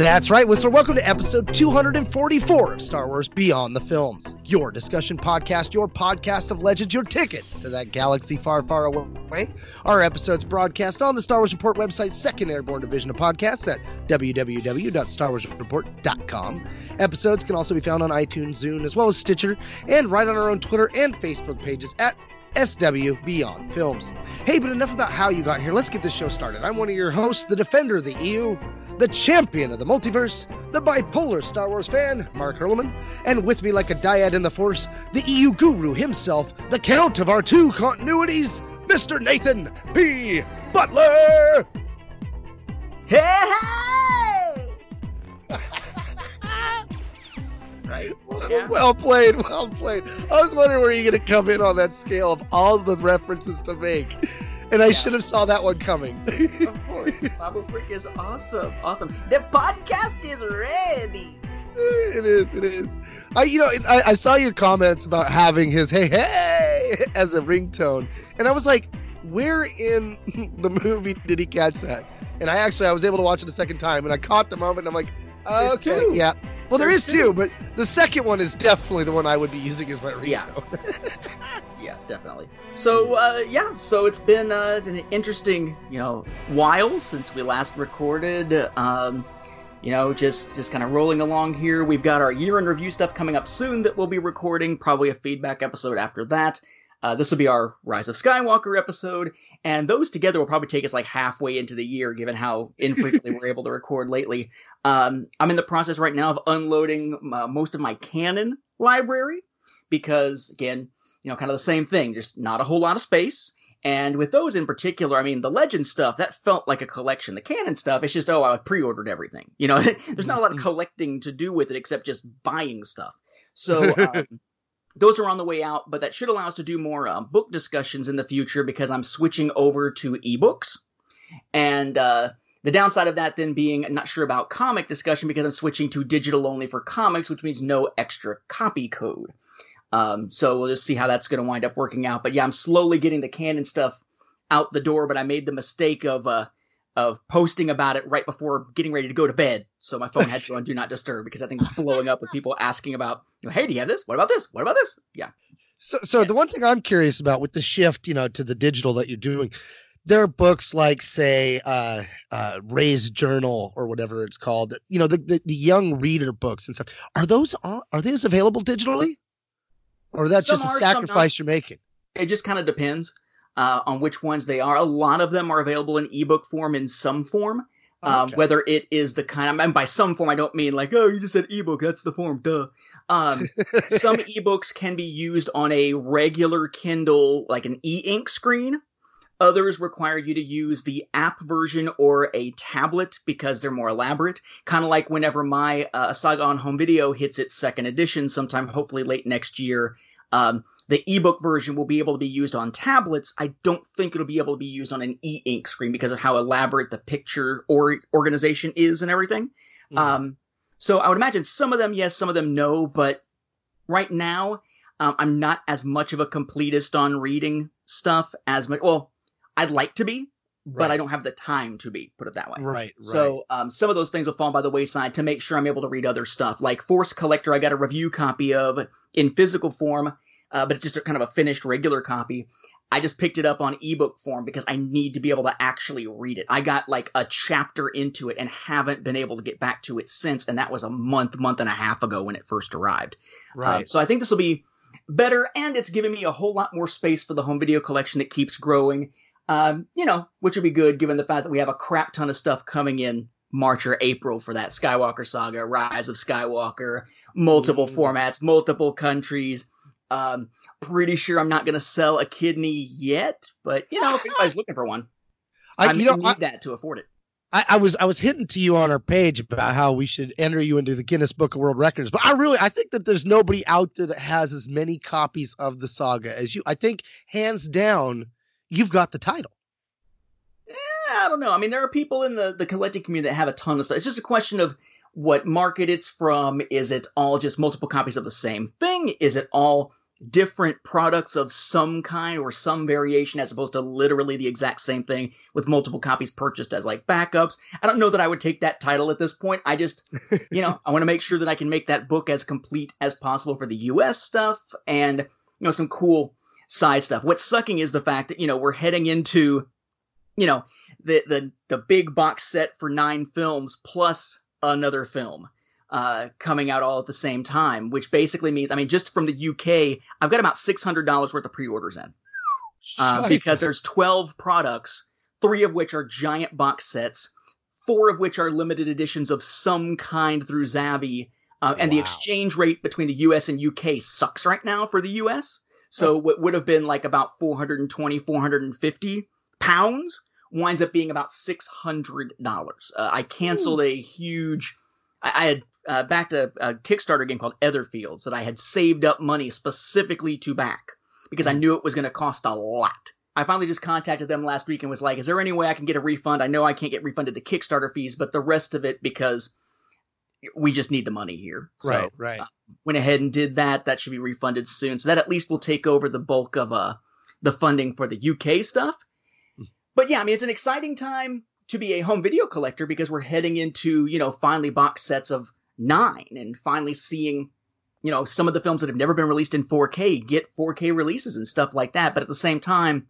That's right, Whistler. Welcome to episode 244 of Star Wars Beyond the Films, your discussion podcast, your podcast of legends, your ticket to that galaxy far, far away. Our episodes broadcast on the Star Wars Report website, second airborne division of podcasts at www.starwarsreport.com. Episodes can also be found on iTunes, Zune, as well as Stitcher, and right on our own Twitter and Facebook pages at SW Beyond Films. Hey, but enough about how you got here. Let's get this show started. I'm one of your hosts, the defender of the EU, the champion of the multiverse, the bipolar Star Wars fan, Mark Hurlman, and with me like a dyad in the Force, the EU guru himself, the count of our two continuities, Mr. Nathan P. Butler. Hey! Hey! right? Yeah. Well played, well played. I was wondering where you're going to come in on that scale of all the references to make. And I Yeah. should have saw that one coming. Of course. Bible Freak is awesome. Awesome. The podcast is ready. it is, it is. I, you know, I, I saw your comments about having his "hey hey" as a ringtone, and I was like, where in the movie did he catch that? And I actually, I was able to watch it a second time, and I caught the moment. And I'm like, okay, yeah. Well, There's two, but the second one is definitely the one I would be using as my Yeah. Yeah, definitely. So, uh, yeah, so it's been uh, an interesting, you know, while since we last recorded. Um, you know, just just kind of rolling along here. We've got our year in review stuff coming up soon that we'll be recording. Probably a feedback episode after that. Uh, this will be our Rise of Skywalker episode, and those together will probably take us like halfway into the year, given how infrequently we're able to record lately. Um, I'm in the process right now of unloading uh, most of my canon library because, again, you know, kind of the same thing, just not a whole lot of space. And with those in particular, I mean, the legend stuff that felt like a collection. The canon stuff, it's just oh, I pre-ordered everything. You know, there's not a lot of collecting to do with it except just buying stuff. So um, those are on the way out, but that should allow us to do more uh, book discussions in the future because I'm switching over to ebooks. And uh, the downside of that then being I'm not sure about comic discussion because I'm switching to digital only for comics, which means no extra copy code. Um, so we'll just see how that's going to wind up working out. But yeah, I'm slowly getting the canon stuff out the door, but I made the mistake of uh, of posting about it right before getting ready to go to bed. So my phone had to on do not disturb because I think it's blowing up with people asking about, you know, hey, do you have this? What about this? What about this? Yeah. So, so the one thing I'm curious about with the shift, you know, to the digital that you're doing, there are books like, say, uh, uh, Rey's Journal or whatever it's called. You know, the, the, the young reader books and stuff. Are those on, are those available digitally, or that's Some just a are, sacrifice you're making? It just kind of depends uh, on which ones they are. A lot of them are available in ebook form in some form. Um, Okay. Whether it is the kind, of, and by some form, I don't mean like, oh, you just said ebook, that's the form, duh. Um, some ebooks can be used on a regular Kindle, like an e-ink screen. Others require you to use the app version or a tablet because they're more elaborate. Kind of like whenever my uh, Saga on Home Video hits its second edition, sometime hopefully late next year. Um, the ebook version will be able to be used on tablets. I don't think it'll be able to be used on an e-ink screen because of how elaborate the picture or organization is and everything. Mhm. Um, so I would imagine some of them yes, some of them no, but right now um, I'm not as much of a completist on reading stuff as much. Well, I'd like to be, but Right. I don't have the time to be. Put it that way. right, right. So um, some of those things will fall by the wayside to make sure I'm able to read other stuff. Like Force Collector, I got a review copy of in physical form, uh, but it's just a kind of a finished regular copy. I just picked it up on ebook form because I need to be able to actually read it. I got like a chapter into it and haven't been able to get back to it since, and that was a month, month and a half ago when it first arrived. Um, right. so I think this will be better, and it's giving me a whole lot more space for the home video collection that keeps growing. Um, you know, which would be good given the fact that we have a crap ton of stuff coming in March or April for that Skywalker saga, Rise of Skywalker, multiple Mm. formats, multiple countries. Um, pretty sure I'm not going to sell a kidney yet, but you know, if anybody's looking for one, I, you know, need I, that to afford it. I, I, was I was hitting to you on our page about how we should enter you into the Guinness Book of World Records, but I really I think that there's nobody out there that has as many copies of the saga as you. I think hands down, you've got the title. Eh, I don't know. I mean, there are people in the the collecting community that have a ton of stuff. It's just a question of what market it's from. Is it all just multiple copies of the same thing? Is it all different products of some kind or some variation as opposed to literally the exact same thing with multiple copies purchased as like backups. I don't know that I would take that title at this point. I just, you know, I want to make sure that I can make that book as complete as possible for the US stuff and, you know, some cool side stuff. What's sucking is the fact that, you know, we're heading into, you know, the the the big box set for 9 films plus another film uh, coming out all at the same time, which basically means, I mean, just from the UK, I've got about $600 worth of pre-orders in. Uh, because there's 12 products, three of which are giant box sets, four of which are limited editions of some kind through Zavvi, uh, and wow. the exchange rate between the US and UK sucks right now for the US. So what would have been like about 420, 450 pounds winds up being about $600. Uh, I canceled Ooh. a huge I, had uh, backed a, a, Kickstarter game called Etherfields that I had saved up money specifically to back because I mm-hmm. knew it was going to cost a lot. I finally just contacted them last week and was like, "Is there any way I can get a refund? I know I can't get refunded the Kickstarter fees, but the rest of it because we just need the money here." So, right, right. Uh, went ahead and did that. That should be refunded soon, so that at least will take over the bulk of uh the funding for the UK stuff. Mm. But yeah, I mean, it's an exciting time to be a home video collector because we're heading into, you know, finally box sets of nine and finally seeing, you know, some of the films that have never been released in 4K get 4K releases and stuff like that. But at the same time,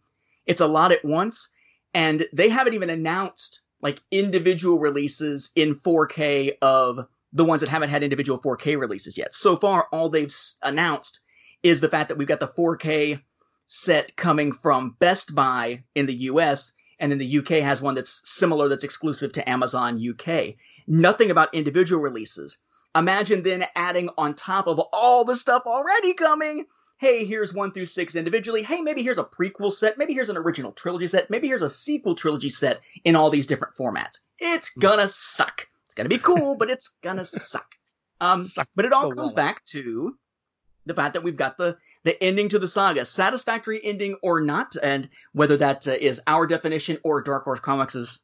it's a lot at once. And they haven't even announced like individual releases in 4K of the ones that haven't had individual 4K releases yet. So far, all they've announced is the fact that we've got the 4K set coming from Best Buy in the US and then the UK has one that's similar that's exclusive to Amazon UK. Nothing about individual releases. Imagine then adding on top of all the stuff already coming. Hey, here's one through six individually. Hey, maybe here's a prequel set. Maybe here's an original trilogy set. Maybe here's a sequel trilogy set in all these different formats. It's gonna suck. It's gonna be cool, but it's gonna suck. Um, suck but it all comes back to the fact that we've got the the ending to the saga, satisfactory ending or not, and whether that uh, is our definition or Dark Horse Comics'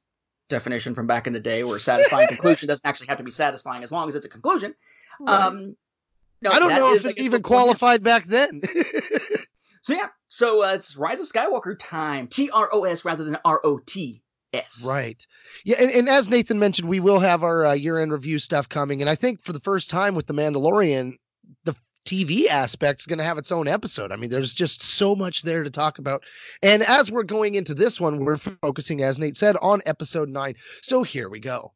definition from back in the day, where satisfying conclusion doesn't actually have to be satisfying as long as it's a conclusion. Um, no, I don't know if it even qualified back then. so yeah, so uh, it's Rise of Skywalker time, T R O S rather than R O T S. Right. Yeah, and, and, as Nathan mentioned, we will have our uh, year-end review stuff coming, and I think for the first time with the Mandalorian, the TV aspect is going to have its own episode. I mean, there's just so much there to talk about. And as we're going into this one, we're focusing, as Nate said, on episode nine. So here we go.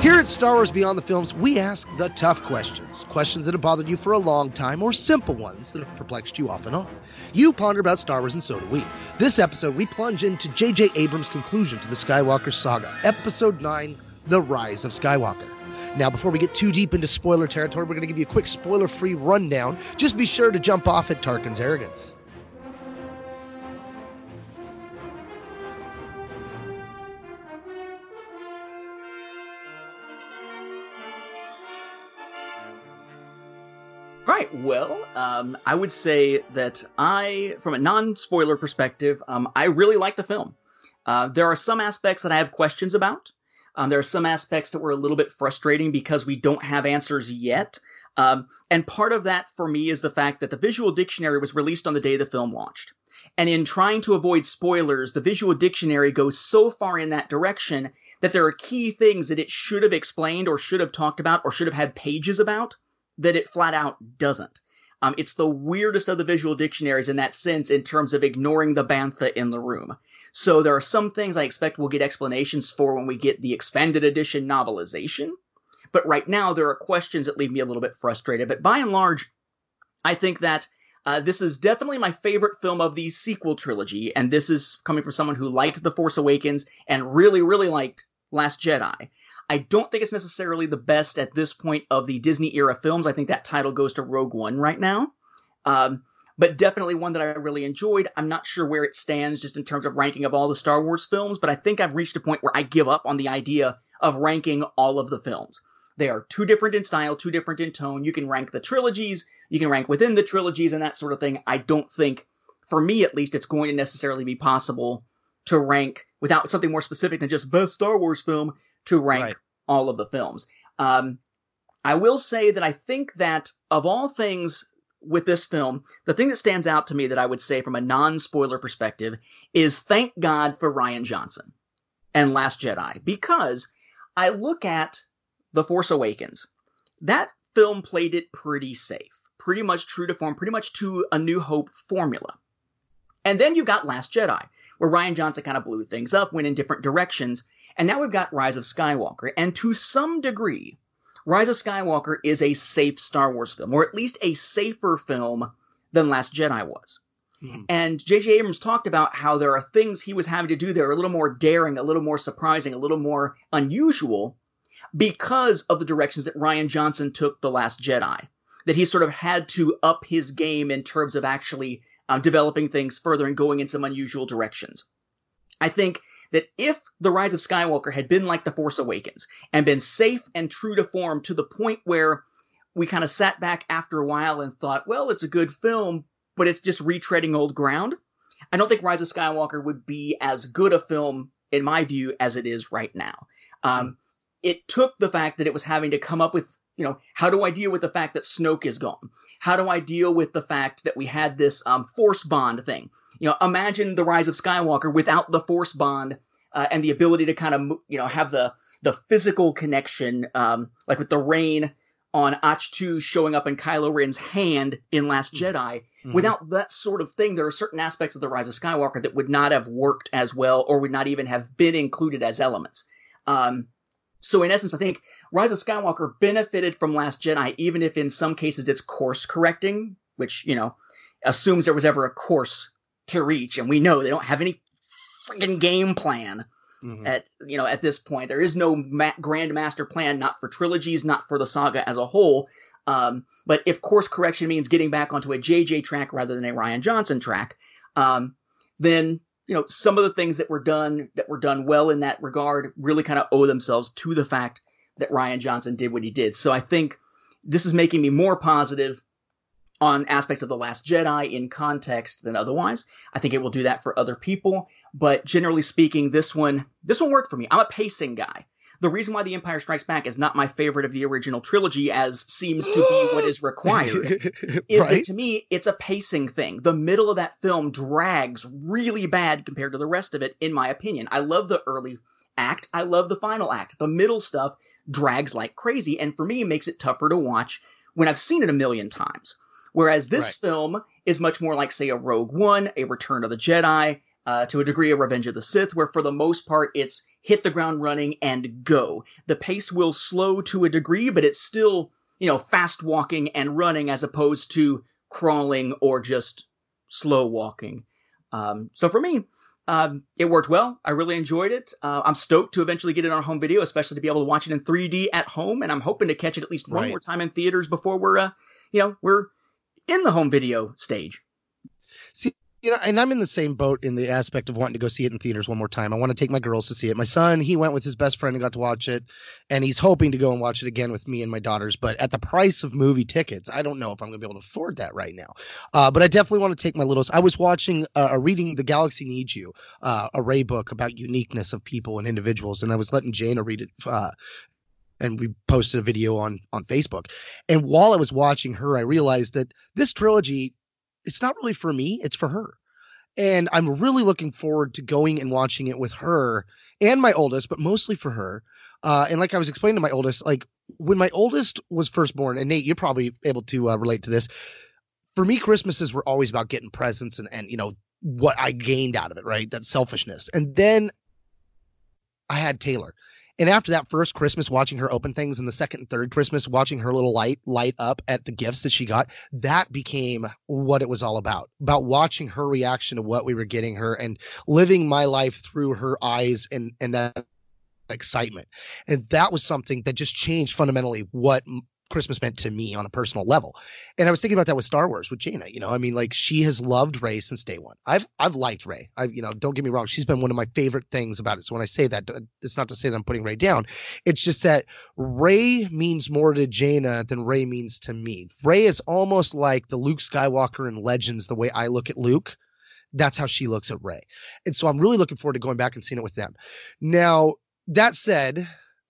Here at Star Wars Beyond the Films, we ask the tough questions. Questions that have bothered you for a long time, or simple ones that have perplexed you off and on. You ponder about Star Wars, and so do we. This episode, we plunge into J.J. Abrams' conclusion to the Skywalker saga, Episode 9 The Rise of Skywalker. Now, before we get too deep into spoiler territory, we're going to give you a quick spoiler free rundown. Just be sure to jump off at Tarkin's arrogance. Right. Well, um, I would say that I, from a non-spoiler perspective, um, I really like the film. Uh, there are some aspects that I have questions about. Um, there are some aspects that were a little bit frustrating because we don't have answers yet. Um, and part of that for me is the fact that the visual dictionary was released on the day the film launched. And in trying to avoid spoilers, the visual dictionary goes so far in that direction that there are key things that it should have explained or should have talked about or should have had pages about that it flat out doesn't. Um, it's the weirdest of the visual dictionaries in that sense in terms of ignoring the bantha in the room. So there are some things I expect we'll get explanations for when we get the expanded edition novelization. But right now there are questions that leave me a little bit frustrated. But by and large, I think that Uh, this is definitely my favorite film of the sequel trilogy, and this is coming from someone who liked The Force Awakens and really, really liked Last Jedi. I don't think it's necessarily the best at this point of the Disney era films. I think that title goes to Rogue One right now. Um, but definitely one that I really enjoyed. I'm not sure where it stands just in terms of ranking of all the Star Wars films, but I think I've reached a point where I give up on the idea of ranking all of the films. They are too different in style, too different in tone. You can rank the trilogies, you can rank within the trilogies and that sort of thing. I don't think, for me at least, it's going to necessarily be possible to rank without something more specific than just best Star Wars film to rank right. all of the films. Um, I will say that I think that of all things with this film, the thing that stands out to me that I would say from a non spoiler perspective is thank God for Rian Johnson and Last Jedi because I look at The Force Awakens. That film played it pretty safe, pretty much true to form, pretty much to a New Hope formula. And then you got Last Jedi, where Rian Johnson kind of blew things up, went in different directions, and now we've got Rise of Skywalker. And to some degree, Rise of Skywalker is a safe Star Wars film, or at least a safer film than Last Jedi was. Mm-hmm. And J.J. Abrams talked about how there are things he was having to do that are a little more daring, a little more surprising, a little more unusual because of the directions that Rian Johnson took The Last Jedi. That he sort of had to up his game in terms of actually um, developing things further and going in some unusual directions. I think that if The Rise of Skywalker had been like The Force Awakens and been safe and true to form to the point where we kind of sat back after a while and thought, well, it's a good film, but it's just retreading old ground, I don't think Rise of Skywalker would be as good a film, in my view, as it is right now. Um, it took the fact that it was having to come up with, you know, how do I deal with the fact that Snoke is gone? How do I deal with the fact that we had this um, force bond thing? You know, imagine the rise of Skywalker without the Force bond uh, and the ability to kind of you know have the the physical connection, um, like with the rain on Ahch-To showing up in Kylo Ren's hand in Last mm-hmm. Jedi. Mm-hmm. Without that sort of thing, there are certain aspects of the Rise of Skywalker that would not have worked as well, or would not even have been included as elements. Um, so in essence, I think Rise of Skywalker benefited from Last Jedi, even if in some cases it's course correcting, which you know assumes there was ever a course to reach, and we know they don't have any freaking game plan mm-hmm. at you know at this point. There is no ma- grand master plan, not for trilogies, not for the saga as a whole. Um, but if course correction means getting back onto a JJ track rather than a Rian Johnson track, um, then you know some of the things that were done that were done well in that regard really kind of owe themselves to the fact that Rian Johnson did what he did. So I think this is making me more positive on aspects of The Last Jedi in context than otherwise. I think it will do that for other people, but generally speaking, this one this one worked for me. I'm a pacing guy. The reason why The Empire Strikes Back is not my favorite of the original trilogy, as seems to be what is required, is right? that to me it's a pacing thing. The middle of that film drags really bad compared to the rest of it, in my opinion. I love the early act. I love the final act. The middle stuff drags like crazy, and for me, it makes it tougher to watch when I've seen it a million times. Whereas this right. film is much more like, say, a Rogue One, a Return of the Jedi, uh, to a degree, a Revenge of the Sith, where for the most part it's hit the ground running and go. The pace will slow to a degree, but it's still, you know, fast walking and running as opposed to crawling or just slow walking. Um, so for me, um, it worked well. I really enjoyed it. Uh, I'm stoked to eventually get it on home video, especially to be able to watch it in 3D at home. And I'm hoping to catch it at least one right. more time in theaters before we're, uh, you know, we're in the home video stage. You know, and I'm in the same boat in the aspect of wanting to go see it in theaters one more time. I want to take my girls to see it. My son, he went with his best friend and got to watch it, and he's hoping to go and watch it again with me and my daughters. But at the price of movie tickets, I don't know if I'm going to be able to afford that right now. Uh, but I definitely want to take my littles. I was watching, uh, reading The Galaxy Needs You, uh, a Rey book about uniqueness of people and individuals, and I was letting Jaina read it uh, and we posted a video on on Facebook. And while I was watching her, I realized that this trilogy it's not really for me, it's for her. And I'm really looking forward to going and watching it with her and my oldest, but mostly for her. Uh, and like I was explaining to my oldest, like when my oldest was first born, and Nate, you're probably able to uh, relate to this. For me, Christmases were always about getting presents and and you know what I gained out of it, right? That selfishness. And then I had Taylor, And after that first Christmas, watching her open things, and the second and third Christmas, watching her little light light up at the gifts that she got, that became what it was all about. About watching her reaction to what we were getting her and living my life through her eyes and and that excitement. And that was something that just changed fundamentally what Christmas meant to me on a personal level. And I was thinking about that with Star Wars with Jaina. You know, I mean, like she has loved Rey since day one. I've I've liked Rey. I you know, don't get me wrong, she's been one of my favorite things about it. So when I say that, it's not to say that I'm putting Rey down. It's just that Rey means more to Jaina than Rey means to me. Rey is almost like the Luke Skywalker in Legends, the way I look at Luke. That's how she looks at Rey. And so I'm really looking forward to going back and seeing it with them. Now, that said,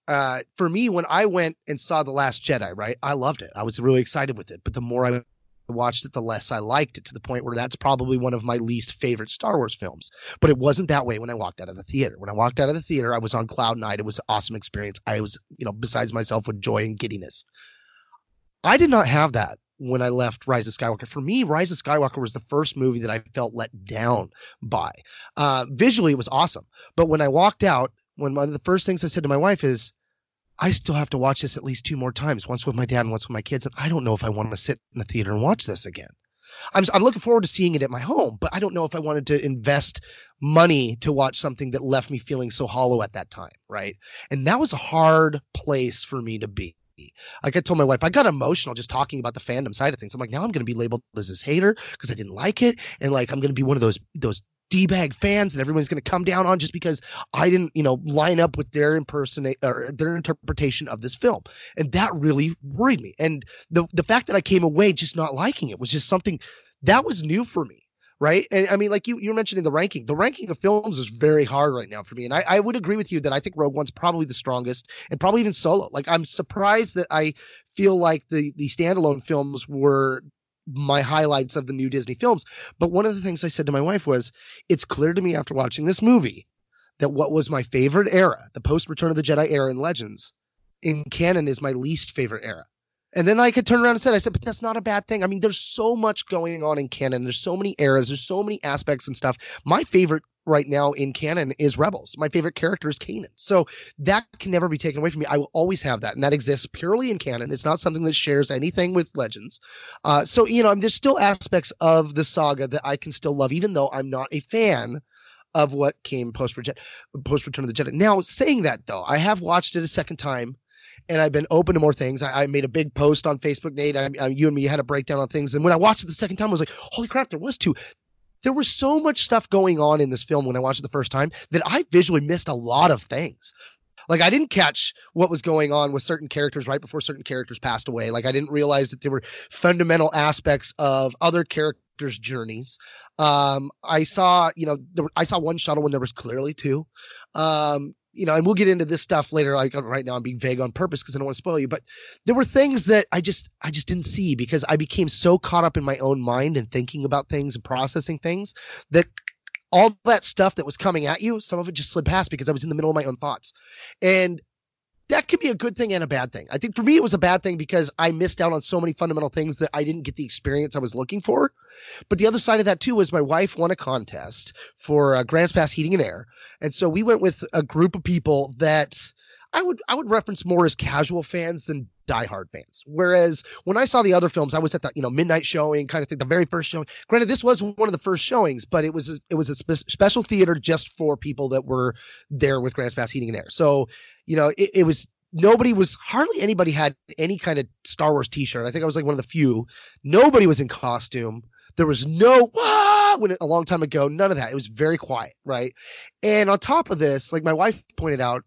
uh, for me, when I went and saw The Last Jedi, right, I loved it. I was really excited with it. But the more I watched it, the less I liked it to the point where that's probably one of my least favorite Star Wars films. But it wasn't that way when I walked out of the theater. When I walked out of the theater, I was on cloud nine. It was an awesome experience. I was, you know, besides myself with joy and giddiness. I did not have that when I left Rise of Skywalker. For me, Rise of Skywalker was the first movie that I felt let down by. Uh, visually, it was awesome. But when I walked out, when one of the first things I said to my wife is, I still have to watch this at least two more times, once with my dad and once with my kids. And I don't know if I want to sit in the theater and watch this again. I'm, I'm looking forward to seeing it at my home, but I don't know if I wanted to invest money to watch something that left me feeling so hollow at that time. Right. And that was a hard place for me to be. Like I told my wife, I got emotional just talking about the fandom side of things. I'm like, now I'm going to be labeled as this hater because I didn't like it, and like I'm going to be one of those those d-bag fans and everyone's going to come down on just because I didn't, you know, line up with their impersonate or their interpretation of this film. And that really worried me. And the the fact that I came away just not liking it was just something that was new for me. Right. And I mean, like you, you were mentioning the ranking. The ranking of films is very hard right now for me. And I, I would agree with you that I think Rogue One's probably the strongest and probably even solo. Like I'm surprised that I feel like the the standalone films were my highlights of the new Disney films. But one of the things I said to my wife was, it's clear to me after watching this movie that what was my favorite era, the post Return of the Jedi era in Legends, in canon is my least favorite era. And then I could turn around and said, I said, but that's not a bad thing. I mean, there's so much going on in canon. There's so many eras. There's so many aspects and stuff. My favorite right now in canon is Rebels. My favorite character is Kanan. So that can never be taken away from me. I will always have that, and that exists purely in canon. It's not something that shares anything with Legends. Uh, so you know, there's still aspects of the saga that I can still love, even though I'm not a fan of what came post Return of the Jedi. Now, saying that though, I have watched it a second time. And I've been open to more things. I, I made a big post on Facebook, Nate. I, I, you and me had a breakdown on things. And when I watched it the second time, I was like, "Holy crap! There was two there was so much stuff going on in this film when I watched it the first time that I visually missed a lot of things. Like I didn't catch what was going on with certain characters right before certain characters passed away. Like I didn't realize that there were fundamental aspects of other characters' journeys. Um, I saw, you know, there, I saw one shuttle when there was clearly two. Um, you know, and we'll get into this stuff later. Like uh, right now, I'm being vague on purpose because I don't want to spoil you. But there were things that I just, I just didn't see because I became so caught up in my own mind and thinking about things and processing things that all that stuff that was coming at you, some of it just slid past because I was in the middle of my own thoughts. And that could be a good thing and a bad thing. I think for me it was a bad thing because I missed out on so many fundamental things that I didn't get the experience I was looking for. But the other side of that too was my wife won a contest for uh, Grants Pass Heating and Air, and so we went with a group of people that I would I would reference more as casual fans than diehard fans. Whereas when I saw the other films, I was at the you know midnight showing kind of thing, the very first showing. Granted, this was one of the first showings, but it was a, it was a spe- special theater just for people that were there with Grants Pass Heating and Air. So you know it, it was nobody was hardly anybody had any kind of Star Wars T-shirt. I think I was like one of the few. Nobody was in costume. There was no ah, when a long time ago. None of that. It was very quiet, right? And on top of this, like my wife pointed out,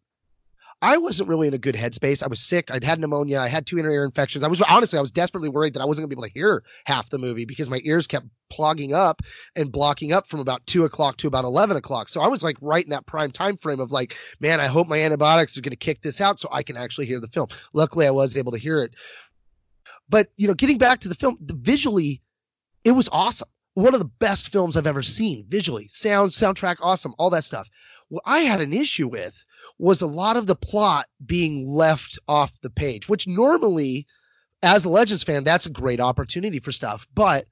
I wasn't really in a good headspace. I was sick. I'd had pneumonia. I had two inner ear infections. I was honestly, I was desperately worried that I wasn't gonna be able to hear half the movie because my ears kept plugging up and blocking up from about two o'clock to about eleven o'clock. So I was like right in that prime time frame of like, man, I hope my antibiotics are gonna kick this out so I can actually hear the film. Luckily, I was able to hear it. But you know, getting back to the film, the visually, it was awesome. One of the best films I've ever seen visually, sound, soundtrack, awesome, all that stuff. What I had an issue with was a lot of the plot being left off the page, which normally, as a Legends fan, that's a great opportunity for stuff. But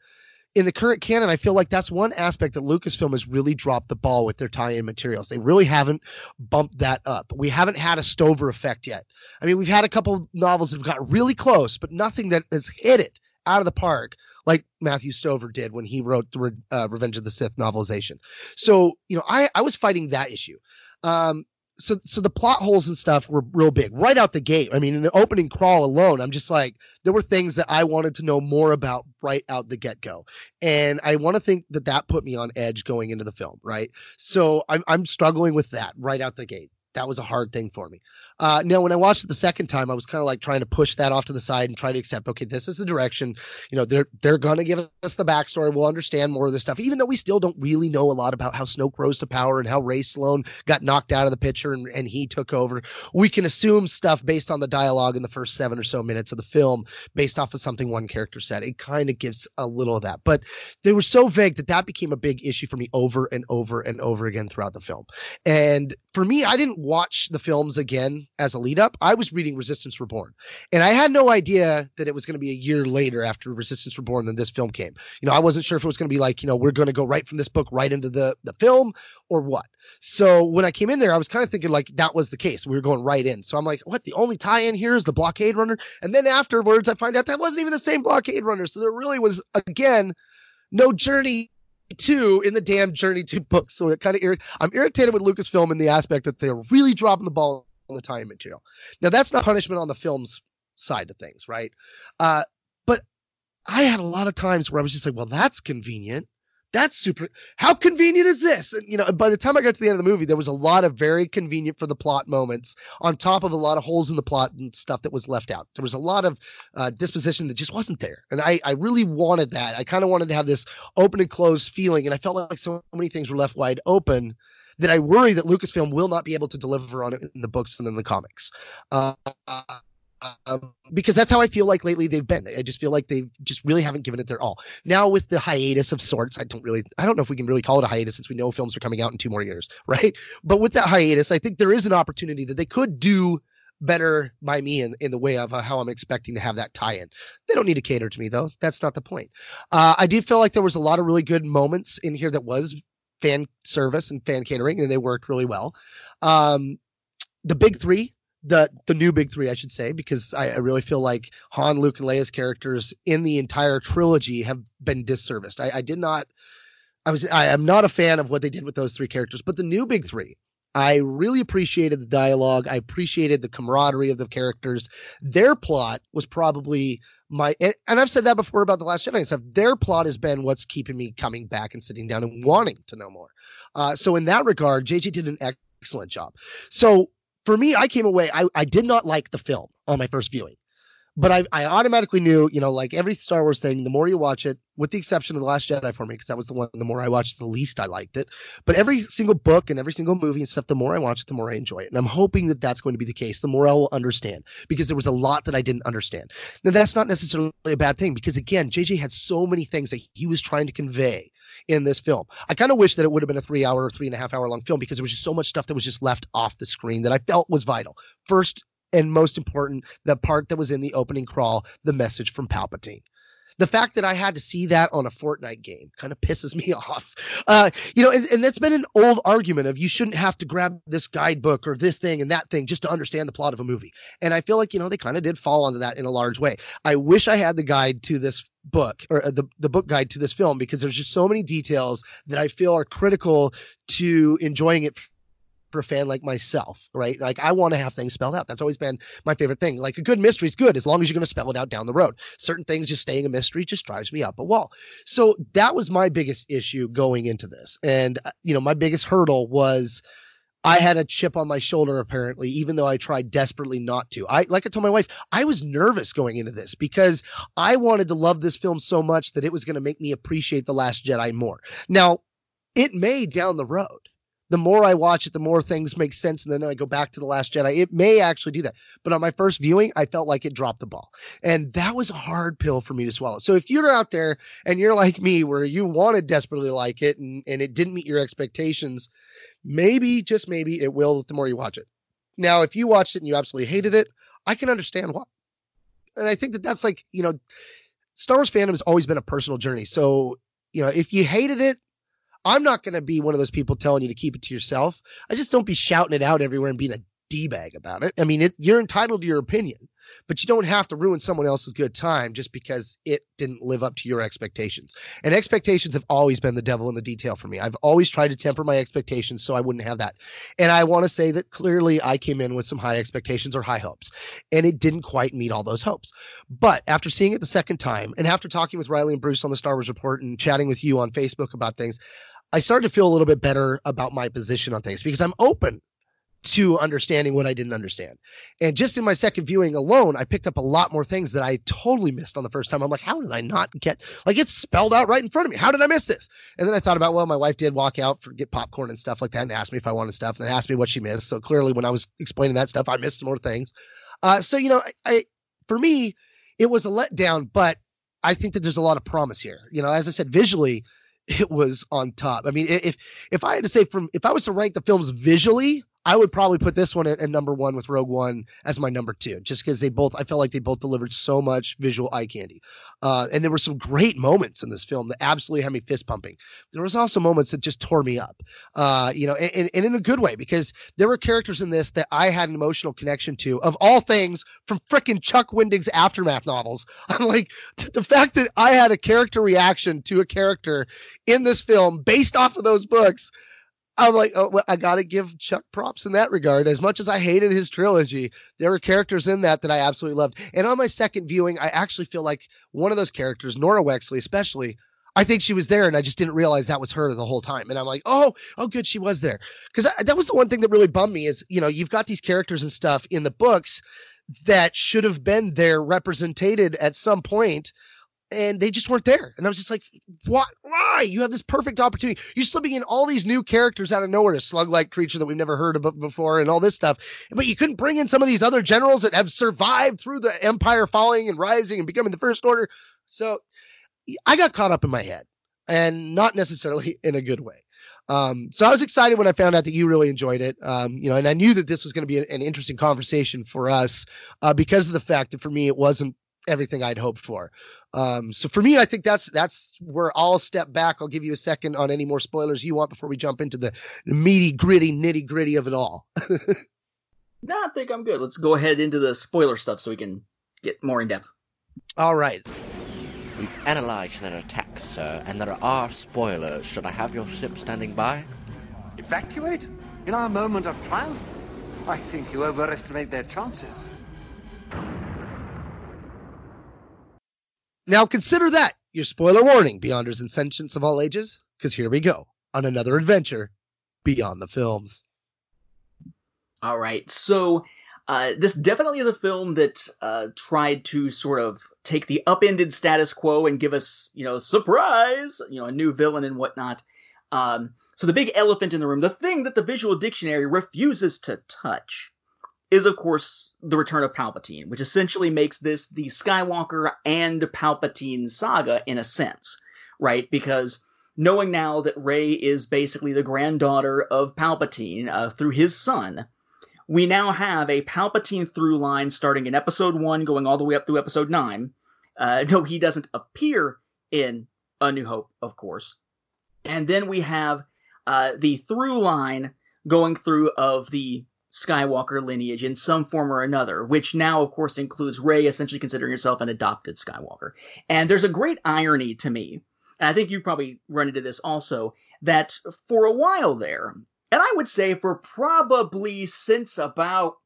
in the current canon, I feel like that's one aspect that Lucasfilm has really dropped the ball with their tie-in materials. They really haven't bumped that up. We haven't had a Stover effect yet. I mean, we've had a couple novels that have got really close, but nothing that has hit it out of the park like Matthew Stover did when he wrote the uh, Revenge of the Sith novelization. So, you know, I, I was fighting that issue. Um, so so the plot holes and stuff were real big right out the gate. I mean, in the opening crawl alone, I'm just like there were things that I wanted to know more about right out the get go, and I want to think that that put me on edge going into the film. Right, so I'm I'm struggling with that right out the gate. That was a hard thing for me. Uh, now, when I watched it the second time, I was kind of like trying to push that off to the side and try to accept, okay, this is the direction. You know, they're they're gonna give us the backstory. We'll understand more of this stuff, even though we still don't really know a lot about how Snoke rose to power and how Rae Sloane got knocked out of the picture and, and he took over. We can assume stuff based on the dialogue in the first seven or so minutes of the film, based off of something one character said. It kind of gives a little of that, but they were so vague that that became a big issue for me over and over and over again throughout the film. And for me, I didn't watch the films again as a lead up, I was reading Resistance Reborn, and I had no idea that it was going to be a year later after Resistance Reborn than this film came. You know, I wasn't sure if it was going to be like, you know, we're going to go right from this book right into the the film or what. So when I came in there, I was kind of thinking like that was the case. We were going right in. So I'm like, what? The only tie-in here is the blockade runner, and then afterwards, I find out that wasn't even the same blockade runner. So there really was again no journey two in the damn Journey Two book. So it kind of irrit- I'm irritated with Lucasfilm in the aspect that they're really dropping the ball the time material. Now that's not punishment on the film's side of things, right? Uh, but I had a lot of times where I was just like, well, that's convenient. That's super. How convenient is this? And you know, by the time I got to the end of the movie, there was a lot of very convenient for the plot moments, on top of a lot of holes in the plot and stuff that was left out. There was a lot of uh, disposition that just wasn't there, and I, I really wanted that. I kind of wanted to have this open and closed feeling, and I felt like so many things were left wide open that I worry that Lucasfilm will not be able to deliver on it in the books and in the comics. Uh, um, because that's how I feel like lately they've been. I just feel like they just really haven't given it their all. Now with the hiatus of sorts, I don't really, I don't know if we can really call it a hiatus since we know films are coming out in two more years, right? But with that hiatus, I think there is an opportunity that they could do better by me in, in the way of uh, how I'm expecting to have that tie-in. They don't need to cater to me though. That's not the point. Uh, I do feel like there was a lot of really good moments in here that was fan service and fan catering, and they worked really well. Um, the big three, the the new big three, I should say, because I, I, really feel like Han, Luke, and Leia's characters in the entire trilogy have been disserviced. I, I did not. I was I am not a fan of what they did with those three characters, but the new big three, I really appreciated the dialogue. I appreciated the camaraderie of the characters. Their plot was probably my and, I've said that before about the Last Jedi and stuff. Their plot has been what's keeping me coming back and sitting down and wanting to know more. Uh, so in that regard, JJ did an excellent job. So for me, I came away. I, I did not like the film on my first viewing but I, I automatically knew, you know, like every Star Wars thing, the more you watch it, with the exception of The Last Jedi for me, because that was the one, the more I watched, the least I liked it. But every single book and every single movie and stuff, the more I watch it, the more I enjoy it. And I'm hoping that that's going to be the case, the more I will understand, because there was a lot that I didn't understand. Now, that's not necessarily a bad thing, because again, JJ had so many things that he was trying to convey in this film. I kind of wish that it would have been a three hour or three and a half hour long film because there was just so much stuff that was just left off the screen that I felt was vital. First, and most important, the part that was in the opening crawl, the message from Palpatine. The fact that I had to see that on a Fortnite game kind of pisses me off. Uh, you know, and, and that's been an old argument of you shouldn't have to grab this guidebook or this thing and that thing just to understand the plot of a movie. And I feel like, you know, they kind of did fall onto that in a large way. I wish I had the guide to this book or uh, the, the book guide to this film because there's just so many details that I feel are critical to enjoying it a fan like myself, right? Like I want to have things spelled out. That's always been my favorite thing. Like a good mystery is good as long as you're going to spell it out down the road. Certain things just staying a mystery just drives me up a wall. So that was my biggest issue going into this. And uh, you know, my biggest hurdle was I had a chip on my shoulder apparently, even though I tried desperately not to. I like I told my wife, I was nervous going into this because I wanted to love this film so much that it was going to make me appreciate The Last Jedi more. Now, it may down the road the more I watch it, the more things make sense. And then I go back to The Last Jedi. It may actually do that. But on my first viewing, I felt like it dropped the ball. And that was a hard pill for me to swallow. So if you're out there and you're like me, where you wanted desperately like it and, and it didn't meet your expectations, maybe, just maybe, it will the more you watch it. Now, if you watched it and you absolutely hated it, I can understand why. And I think that that's like, you know, Star Wars fandom has always been a personal journey. So, you know, if you hated it, I'm not going to be one of those people telling you to keep it to yourself. I just don't be shouting it out everywhere and being a d bag about it. I mean, it, you're entitled to your opinion but you don't have to ruin someone else's good time just because it didn't live up to your expectations. And expectations have always been the devil in the detail for me. I've always tried to temper my expectations so I wouldn't have that. And I want to say that clearly I came in with some high expectations or high hopes, and it didn't quite meet all those hopes. But after seeing it the second time, and after talking with Riley and Bruce on the Star Wars Report and chatting with you on Facebook about things, I started to feel a little bit better about my position on things because I'm open to understanding what I didn't understand. And just in my second viewing alone, I picked up a lot more things that I totally missed on the first time. I'm like, how did I not get like it's spelled out right in front of me? How did I miss this? And then I thought about, well, my wife did walk out for get popcorn and stuff like that and asked me if I wanted stuff and then asked me what she missed. So clearly when I was explaining that stuff, I missed some more things. Uh, so you know, I, I for me, it was a letdown, but I think that there's a lot of promise here. You know, as I said, visually, it was on top. I mean, if if I had to say from if I was to rank the films visually, I would probably put this one at, at, number one with Rogue One as my number two, just because they both I felt like they both delivered so much visual eye candy. Uh, and there were some great moments in this film that absolutely had me fist pumping. There was also moments that just tore me up, uh, you know, and, and in a good way because there were characters in this that I had an emotional connection to, of all things, from fricking Chuck Wendig's aftermath novels. I'm like the fact that I had a character reaction to a character in this film based off of those books I'm like, oh, well, I got to give Chuck props in that regard. As much as I hated his trilogy, there were characters in that that I absolutely loved. And on my second viewing, I actually feel like one of those characters, Norra Wexley, especially, I think she was there, and I just didn't realize that was her the whole time. And I'm like, oh, oh, good, she was there. Because that was the one thing that really bummed me is, you know, you've got these characters and stuff in the books that should have been there represented at some point and they just weren't there. And I was just like, what? Why? You have this perfect opportunity. You're slipping in all these new characters out of nowhere, a slug-like creature that we've never heard of before, and all this stuff. But you couldn't bring in some of these other generals that have survived through the Empire falling and rising and becoming the First Order. So I got caught up in my head, and not necessarily in a good way. Um, so I was excited when I found out that you really enjoyed it. Um, you know, and I knew that this was going to be an, an, interesting conversation for us uh, because of the fact that for me it wasn't everything I'd hoped for. Um, so for me, I think that's that's where I'll step back. I'll give you a second on any more spoilers you want before we jump into the, the meaty, gritty, nitty gritty of it all. no, I think I'm good. Let's go ahead into the spoiler stuff so we can get more in depth. All right. We've analyzed their attack, sir, and there are spoilers. Should I have your ship standing by? Evacuate? In our moment of triumph? I think you overestimate their chances. Now consider that your spoiler warning, Beyonders and Sentients of all ages, because here we go on another adventure beyond the films. All right, so uh, this definitely is a film that uh, tried to sort of take the upended status quo and give us, you know, surprise, you know, a new villain and whatnot. Um, so the big elephant in the room, the thing that the visual dictionary refuses to touch, is of course the return of Palpatine, which essentially makes this the Skywalker and Palpatine saga in a sense, right? Because knowing now that Rey is basically the granddaughter of Palpatine uh, through his son, we now have a Palpatine through line starting in Episode One, going all the way up through Episode Nine. Uh, though he doesn't appear in A New Hope, of course, and then we have uh, the through line going through of the Skywalker lineage in some form or another, which now, of course, includes Rey essentially considering herself an adopted Skywalker. And there's a great irony to me, and I think you've probably run into this also, that for a while there, and I would say for probably since about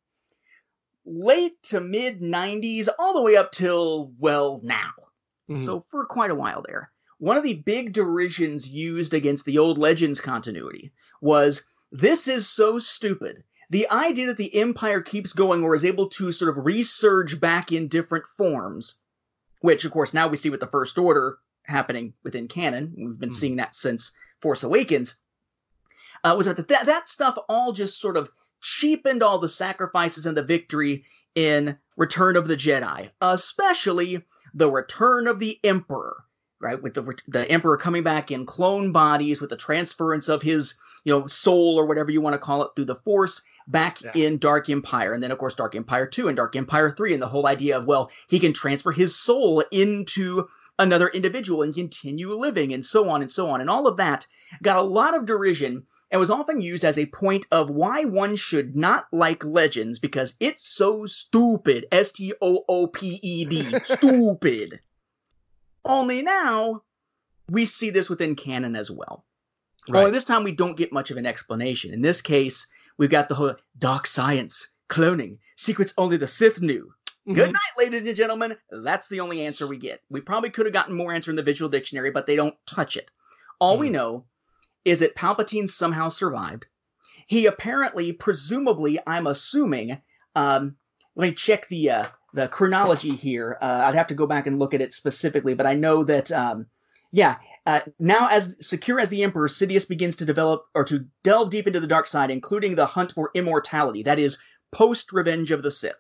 late to mid 90s, all the way up till, well, now. Mm-hmm. So for quite a while there. One of the big derisions used against the old Legends continuity was this is so stupid the idea that the Empire keeps going or is able to sort of resurge back in different forms, which of course now we see with the First Order happening within canon. We've been mm. seeing that since Force Awakens. Uh, was that, that that stuff all just sort of cheapened all the sacrifices and the victory in Return of the Jedi, especially the Return of the Emperor, right? With the the Emperor coming back in clone bodies, with the transference of his you know soul or whatever you want to call it through the Force, back yeah. in Dark Empire. And then, of course, Dark Empire 2 and Dark Empire 3, and the whole idea of, well, he can transfer his soul into another individual and continue living and so on and so on. And all of that got a lot of derision and was often used as a point of why one should not like Legends because it's so stupid. S T O O P E D. Stupid. Only now we see this within canon as well. Right. Only this time we don't get much of an explanation. In this case, we've got the whole dark science, cloning, secrets only the Sith knew. Mhm. Good night, ladies and gentlemen. That's the only answer we get. We probably could have gotten more answer in the visual dictionary, but they don't touch it. All we know is that Palpatine somehow survived. He apparently, presumably, I'm assuming. Um, let me check the uh, the chronology here. Uh, I'd have to go back and look at it specifically, but I know that. Um, yeah, uh, now as secure as the Emperor, Sidious begins to develop or to delve deep into the dark side, including the hunt for immortality. That is post Revenge of the Sith.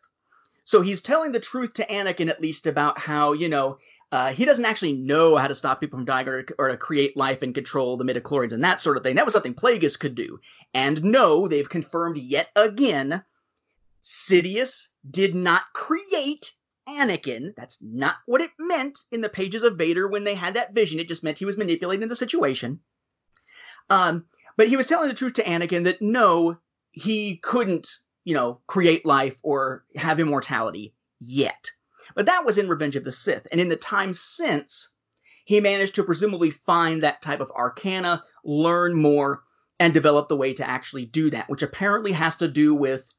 So he's telling the truth to Anakin at least about how you know uh, he doesn't actually know how to stop people from dying or, or to create life and control the midichlorians and that sort of thing. That was something Plagueis could do. And no, they've confirmed yet again, Sidious did not create Anakin. That's not what it meant in the pages of Vader when they had that vision. It just meant he was manipulating the situation. Um, but he was telling the truth to Anakin that no, he couldn't, you know, create life or have immortality yet. But that was in Revenge of the Sith. And in the time since, he managed to presumably find that type of arcana, learn more, and develop the way to actually do that, which apparently has to do with,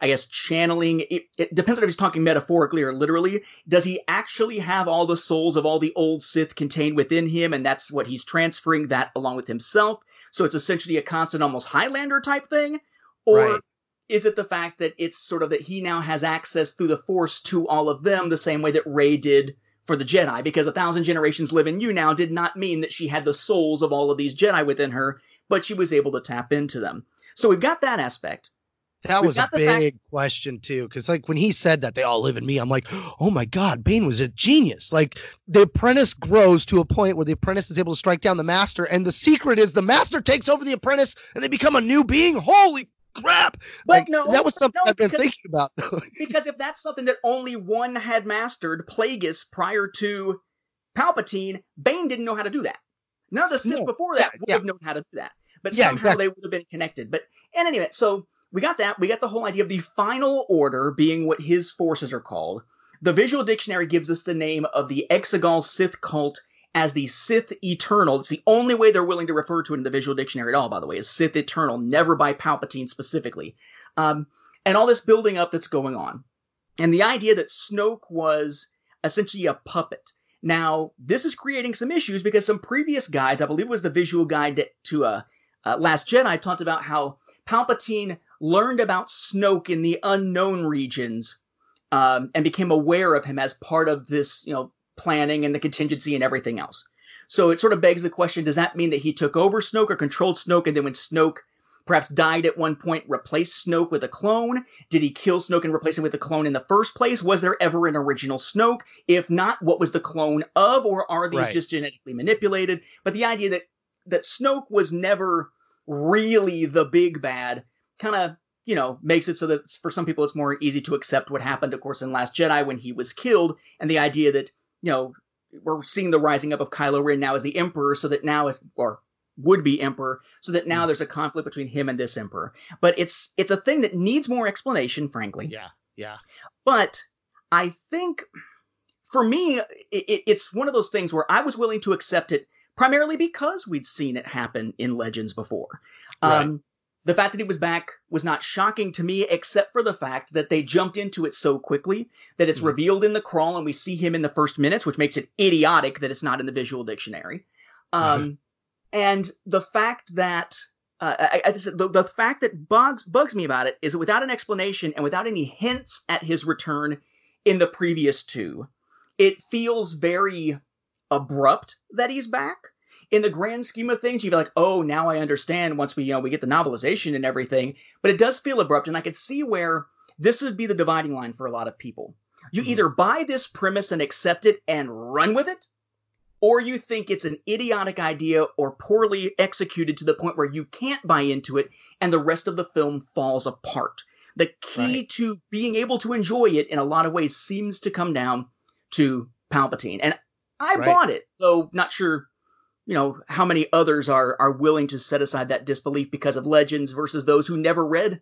I guess, channeling. It, it depends on if he's talking metaphorically or literally. Does he actually have all the souls of all the old Sith contained within him, and that's what he's transferring that along with himself? So it's essentially a constant, almost Highlander type thing? Or Right. is it the fact that it's sort of that he now has access through the Force to all of them the same way that Rey did for the Jedi? Because a thousand generations live in you now did not mean that she had the souls of all of these Jedi within her, but she was able to tap into them. So we've got that aspect. That We've was a the fact- big question too, because like when he said that they all live in me, I'm like, oh my god, Bane was a genius. Like the apprentice grows to a point where the apprentice is able to strike down the master, and the secret is the master takes over the apprentice, and they become a new being. Holy crap! But Like, no, that was something no, I've been because- thinking about. Because if that's something that only one had mastered, Plagueis prior to Palpatine, Bane didn't know how to do that. None of the Sith No. before that Yeah, would yeah. have known how to do that. But Yeah, somehow exactly. they would have been connected. But and anyway, so we got that. We got the whole idea of the final order being what his forces are called. The visual dictionary gives us the name of the Exegol Sith cult as the Sith Eternal. It's the only way they're willing to refer to it in the visual dictionary at all, by the way, is Sith Eternal, never by Palpatine specifically. Um, and all this building up that's going on. And the idea that Snoke was essentially a puppet. Now, this is creating some issues because some previous guides, I believe it was the visual guide to, to uh, uh, Last Jedi, talked about how Palpatine learned about Snoke in the unknown regions um, and became aware of him as part of this, you know, planning and the contingency and everything else. So it sort of begs the question: Does that mean that he took over Snoke or controlled Snoke, and then when Snoke perhaps died at one point, replaced Snoke with a clone? Did he kill Snoke and replace him with a clone in the first place? Was there ever an original Snoke? If not, what was the clone of, or are these Right. just genetically manipulated? But the idea that that Snoke was never really the big bad kind of you know makes it so that for some people it's more easy to accept what happened of course in last jedi when he was killed and the idea that you know we're seeing the rising up of kylo ren now as the emperor so that now is or would be emperor so that now there's a conflict between him and this emperor. But it's it's a thing that needs more explanation frankly. Yeah, yeah, but I think for me, it, it- it's one of those things where I was willing to accept it primarily because we'd seen it happen in Legends before. Um, the fact that he was back was not shocking to me, except for the fact that they jumped into it so quickly that it's Mhm. revealed in the crawl and we see him in the first minutes, which makes it idiotic that it's not in the visual dictionary. Um, and the fact that uh, I, I the, the fact that bugs bugs me about it is that without an explanation and without any hints at his return in the previous two, it feels very abrupt that he's back. In the grand scheme of things, you'd be like, "Oh, now I understand." Once we, you know, we get the novelization and everything, but it does feel abrupt, and I could see where this would be the dividing line for a lot of people. You Mhm. either buy this premise and accept it and run with it, or you think it's an idiotic idea or poorly executed to the point where you can't buy into it and the rest of the film falls apart. The key Right. to being able to enjoy it in a lot of ways seems to come down to Palpatine. And I right? bought it, though not sure, you know, how many others are are willing to set aside that disbelief because of Legends versus those who never read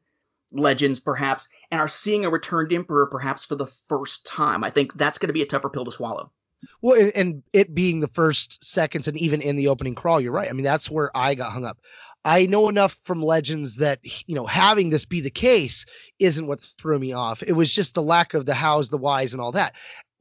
Legends, perhaps, and are seeing a returned Emperor perhaps for the first time. I think that's going to be a tougher pill to swallow. Well, and, it being the first seconds and even in the opening crawl, you're right. I mean, that's where I got hung up. I know enough from Legends that you know having this be the case isn't what threw me off. It was just the lack of the hows, the whys, and all that.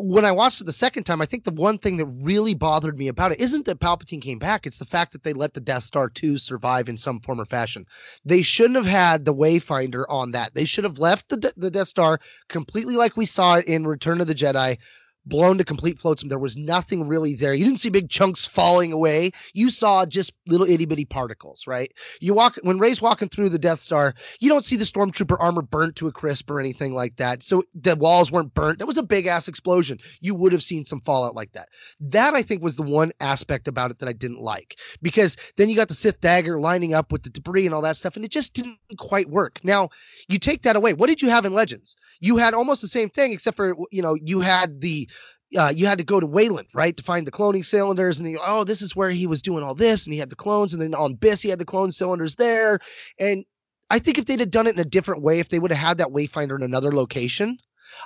When I watched it the second time, I think the one thing that really bothered me about it isn't that Palpatine came back; it's the fact that they let the Death Star 2 survive in some form or fashion. They shouldn't have had the Wayfinder on that. They should have left the the Death Star completely like we saw it in Return of the Jedi blown to complete flotsam. There was nothing really there. You didn't see big chunks falling away. You saw just little itty bitty particles, right? You walk when Rey's walking through the Death Star, you don't see the stormtrooper armor burnt to a crisp or anything like that. So the walls weren't burnt. That was a big ass explosion. You would have seen some fallout like that. That I think was the one aspect about it that I didn't like because then you got the Sith dagger lining up with the debris and all that stuff, and it just didn't quite work. Now you take that away. What did you have in Legends? You had almost the same thing, except for you know you had the uh, you had to go to Wayland, right, to find the cloning cylinders. And oh, this is where he was doing all this, and he had the clones. And then on Byss, he had the clone cylinders there. And I think if they'd have done it in a different way, if they would have had that Wayfinder in another location,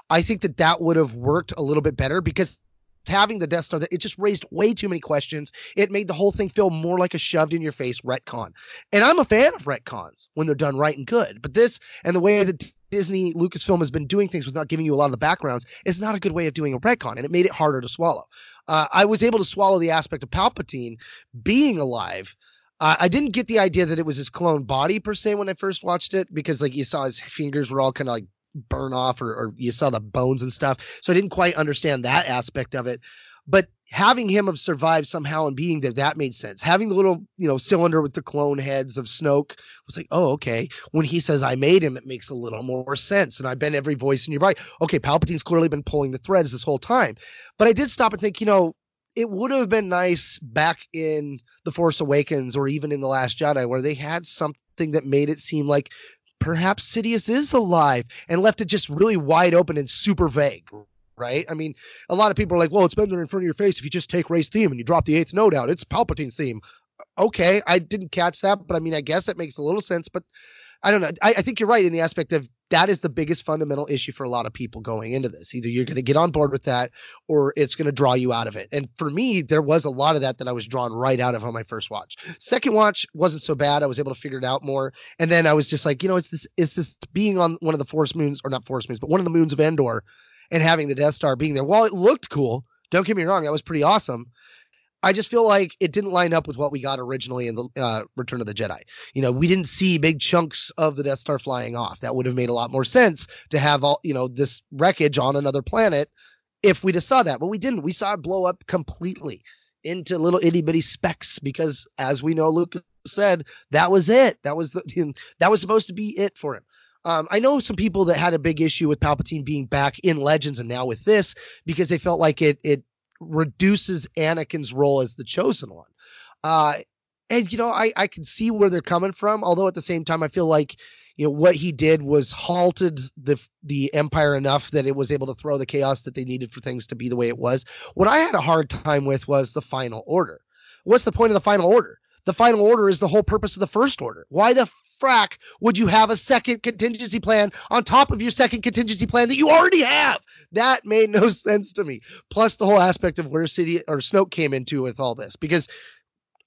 I think that that would have worked a little bit better because having the Death Star, it just raised way too many questions. It made the whole thing feel more like a shoved in your face retcon. And I'm a fan of retcons when they're done right and good. But this and the way that Disney Lucasfilm has been doing things with not giving you a lot of the backgrounds is not a good way of doing a retcon, and it made it harder to swallow. Uh, I was able to swallow the aspect of Palpatine being alive. Uh, I didn't get the idea that it was his clone body per se when I first watched it because like you saw his fingers were all kind of like burn off or, or you saw the bones and stuff. So I didn't quite understand that aspect of it. But having him have survived somehow and being there, that made sense. Having the little, you know, cylinder with the clone heads of Snoke was like, oh, okay. When he says I made him, it makes a little more sense. And I've been every voice in your body. Okay, Palpatine's clearly been pulling the threads this whole time. But I did stop and think, you know, it would have been nice back in The Force Awakens or even in The Last Jedi where they had something that made it seem like perhaps Sidious is alive and left it just really wide open and super vague, right? I mean, a lot of people are like, well, it's been there in front of your face. If you just take Rey's theme and you drop the eighth note out, it's Palpatine's theme. Okay, I didn't catch that, but I mean, I guess that makes a little sense. But I don't know. I, I think you're right in the aspect of that is the biggest fundamental issue for a lot of people going into this. Either you're going to get on board with that or it's going to draw you out of it. And for me, there was a lot of that that I was drawn right out of on my first watch. Second watch wasn't so bad. I was able to figure it out more. And then I was just like, you know, it's this, it's this being on one of the force moons or not force moons, but one of the moons of Endor and having the Death Star being there. While it looked cool, don't get me wrong, that was pretty awesome. I just feel like it didn't line up with what we got originally in the uh, Return of the Jedi. You know, we didn't see big chunks of the Death Star flying off. That would have made a lot more sense to have all, you know, this wreckage on another planet if we just saw that. But we didn't. We saw it blow up completely into little itty bitty specks because, as we know, Lucas said that was it. That was the that was supposed to be it for him. Um, I know some people that had a big issue with Palpatine being back in Legends and now with this because they felt like it it reduces Anakin's role as the chosen one. Uh, and you know, I I can see where they're coming from, although at the same time, I feel like you know what he did was halted the the empire enough that it was able to throw the chaos that they needed for things to be the way it was. What I had a hard time with was the final order. What's the point of the final order? The final order is the whole purpose of the first order. Why the frack would you have a second contingency plan on top of your second contingency plan that you already have? That made no sense to me. Plus the whole aspect of where City or Snoke came into with all this because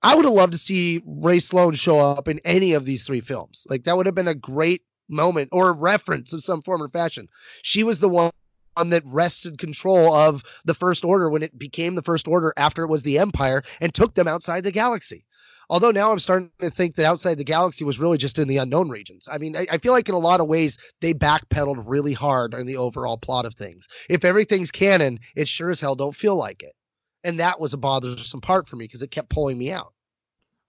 I would have loved to see Rae Sloane show up in any of these three films. Like that would have been a great moment or reference of some form or fashion. She was the one that wrested control of the First Order when it became the First Order after it was the Empire and took them outside the galaxy. Although now I'm starting to think that outside the galaxy was really just in the unknown regions. I mean, I, I feel like in a lot of ways they backpedaled really hard on the overall plot of things. If everything's canon, it sure as hell don't feel like it. And that was a bothersome part for me because it kept pulling me out.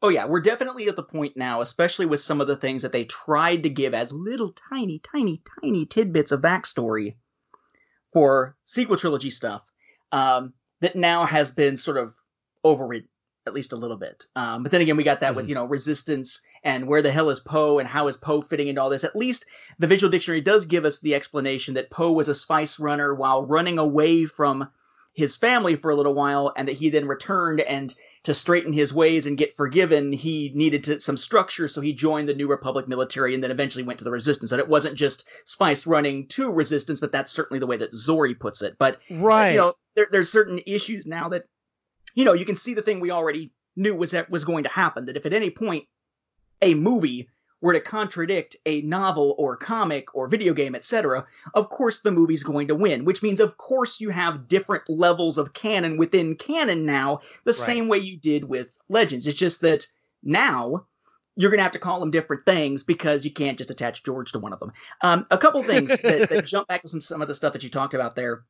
Oh yeah, we're definitely at the point now, especially with some of the things that they tried to give as little tiny, tiny, tiny tidbits of backstory for sequel trilogy stuff, um, that now has been sort of overridden at least a little bit. Um, but then again, we got that mm-hmm. with you know resistance and where the hell is Poe and how is Poe fitting into all this. At least the visual dictionary does give us the explanation that Poe was a spice runner while running away from his family for a little while, and that he then returned and to straighten his ways and get forgiven, he needed to, some structure, so he joined the New Republic military and then eventually went to the Resistance. And it wasn't just Spice running to Resistance, but that's certainly the way that Zorii puts it. But Right. you know, there, there's certain issues now that, you know, you can see the thing we already knew was that was going to happen. That if at any point a movie were to contradict a novel or comic or video game, etc., of course the movie's going to win, which means of course you have different levels of canon within canon now, the same way you did with Legends. It's just that now you're going to have to call them different things because you can't just attach George to one of them. Um, a couple things that, that jump back to some, some of the stuff that you talked about there.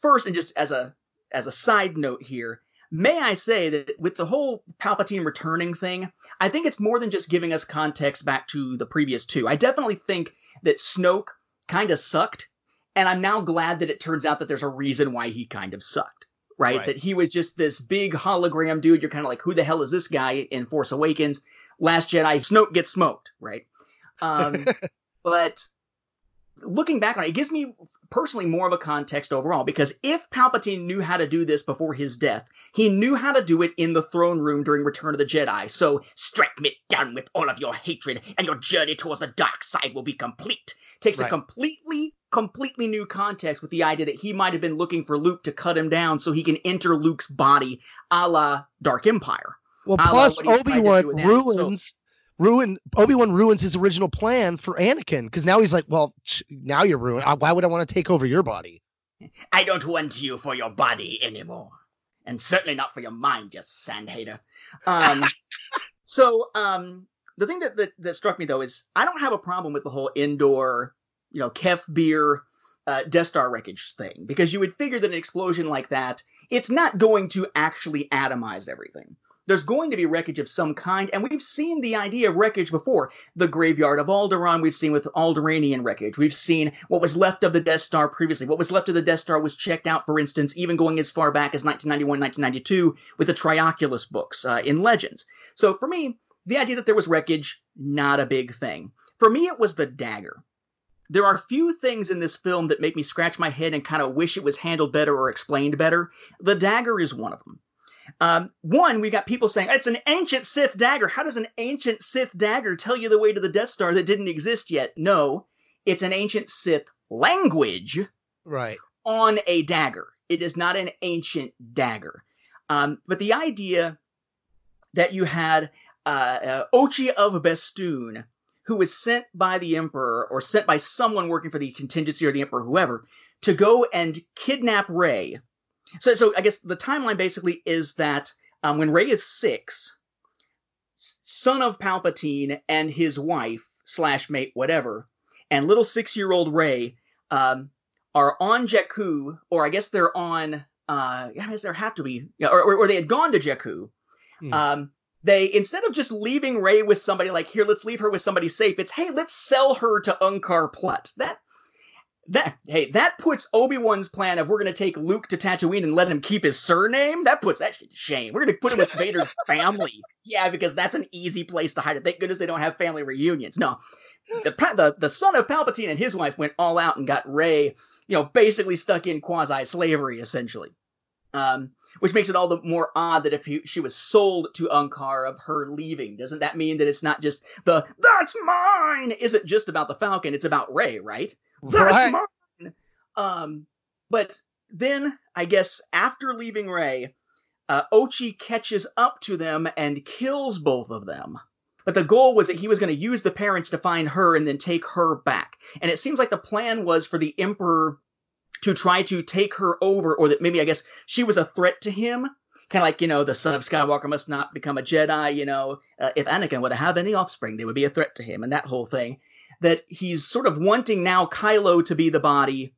First, and just as a as a side note here, may I say that with the whole Palpatine returning thing, I think it's more than just giving us context back to the previous two. I definitely think that Snoke kind of sucked, and I'm now glad that it turns out that there's a reason why he kind of sucked. Right? Right. That he was just this big hologram dude. You're kind of like, who the hell is this guy in Force Awakens? Last Jedi, Snoke gets smoked, right? Um, but looking back on it, it gives me personally more of a context overall because if Palpatine knew how to do this before his death, he knew how to do it in the throne room during Return of the Jedi. So strike me down with all of your hatred, and your journey towards the dark side will be complete. Takes Right. a completely, completely new context with the idea that he might have been looking for Luke to cut him down so he can enter Luke's body, a la Dark Empire. Well, plus what he tried to Obi Wan Anakin, so- ruins ruin Obi Wan ruins his original plan for Anakin because now he's like, well, ch- now you're ruined. Uh, Why would I want to take over your body? I don't want you for your body anymore. And certainly not for your mind, you sand hater. Um, so, um, the thing that, that, that struck me, though, is I don't have a problem with the whole Endor, you know, Kef Bir, uh, Death Star wreckage thing, because you would figure that an explosion like that, it's not going to actually atomize everything. There's going to be wreckage of some kind, and we've seen the idea of wreckage before. The graveyard of Alderaan, we've seen with Alderaanian wreckage. We've seen what was left of the Death Star previously. What was left of the Death Star was checked out, for instance, even going as far back as 1991, 1992 with the Trioculus books uh, in Legends. So for me, the idea that there was wreckage, not a big thing. For me, it was the dagger. There are few things in this film that make me scratch my head and kind of wish it was handled better or explained better. The dagger is one of them. Um, one, we got people saying it's an ancient Sith dagger. How does an ancient Sith dagger tell you the way to the Death Star that didn't exist yet? No, it's an ancient Sith language Right. on a dagger. It is not an ancient dagger. Um, but the idea that you had uh, uh, Ochi of Bestoon, who was sent by the Emperor or sent by someone working for the contingency or the Emperor, whoever, to go and kidnap Rey. So, so I guess the timeline basically is that um, when Rey is six, son of Palpatine and his wife slash mate, whatever, and little six-year-old Rey um, are on Jakku, or I guess they're on. Uh, I guess there have to be, or, or, or they had gone to Jakku. Hmm. Um, they instead of just leaving Rey with somebody like here, let's leave her with somebody safe. It's hey, let's sell her to Unkar Plutt. That that hey, that puts Obi Wan's plan of we're gonna take Luke to Tatooine and let him keep his surname. That puts that shit to shame. We're gonna put him with Vader's family. Yeah, because that's an easy place to hide it. Thank goodness they don't have family reunions. No, the the the son of Palpatine and his wife went all out and got Rey, you know, basically stuck in quasi slavery essentially. Um, which makes it all the more odd that if he, she was sold to Unkar of her leaving, doesn't that mean that it's not just the "that's mine"? Isn't just about the Falcon? It's about Rey, right? That's Right. mine. Um, but then I guess after leaving Rey, uh, Ochi catches up to them and kills both of them. But the goal was that he was going to use the parents to find her and then take her back. And it seems like the plan was for the Emperor to try to take her over, or that maybe I guess she was a threat to him. Kind of like, you know, the son of Skywalker must not become a Jedi, you know, uh, if Anakin were to have any offspring, they would be a threat to him, and that whole thing. That he's sort of wanting now Kylo to be the body,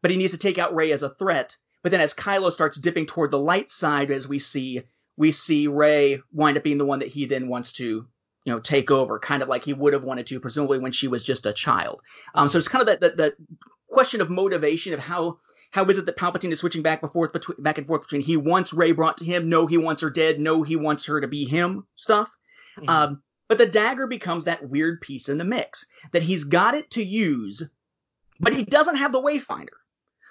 but he needs to take out Rey as a threat. But then as Kylo starts dipping toward the light side, as we see, we see Rey wind up being the one that he then wants to, you know, take over, kind of like he would have wanted to, presumably when she was just a child. Um, so it's kind of that, that, that question of motivation of how how is it that Palpatine is switching back and forth between back and forth between he wants Rey brought to him, no, he wants her dead, no, he wants her to be him stuff. Mhm. Um, but the dagger becomes that weird piece in the mix that he's got it to use, but he doesn't have the Wayfinder.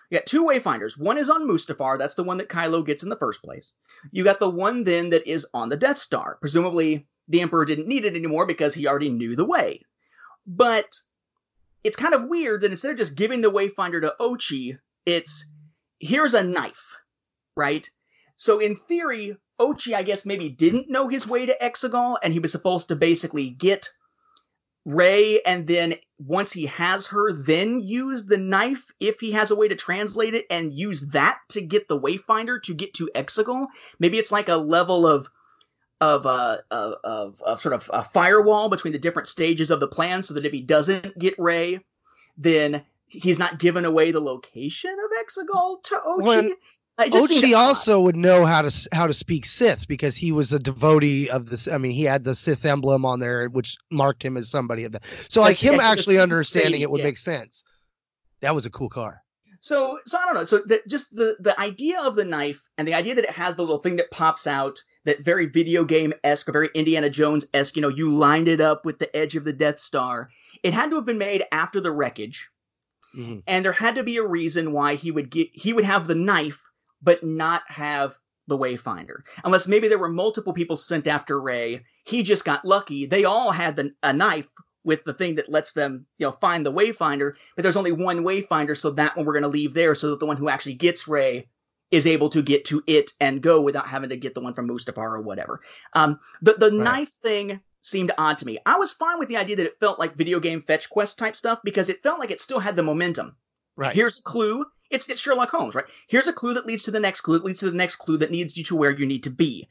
You got two wayfinders. One is on Mustafar. That's the one that Kylo gets in the first place. You got the one then that is on the Death Star. Presumably, the Emperor didn't need it anymore because he already knew the way. But it's kind of weird that instead of just giving the wayfinder to Ochi, it's here's a knife, right? So in theory, Ochi, I guess, maybe didn't know his way to Exegol, and he was supposed to basically get Rey, and then once he has her, then use the knife if he has a way to translate it, and use that to get the Wayfinder to get to Exegol. Maybe it's like a level of of uh, of, of, sort of a firewall between the different stages of the plan, so that if he doesn't get Rey, then he's not giving away the location of Exegol to Ochi. Ochi also would know how to how to speak Sith because he was a devotee of this. I mean, he had the Sith emblem on there, which marked him as somebody of that. So, like him actually understanding saved, it would yeah. make sense. That was a cool car. So, so I don't know. So, the, just the the idea of the knife and the idea that it has the little thing that pops out, that very video game esque, very Indiana Jones esque. You know, you lined it up with the edge of the Death Star. It had to have been made after the wreckage, Mhm. and there had to be a reason why he would get he would have the knife, but not have the Wayfinder. Unless maybe there were multiple people sent after Rey. He just got lucky. They all had the, a knife with the thing that lets them, you know, find the Wayfinder, but there's only one Wayfinder, so that one we're going to leave there so that the one who actually gets Rey is able to get to it and go without having to get the one from Mustafar or whatever. Um, the the Right. knife thing seemed odd to me. I was fine with the idea that it felt like video game fetch quest type stuff because it felt like it still had the momentum. Right. Here's a clue. It's, it's Sherlock Holmes, right? Here's a clue that leads to the next clue that leads to the next clue that leads you to where you need to be.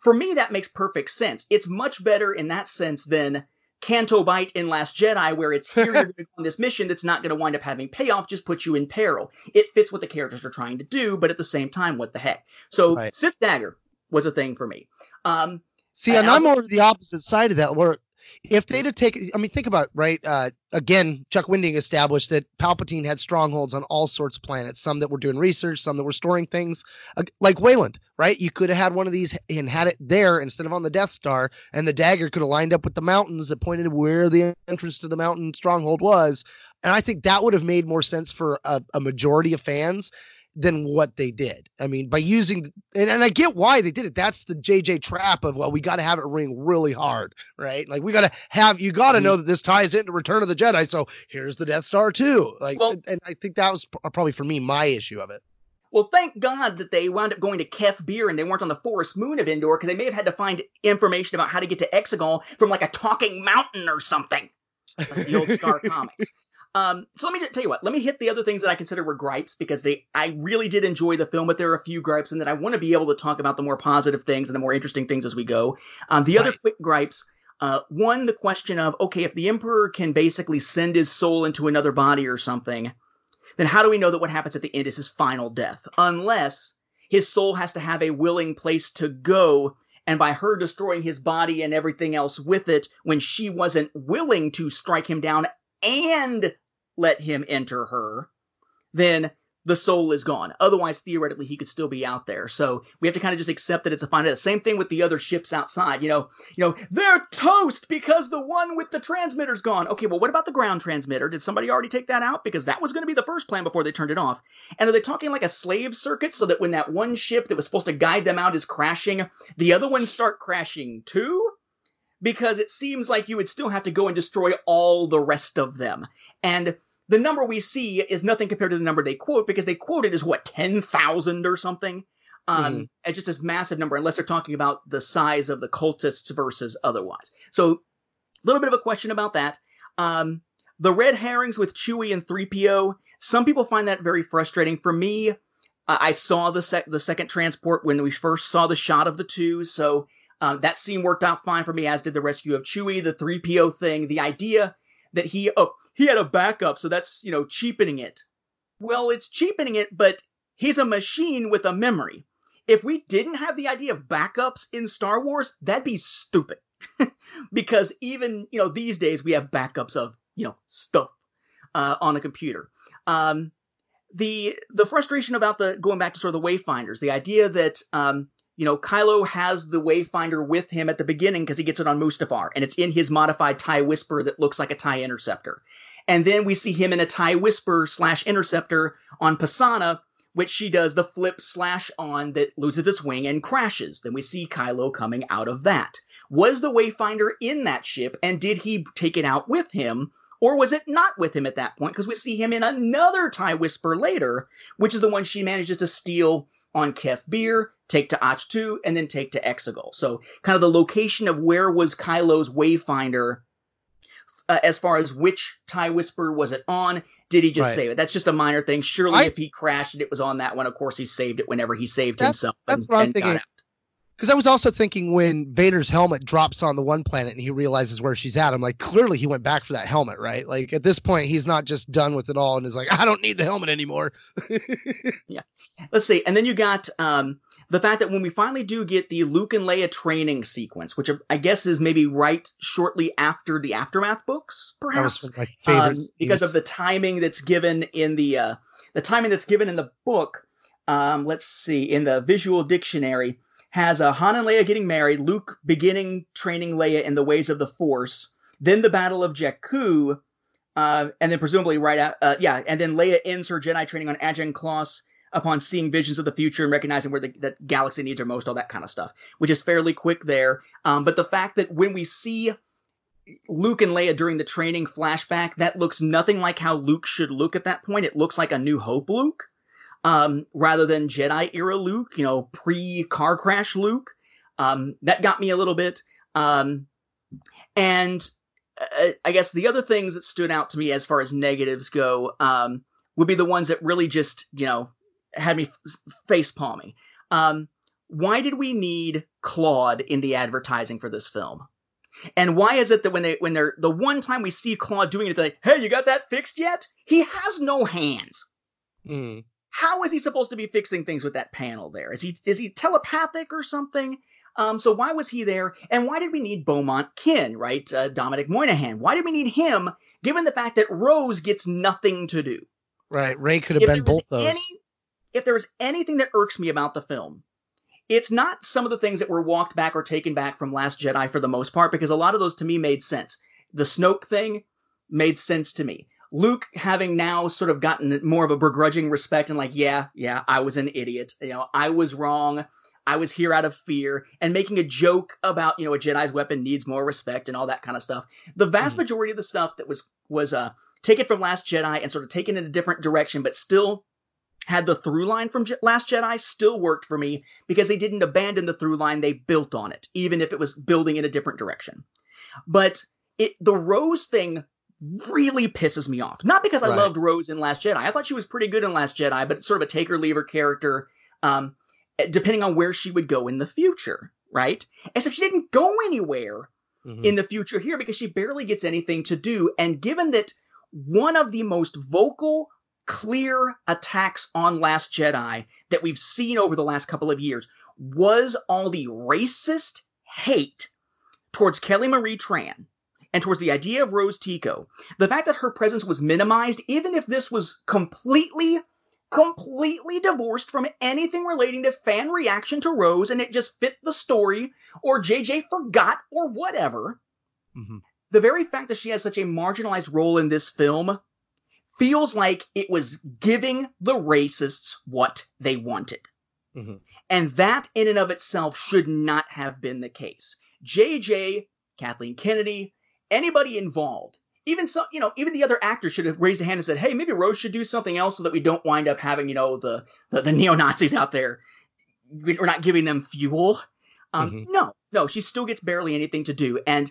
For me, that makes perfect sense. It's much better in that sense than Canto Bight in Last Jedi, where it's here you're going to go on this mission that's not going to wind up having payoff, just put you in peril. It fits what the characters are trying to do, but at the same time, what the heck? So Right. Sith Dagger was a thing for me. Um, See, and I- I'm more the opposite side of that. Where if they'd have taken, I mean, think about it, right. Uh, again, Chuck Wendig established that Palpatine had strongholds on all sorts of planets. Some that were doing research, some that were storing things, uh, like Wayland, right? You could have had one of these and had it there instead of on the Death Star, and the dagger could have lined up with the mountains that pointed where the entrance to the mountain stronghold was. And I think that would have made more sense for a, a majority of fans than what they did. I mean, by using and, and I get why they did it. That's the JJ trap of well, we got to have it ring really hard, right? Like we got to have you got to mm-hmm. know that this ties into Return of the Jedi. So here's the Death Star too. Like, Well- and, I think that was uh, probably for me my issue of it. Well, thank God that they wound up going to Kef Bir and they weren't on the forest moon of Endor because they may have had to find information about how to get to Exegol from like a talking mountain or something, like the old Star comics. Um, so let me tell you what. Let me hit the other things that I consider were gripes because they, I really did enjoy the film, but there are a few gripes, and that I want to be able to talk about the more positive things and the more interesting things as we go. Um, the other quick gripes. Uh, one, the question of okay, if the Emperor can basically send his soul into another body or something, then how do we know that what happens at the end is his final death? Unless his soul has to have a willing place to go, and by her destroying his body and everything else with it, when she wasn't willing to strike him down and let him enter her, then the soul is gone. Otherwise, theoretically, he could still be out there. So we have to kind of just accept that it's a death. Same thing with the other ships outside. You know, you know, they're toast because the one with the transmitter's gone. Okay, well, what about the ground transmitter? Did somebody already take that out? Because that was going to be the first plan before they turned it off. And are they talking like a slave circuit so that when that one ship that was supposed to guide them out is crashing, the other ones start crashing too? Because it seems like you would still have to go and destroy all the rest of them. And the number we see is nothing compared to the number they quote because they quote it as what, 10,000 or something? Um, It's just this massive number, unless they're talking about the size of the cultists versus otherwise. So, a little bit of a question about that. Um, the red herrings with Chewie and 3PO, some people find that very frustrating. For me, I I saw the sec- the second transport when we first saw the shot of the two, so uh, that scene worked out fine for me. As did the rescue of Chewie, the 3PO thing, the idea that he oh he had a backup, so that's you know cheapening it. Well, it's cheapening it, but he's a machine with a memory. If we didn't have the idea of backups in Star Wars, that'd be stupid. because even you know these days we have backups of you know stuff uh, on a computer. Um, the the frustration about the going back to sort of the wayfinders, the idea that um, you know, Kylo has the Wayfinder with him at the beginning because he gets it on Mustafar, and it's in his modified TIE Whisper that looks like a TIE Interceptor. And then we see him in a TIE Whisper slash Interceptor on Pasaana, which she does the flip slash on that loses its wing and crashes. Then we see Kylo coming out of that. Was the Wayfinder in that ship, and did he take it out with him? Or was it not with him at that point? Because we see him in another TIE Whisper later, which is the one she manages to steal on Kef Bir, take to Ahch-To, and then take to Exegol. So, kind of the location of where was Kylo's Wayfinder uh, as far as which TIE Whisper was it on? Did he just Right. save it? That's just a minor thing. Surely, I- if he crashed it was on that one, of course he saved it whenever he saved That's- himself. that's and- what I'm thinking. Because I was also thinking when Vader's helmet drops on the one planet and he realizes where she's at, I'm like, clearly he went back for that helmet, right? Like at this point, he's not just done with it all and is like, I don't need the helmet anymore. Yeah let's see. And then you got um, the fact that when we finally do get the Luke and Leia training sequence, which I guess is maybe right shortly after the Aftermath books, perhaps. was one of um, because of the timing that's given in the uh, the timing that's given in the book. Um, let's see, in the visual dictionary, has uh, Han and Leia getting married, Luke beginning training Leia in the ways of the Force, then the Battle of Jakku, uh, and then presumably right out, uh, yeah, and then Leia ends her Jedi training on Ajan Kloss upon seeing visions of the future and recognizing where the that galaxy needs are most, all that kind of stuff, which is fairly quick there. Um, but the fact that when we see Luke and Leia during the training flashback, that looks nothing like how Luke should look at that point. It looks like a New Hope Luke, um, rather than Jedi era Luke, you know, pre car crash Luke. Um, that got me a little bit. Um, and uh, I guess the other things that stood out to me as far as negatives go um, would be the ones that really just, you know, had me f- face palming. Um, why did we need Klaud in the advertising for this film? And why is it that when they when they're the one time we see Klaud doing it, they're like, "Hey, you got that fixed yet?" He has no hands. Mm. How is he supposed to be fixing things with that panel there? Is he is he telepathic or something? Um, so why was he there? And why did we need Beaumont Kin, right? Uh, Dominic Monaghan. Why did we need him, given the fact that Rose gets nothing to do? Right. Rey could have if been both those. any if there was anything that irks me about the film it's not some of the things that were walked back or taken back from last jedi for the most part because a lot of those to me made sense. The snoke thing made sense to me. Luke having now sort of gotten more of a begrudging respect and like yeah yeah i was an idiot. You know i was wrong. I was here out of fear. And making a joke about you know a jedi's weapon needs more respect and all that kind of stuff. The vast Mhm. majority of the stuff that was was uh taken from last jedi and sort of taken in a different direction but still had the through line from Je- Last Jedi still worked for me because they didn't abandon the through line, they built on it, even if it was building in a different direction. But it the Rose thing really pisses me off. Not because I Right. loved Rose in Last Jedi. I thought she was pretty good in Last Jedi, but it's sort of a take or leave her character, um, depending on where she would go in the future, right? Except she didn't go anywhere Mhm. in the future here because she barely gets anything to do. And given that one of the most vocal, clear attacks on Last Jedi that we've seen over the last couple of years was all the racist hate towards Kelly Marie Tran and towards the idea of Rose Tico, the fact that her presence was minimized, even if this was completely, completely divorced from anything relating to fan reaction to Rose and it just fit the story, or JJ forgot, or whatever, Mhm. the very fact that she has such a marginalized role in this film feels like it was giving the racists what they wanted. Mhm. And that in and of itself should not have been the case. JJ, Kathleen Kennedy, anybody involved, even some, you know, even the other actors should have raised a hand and said, "Hey, maybe Rose should do something else so that we don't wind up having, you know, the the, the neo Nazis out there. We're not giving them fuel." Um, Mhm. No, no, she still gets barely anything to do, and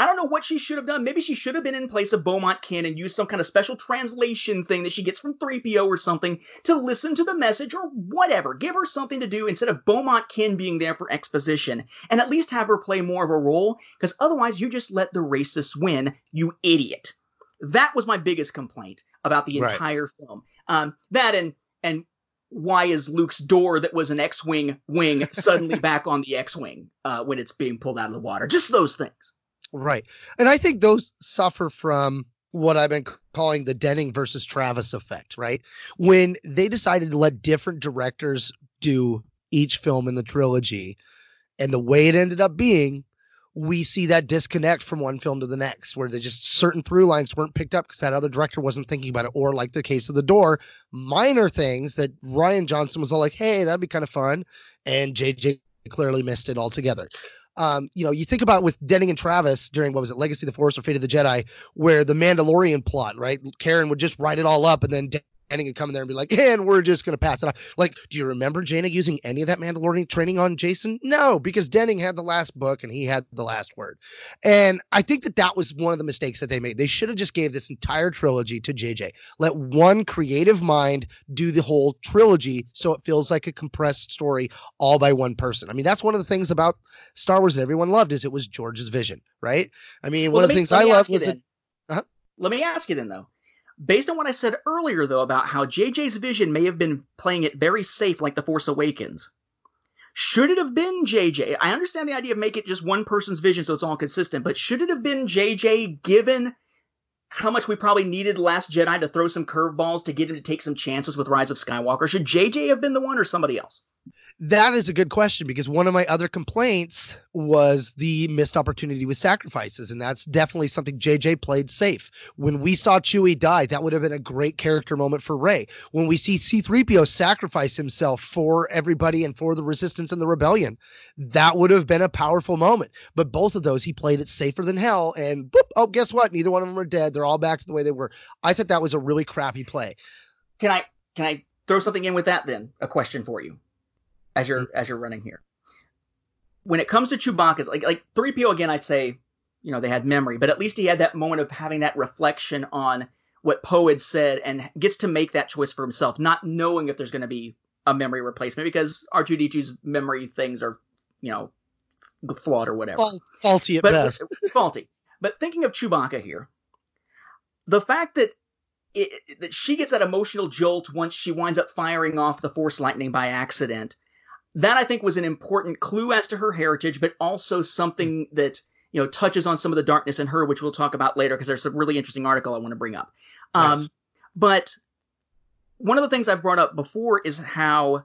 I don't know what she should have done. Maybe she should have been in place of Beaumont Kin and used some kind of special translation thing that she gets from 3PO or something to listen to the message or whatever. Give her something to do instead of Beaumont Kin being there for exposition and at least have her play more of a role because otherwise you just let the racists win, you idiot. That was my biggest complaint about the Right. entire film. Um, that and and why is Luke's door that was an X-wing wing suddenly back on the X-wing uh, when it's being pulled out of the water? Just those things. Right. And I think those suffer from what I've been calling the Denning versus Traviss effect, right? When they decided to let different directors do each film in the trilogy. And the way it ended up being, we see that disconnect from one film to the next, where they just certain through lines weren't picked up because that other director wasn't thinking about it, or like the case of the door, minor things that Rian Johnson was all like, "Hey, that'd be kind of fun," and JJ clearly missed it altogether. Um, you know, you think about with Denning and Traviss during what was it, Legacy of the Force or Fate of the Jedi, where the Mandalorian plot, right? Karen would just write it all up, and then Denning would come in there and be like, and we're just going to pass it off. Like, do you remember Jaina using any of that Mandalorian training on Jacen? No, because Denning had the last book and he had the last word. And I think that that was one of the mistakes that they made. They should have just gave this entire trilogy to JJ. Let one creative mind do the whole trilogy so it feels like a compressed story all by one person. I mean, that's one of the things about Star Wars that everyone loved is it was George's vision, right? I mean, Well, one of the things I me loved was that Uh-huh. Let me ask you then, though. Based on what I said earlier, though, about how JJ's vision may have been playing it very safe, like The Force Awakens, should it have been JJ? I understand the idea of make it just one person's vision so it's all consistent, but should it have been JJ given how much we probably needed Last Jedi to throw some curveballs to get him to take some chances with Rise of Skywalker? Should JJ have been the one or somebody else? That is a good question because one of my other complaints was the missed opportunity with sacrifices, and that's definitely something JJ played safe. When we saw Chewie die, that would have been a great character moment for Rey. When we see C3PO sacrifice himself for everybody and for the resistance and the rebellion, that would have been a powerful moment. But both of those, he played it safer than hell, and boop, oh, guess what? Neither one of them are dead. They're all back to the way they were. I thought that was a really crappy play. Can I can I throw something in with that then? A question for you, as you're hmm. as you're running here. When it comes to Chewbacca's, like like three PO again, I'd say, you know, they had memory, but at least he had that moment of having that reflection on what Poe had said and gets to make that choice for himself, not knowing if there's going to be a memory replacement because R2D2's memory things are, you know, flawed or whatever faulty at but best. faulty. But thinking of Chewbacca here, the fact that it, that she gets that emotional jolt once she winds up firing off the Force lightning by accident, that I think was an important clue as to her heritage, but also something that you know touches on some of the darkness in her, which we'll talk about later because there's a really interesting article I want to bring up. Um, But one of the things I've brought up before is how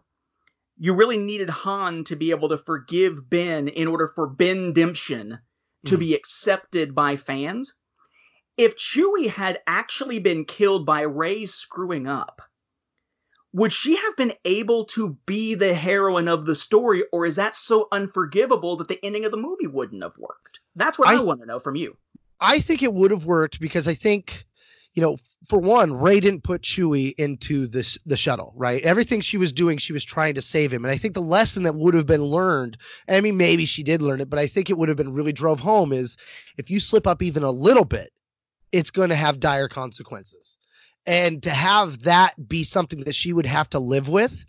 you really needed Han to be able to forgive Ben in order for Bendemption to Mhm. be accepted by fans. If Chewie had actually been killed by Rey screwing up, would she have been able to be the heroine of the story, or is that so unforgivable that the ending of the movie wouldn't have worked? That's what I, I- want to know from you. I think it would have worked because I think, you know, for one, Rey didn't put Chewie into this the shuttle, right? Everything she was doing, she was trying to save him. And I think the lesson that would have been learned, I mean, maybe she did learn it, but I think it would have been really drove home is if you slip up even a little bit, it's going to have dire consequences. And to have that be something that she would have to live with,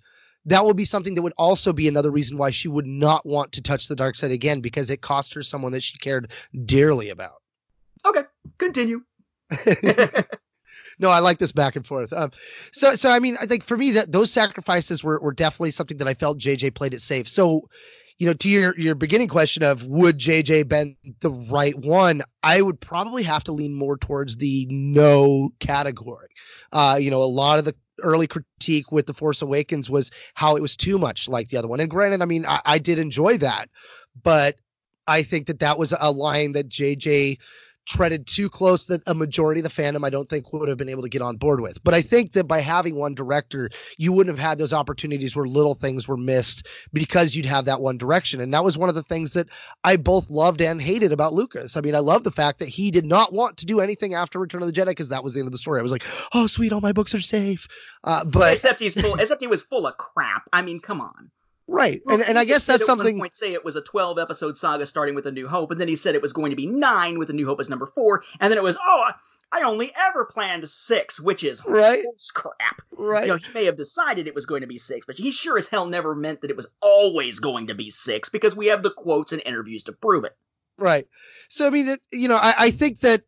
that would be something that would also be another reason why she would not want to touch the dark side again because it cost her someone that she cared dearly about. Okay, continue. no, I like this back and forth. Um, so, so I mean, I think for me that those sacrifices were, were definitely something that I felt JJ played it safe. So, you know, to your your beginning question of would JJ been the right one, I would probably have to lean more towards the no category. Uh, you know, a lot of the early critique with the Force Awakens was how it was too much like the other one. And granted, I mean, I, I did enjoy that, but I think that that was a line that JJ treaded too close that a majority of the fandom I don't think would have been able to get on board with. But I think that by having one director, you wouldn't have had those opportunities where little things were missed because you'd have that one direction. And that was one of the things that I both loved and hated about Lucas. I mean, I love the fact that he did not want to do anything after Return of the Jedi because that was the end of the story. I was like, oh, sweet, all my books are safe. Uh, but except he's full. except he was full of crap. I mean, come on. Right, and and I guess that's something. point say it was a 12 episode saga starting with A New Hope, and then he said it was going to be nine with A New Hope as number four, and then it was oh I only ever planned six, which is Right. crap. Right. You know, he may have decided it was going to be six, but he sure as hell never meant that it was always going to be six because we have the quotes and interviews to prove it. Right. So I mean, it, you know, I, I think that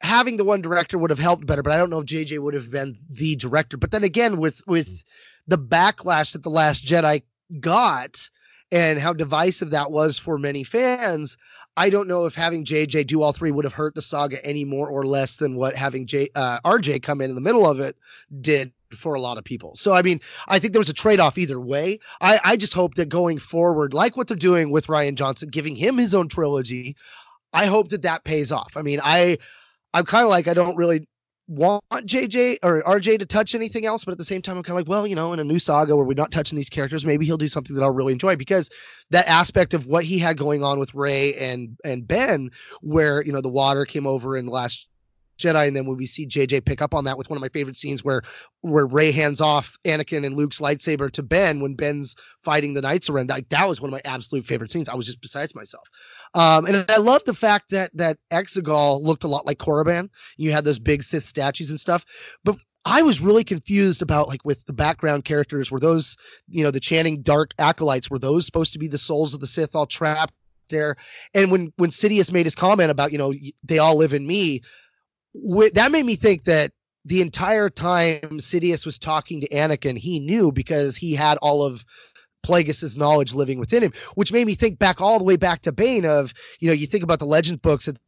having the one director would have helped better, but I don't know if JJ would have been the director. But then again, with with the backlash that the Last Jedi got and how divisive that was for many fans, I don't know if having JJ do all three would have hurt the saga any more or less than what having J uh, RJ come in in the middle of it did for a lot of people. So I mean, I think there was a trade-off either way. I, I just hope that going forward, like what they're doing with Rian Johnson, giving him his own trilogy, I hope that that pays off. I mean, I I'm kind of like I don't really want JJ or RJ to touch anything else, but at the same time, I'm kind of like, well, you know, in a new saga where we're not touching these characters, maybe he'll do something that I'll really enjoy. Because that aspect of what he had going on with Rey and and Ben, where you know the water came over in last Jedi, and then when we see JJ pick up on that with one of my favorite scenes where where Rey hands off Anakin and Luke's lightsaber to Ben when Ben's fighting the Knights around, like that was one of my absolute favorite scenes. I was just besides myself. Um, and I love the fact that that Exegol looked a lot like Korriban. You had those big Sith statues and stuff, but I was really confused about like with the background characters. Were those, you know, the chanting dark acolytes? Were those supposed to be the souls of the Sith all trapped there? And when when Sidious made his comment about, you know, they all live in me, wh- that made me think that the entire time Sidious was talking to Anakin, he knew because he had all of Plagueis's knowledge living within him, which made me think back all the way back to Bane of, you know, you think about the legend books that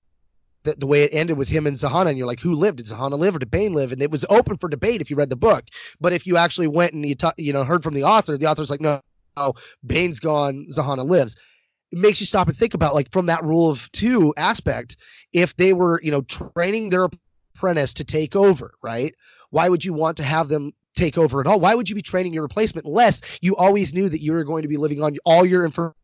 the, the way it ended with him and Zannah, and you're like, who lived? Did Zannah live or did Bane live? And it was open for debate if you read the book. But if you actually went and you ta- you know heard from the author, the author's like, no, no, Bane's gone, Zannah lives. It makes you stop and think about like from that rule of two aspect, if they were you know training their apprentice to take over, right? Why would you want to have them take over at all? Why would you be training your replacement unless you always knew that you were going to be living on all your information?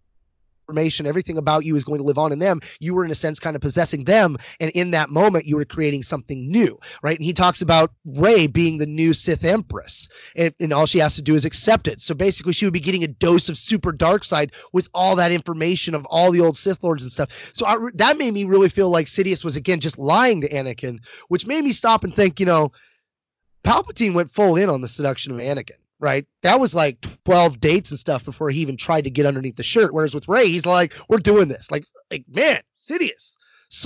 Information, everything about you is going to live on in them. You were, in a sense, kind of possessing them. And in that moment, you were creating something new, right? And he talks about Rey being the new Sith Empress, and, and all she has to do is accept it. So basically, she would be getting a dose of super dark side with all that information of all the old Sith Lords and stuff. So I, that made me really feel like Sidious was, again, just lying to Anakin, which made me stop and think, you know, Palpatine went full in on the seduction of Anakin right? That was like 12 dates and stuff before he even tried to get underneath the shirt. Whereas with Rey, he's like, we're doing this. Like, like man, Sidious,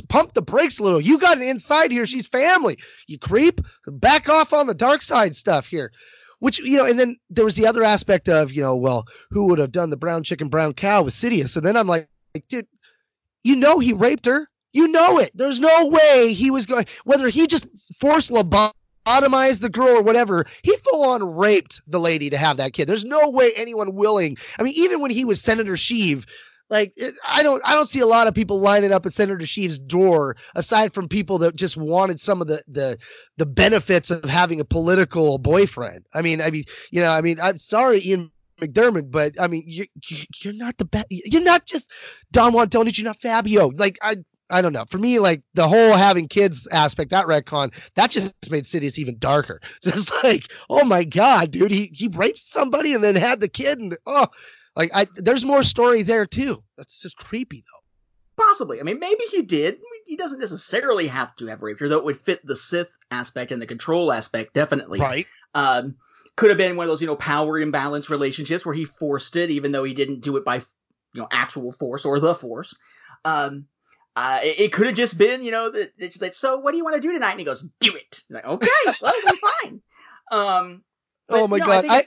pump the brakes a little. You got an inside here. She's family. You creep. Back off on the dark side stuff here. Which, you know, and then there was the other aspect of, you know, well, who would have done the brown chicken, brown cow with Sidious? And then I'm like, dude, you know he raped her. You know it. There's no way he was going, whether he just forced LeBon sodomized the girl or whatever. He full on raped the lady to have that kid. There's no way anyone willing. I mean, even when he was Senator Sheev, like it, I don't I don't see a lot of people lining up at Senator Sheev's door aside from people that just wanted some of the the the benefits of having a political boyfriend. I mean, I mean, you know, I mean, I'm sorry, Ian McDiarmid, but I mean, you, you are not the best. You're not just Don Juan Donis. You're not Fabio. Like I I don't know. For me, like the whole having kids aspect, that retcon, that just made Sidious even darker. Just like, oh my god, dude, he he raped somebody and then had the kid, and oh, like I there's more story there too. That's just creepy though. Possibly. I mean, maybe he did. He doesn't necessarily have to have raped her, though it would fit the Sith aspect and the control aspect definitely. Right. Um, could have been one of those, you know, power imbalance relationships where he forced it, even though he didn't do it by, you know, actual force or the force. Um, uh, it, it could have just been, you know, that it's like, so what do you want to do tonight? And he goes, do it. I'm like, okay, well, fine. Um, oh my no, god, I, I,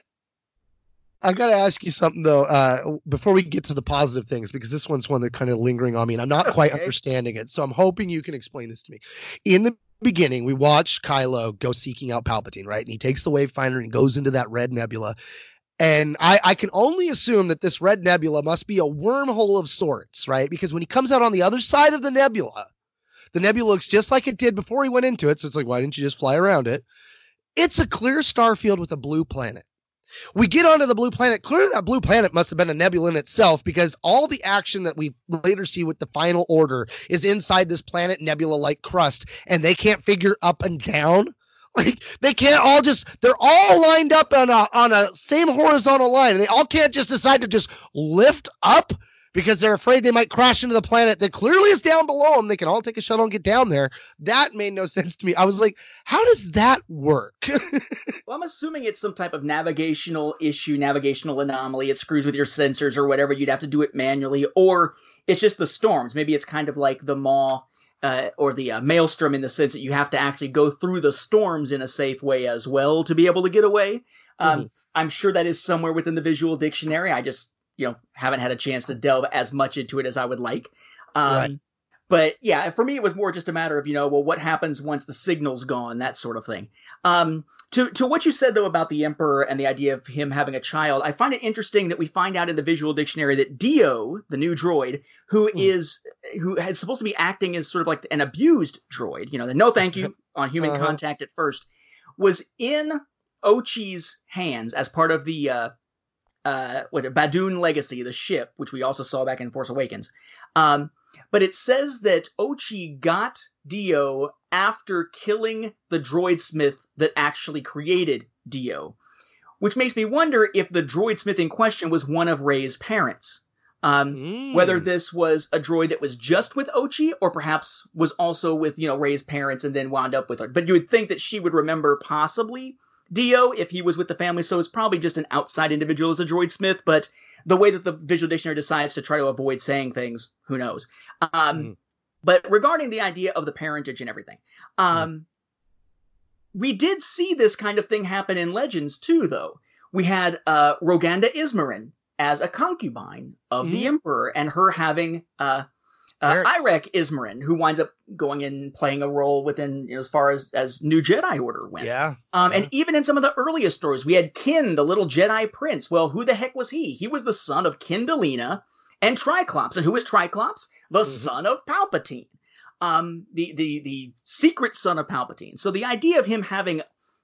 I gotta ask you something though, uh, before we get to the positive things, because this one's one that kind of lingering on me, and I'm not quite understanding it. So I'm hoping you can explain this to me. In the beginning, we watch Kylo go seeking out Palpatine, right? And he takes the Wayfinder and goes into that red nebula. And I, I can only assume that this red nebula must be a wormhole of sorts, right? Because when he comes out on the other side of the nebula, the nebula looks just like it did before he went into it. So it's like, why didn't you just fly around it? It's a clear star field with a blue planet. We get onto the blue planet. Clearly, that blue planet must have been a nebula in itself because all the action that we later see with the final order is inside this planet nebula like crust, and they can't figure up and down like they can't all just they're all lined up on a on a same horizontal line and they all can't just decide to just lift up because they're afraid they might crash into the planet that clearly is down below them. They can all take a shuttle and get down there. That made no sense to me. I was like, how does that work? well, I'm assuming it's some type of navigational issue, navigational anomaly. It screws with your sensors or whatever. You'd have to do it manually, or it's just the storms. Maybe it's kind of like the Maw uh, or the uh, maelstrom in the sense that you have to actually go through the storms in a safe way as well to be able to get away. Um, mm-hmm. I'm sure that is somewhere within the visual dictionary. I just you know haven't had a chance to delve as much into it as I would like. Um, right. But yeah, for me, it was more just a matter of you know, well, what happens once the signal's gone, that sort of thing. Um, to to what you said though about the emperor and the idea of him having a child, I find it interesting that we find out in the visual dictionary that D-O, the new droid, who Hmm. is who is supposed to be acting as sort of like an abused droid, you know, the no thank you on human Uh-huh. contact at first, was in Ochi's hands as part of the uh, uh, what Badoon Legacy, the ship, which we also saw back in Force Awakens. Um, but it says that Ochi got D-O after killing the droid smith that actually created D-O, which makes me wonder if the droid smith in question was one of Rey's parents. Um, Mm. whether this was a droid that was just with Ochi or perhaps was also with, you know, Rey's parents and then wound up with her. But you would think that she would remember possibly D-O if he was with the family, so it's probably just an outside individual as a droid smith, but the way that the visual dictionary decides to try to avoid saying things, who knows. Um, Mhm. But regarding the idea of the parentage and everything, um, we did see this kind of thing happen in Legends too, though. We had uh, Roganda Ismarin as a concubine of the Mhm. Emperor, and her having uh, uh, Irek Ismarin, who winds up going and playing a role within you know, as far as as New Jedi Order went. Yeah. Um, Yeah. And even in some of the earliest stories, we had Ken, the little Jedi prince. Well, who the heck was he? He was the son of Kendalina and Triclops. And who is Triclops? The Mhm. son of Palpatine. Um, the, the, the secret son of Palpatine. So the idea of him having,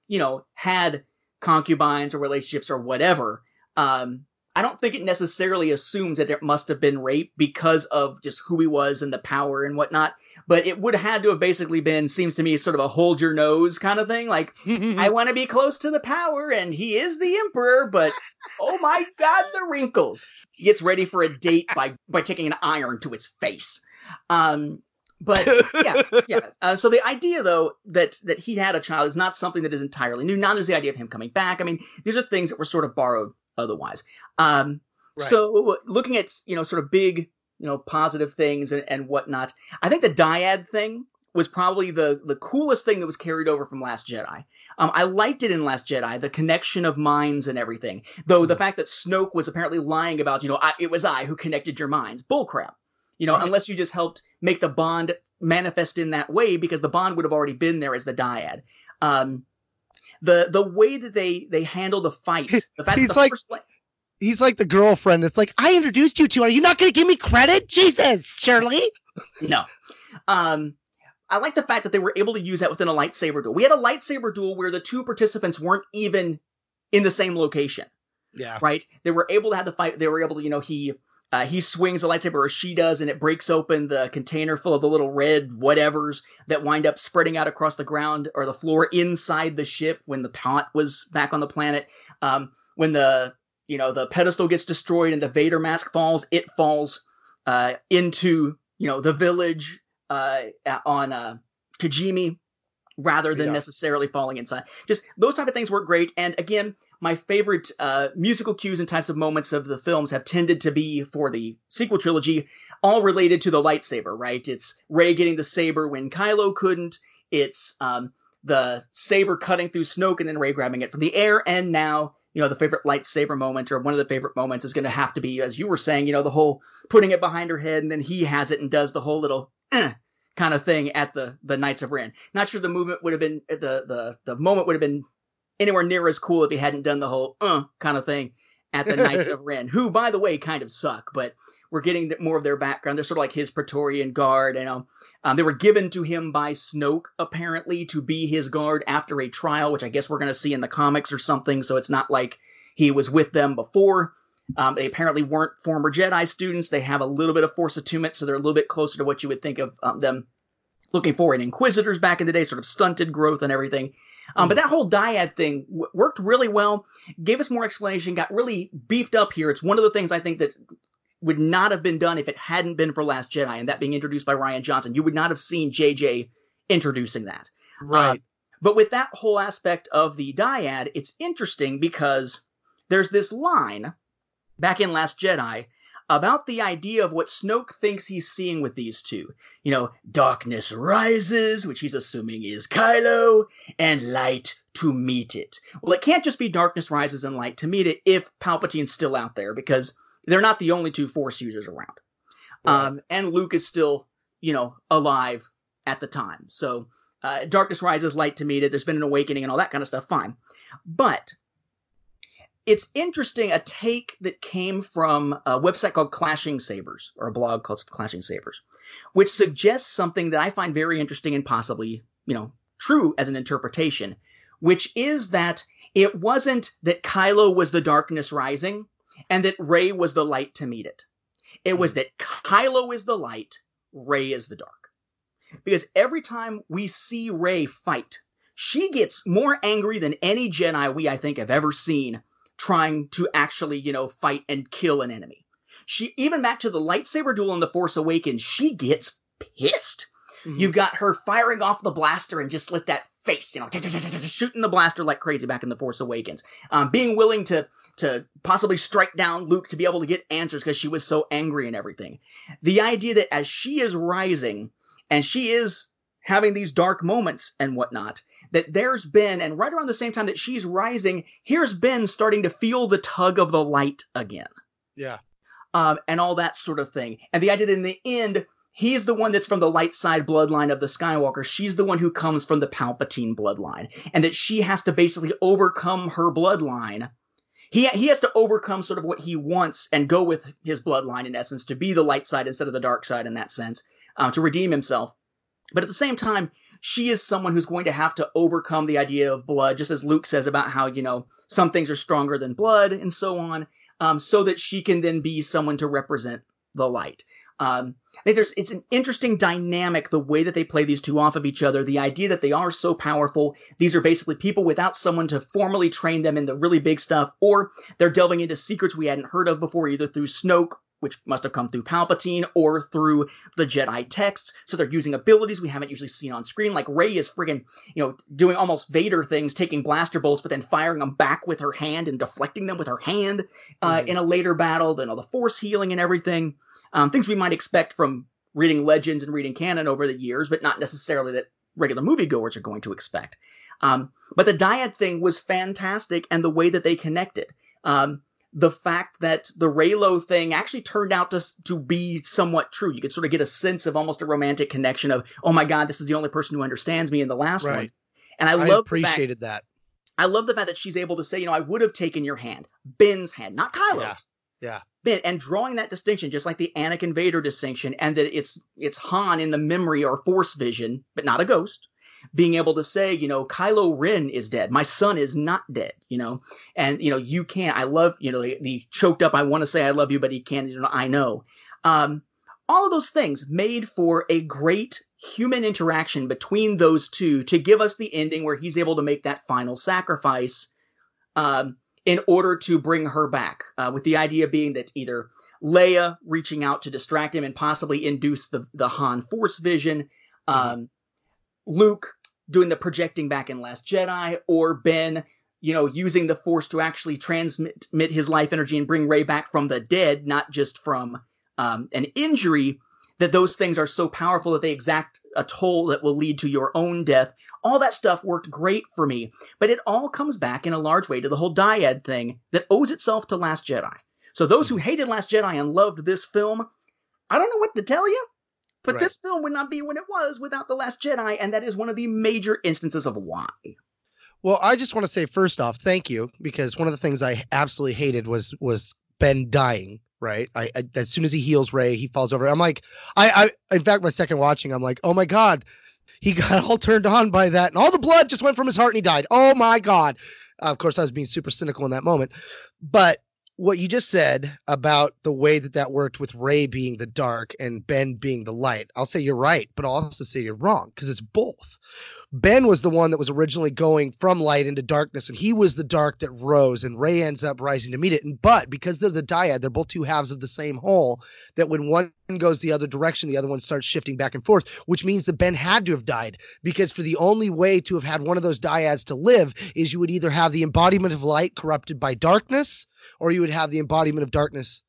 you know, had concubines or relationships or whatever, um, I don't think it necessarily assumes that it must have been rape because of just who he was and the power and whatnot. But it would have had to have basically been, seems to me, sort of a hold your nose kind of thing. Like, I want to be close to the power, and he is the emperor, but oh my god, the wrinkles. He gets ready for a date by by taking an iron to his face. Um, but yeah, yeah. Uh, so the idea, though, that that he had a child is not something that is entirely new. Now there's the idea of him coming back. I mean, these are things that were sort of borrowed otherwise. Um, Right. So looking at you know sort of big you know positive things and, and whatnot, I think the dyad thing was probably the the coolest thing that was carried over from Last Jedi. Um, I liked it in Last Jedi, the connection of minds and everything. Though the fact that Snoke was apparently lying about, you know, I, it was I who connected your minds, bullcrap. You know, Right. unless you just helped make the bond manifest in that way, because the bond would have already been there as the dyad. Um, the the way that they they handle the fight, the fact He's that the like- first He's like the girlfriend It's like, I introduced you to. Are you not going to give me credit? Jesus, Shirley. No. Um, I like the fact that they were able to use that within a lightsaber duel. We had a lightsaber duel where the two participants weren't even in the same location, Yeah. right? They were able to have the fight. They were able to, you know, he uh, he swings the lightsaber or she does, and it breaks open the container full of the little red whatevers that wind up spreading out across the ground or the floor inside the ship when the pot was back on the planet. Um, when the you know the pedestal gets destroyed and the Vader mask falls, it falls uh, into you know the village uh, on uh, Kijimi rather than Yeah. necessarily falling inside. Just those type of things work great. And again, my favorite uh, musical cues and types of moments of the films have tended to be for the sequel trilogy, all related to the lightsaber. Right? It's Rey getting the saber when Kylo couldn't. It's um, the saber cutting through Snoke and then Rey grabbing it from the air. And now, you know, the favorite lightsaber moment or one of the favorite moments is going to have to be, as you were saying, you know, the whole putting it behind her head and then he has it and does the whole little eh, kind of thing at the the Knights of Ren. Not sure the movement would have been the the the moment would have been anywhere near as cool if he hadn't done the whole uh kind of thing at the Knights of Ren, who by the way kind of suck, but we're getting more of their background. They're sort of like his Praetorian guard, and um, um, they were given to him by Snoke apparently to be his guard after a trial, which I guess we're going to see in the comics or something. So it's not like he was with them before. Um, they apparently weren't former Jedi students. They have a little bit of Force attunement, so they're a little bit closer to what you would think of um, them looking for in Inquisitors back in the day, sort of stunted growth and everything. Um, but that whole dyad thing w- worked really well, gave us more explanation, got really beefed up here. It's one of the things I think that would not have been done if it hadn't been for Last Jedi and that being introduced by Rian Johnson. You would not have seen JJ introducing that. Right. But with that whole aspect of the dyad, it's interesting because there's this line back in Last Jedi about the idea of what Snoke thinks he's seeing with these two. You know, darkness rises, which he's assuming is Kylo, and light to meet it. Well, it can't just be darkness rises and light to meet it if Palpatine's still out there because they're not the only two Force users around. Right. Um, and Luke is still you know, alive at the time. So uh, darkness rises, light to meet it. There's been an awakening and all that kind of stuff. Fine, but it's interesting. A take that came from a website called Clashing Sabers, or a blog called Clashing Sabers, which suggests something that I find very interesting and possibly, you know, true as an interpretation, which is that it wasn't that Kylo was the darkness rising and that Rey was the light to meet it. It was hmm. that Kylo is the light, Rey is the dark. Because every time we see Rey fight, she gets more angry than any Jedi we, I think, have ever seen trying to actually, you know, fight and kill an enemy. She, even back to the lightsaber duel in The Force Awakens, she gets pissed. Mm-hmm. You've got her firing off the blaster and just let that face, you know, shooting the blaster like crazy back in The Force Awakens. Um, being willing to to possibly strike down Luke to be able to get answers because she was so angry and everything. The idea that as she is rising and she is having these dark moments and whatnot, that there's been, and right around the same time that she's rising, here's Ben starting to feel the tug of the light again. Yeah. Um, and all that sort of thing. And the idea that in the end, he's the one that's from the light side bloodline of the Skywalker. She's the one who comes from the Palpatine bloodline. And that she has to basically overcome her bloodline. He, he has to overcome sort of what he wants and go with his bloodline, in essence, to be the light side instead of the dark side in that sense, uh, to redeem himself. But at the same time, she is someone who's going to have to overcome the idea of blood, just as Luke says about how, you know, some things are stronger than blood and so on, um, so that she can then be someone to represent the light. Um, I think there's it's an interesting dynamic the way that they play these two off of each other. The idea that they are so powerful. These are basically people without someone to formally train them in the really big stuff, or they're delving into secrets we hadn't heard of before, either through Snoke which must have come through Palpatine or through the Jedi texts. So they're using abilities we haven't usually seen on screen. Like Rey is friggin', you know, doing almost Vader things, taking blaster bolts, but then firing them back with her hand and deflecting them with her hand uh, mm-hmm. in a later battle. Then all the Force healing and everything. Um, things we might expect from reading legends and reading canon over the years, but not necessarily that regular moviegoers are going to expect. Um, but the dyad thing was fantastic, and the way that they connected. Um, the fact that the Reylo thing actually turned out to, to be somewhat true. You could sort of get a sense of almost a romantic connection of, oh my God, this is the only person who understands me in the last right. one. And I, I love appreciated that. I love the fact that she's able to say, you know, I would have taken your hand, Ben's hand, not Kylo's. Yeah. Yeah. Ben, and drawing that distinction, just like the Anakin Vader distinction, and that it's it's Han in the memory or Force vision, but not a ghost being able to say, you know, Kylo Ren is dead. My son is not dead, you know, and, you know, you can't, I love, you know, the, the choked up, I want to say I love you, but he can't, you know, I know. Um, all of those things made for a great human interaction between those two to give us the ending where he's able to make that final sacrifice um, in order to bring her back, uh, with the idea being that either Leia reaching out to distract him and possibly induce the, the Han Force vision, um, Luke doing the projecting back in Last Jedi, or Ben, you know, using the Force to actually transmit his life energy and bring Rey back from the dead, not just from um, an injury. That those things are so powerful that they exact a toll that will lead to your own death. All that stuff worked great for me, but it all comes back in a large way to the whole dyad thing that owes itself to Last Jedi. So those who hated Last Jedi and loved this film, I don't know what to tell you. But right. this film would not be what it was without The Last Jedi, and that is one of the major instances of why. Well, I just want to say first off, thank you, because one of the things I absolutely hated was was Ben dying. Right, I, I as soon as he heals Rey, he falls over. I'm like, I, I, in fact, my second watching, I'm like, oh my god, he got all turned on by that, and all the blood just went from his heart, and he died. Oh my god. Uh, of course, I was being super cynical in that moment, but what you just said about the way that that worked with Rey being the dark and Ben being the light, I'll say you're right, but I'll also say you're wrong because it's both. Ben was the one that was originally going from light into darkness, and he was the dark that rose, and Rey ends up rising to meet it. And but because they're the dyad, they're both two halves of the same whole. That when one goes the other direction, the other one starts shifting back and forth, which means that Ben had to have died because for the only way to have had one of those dyads to live is you would either have the embodiment of light corrupted by darkness or you would have the embodiment of darkness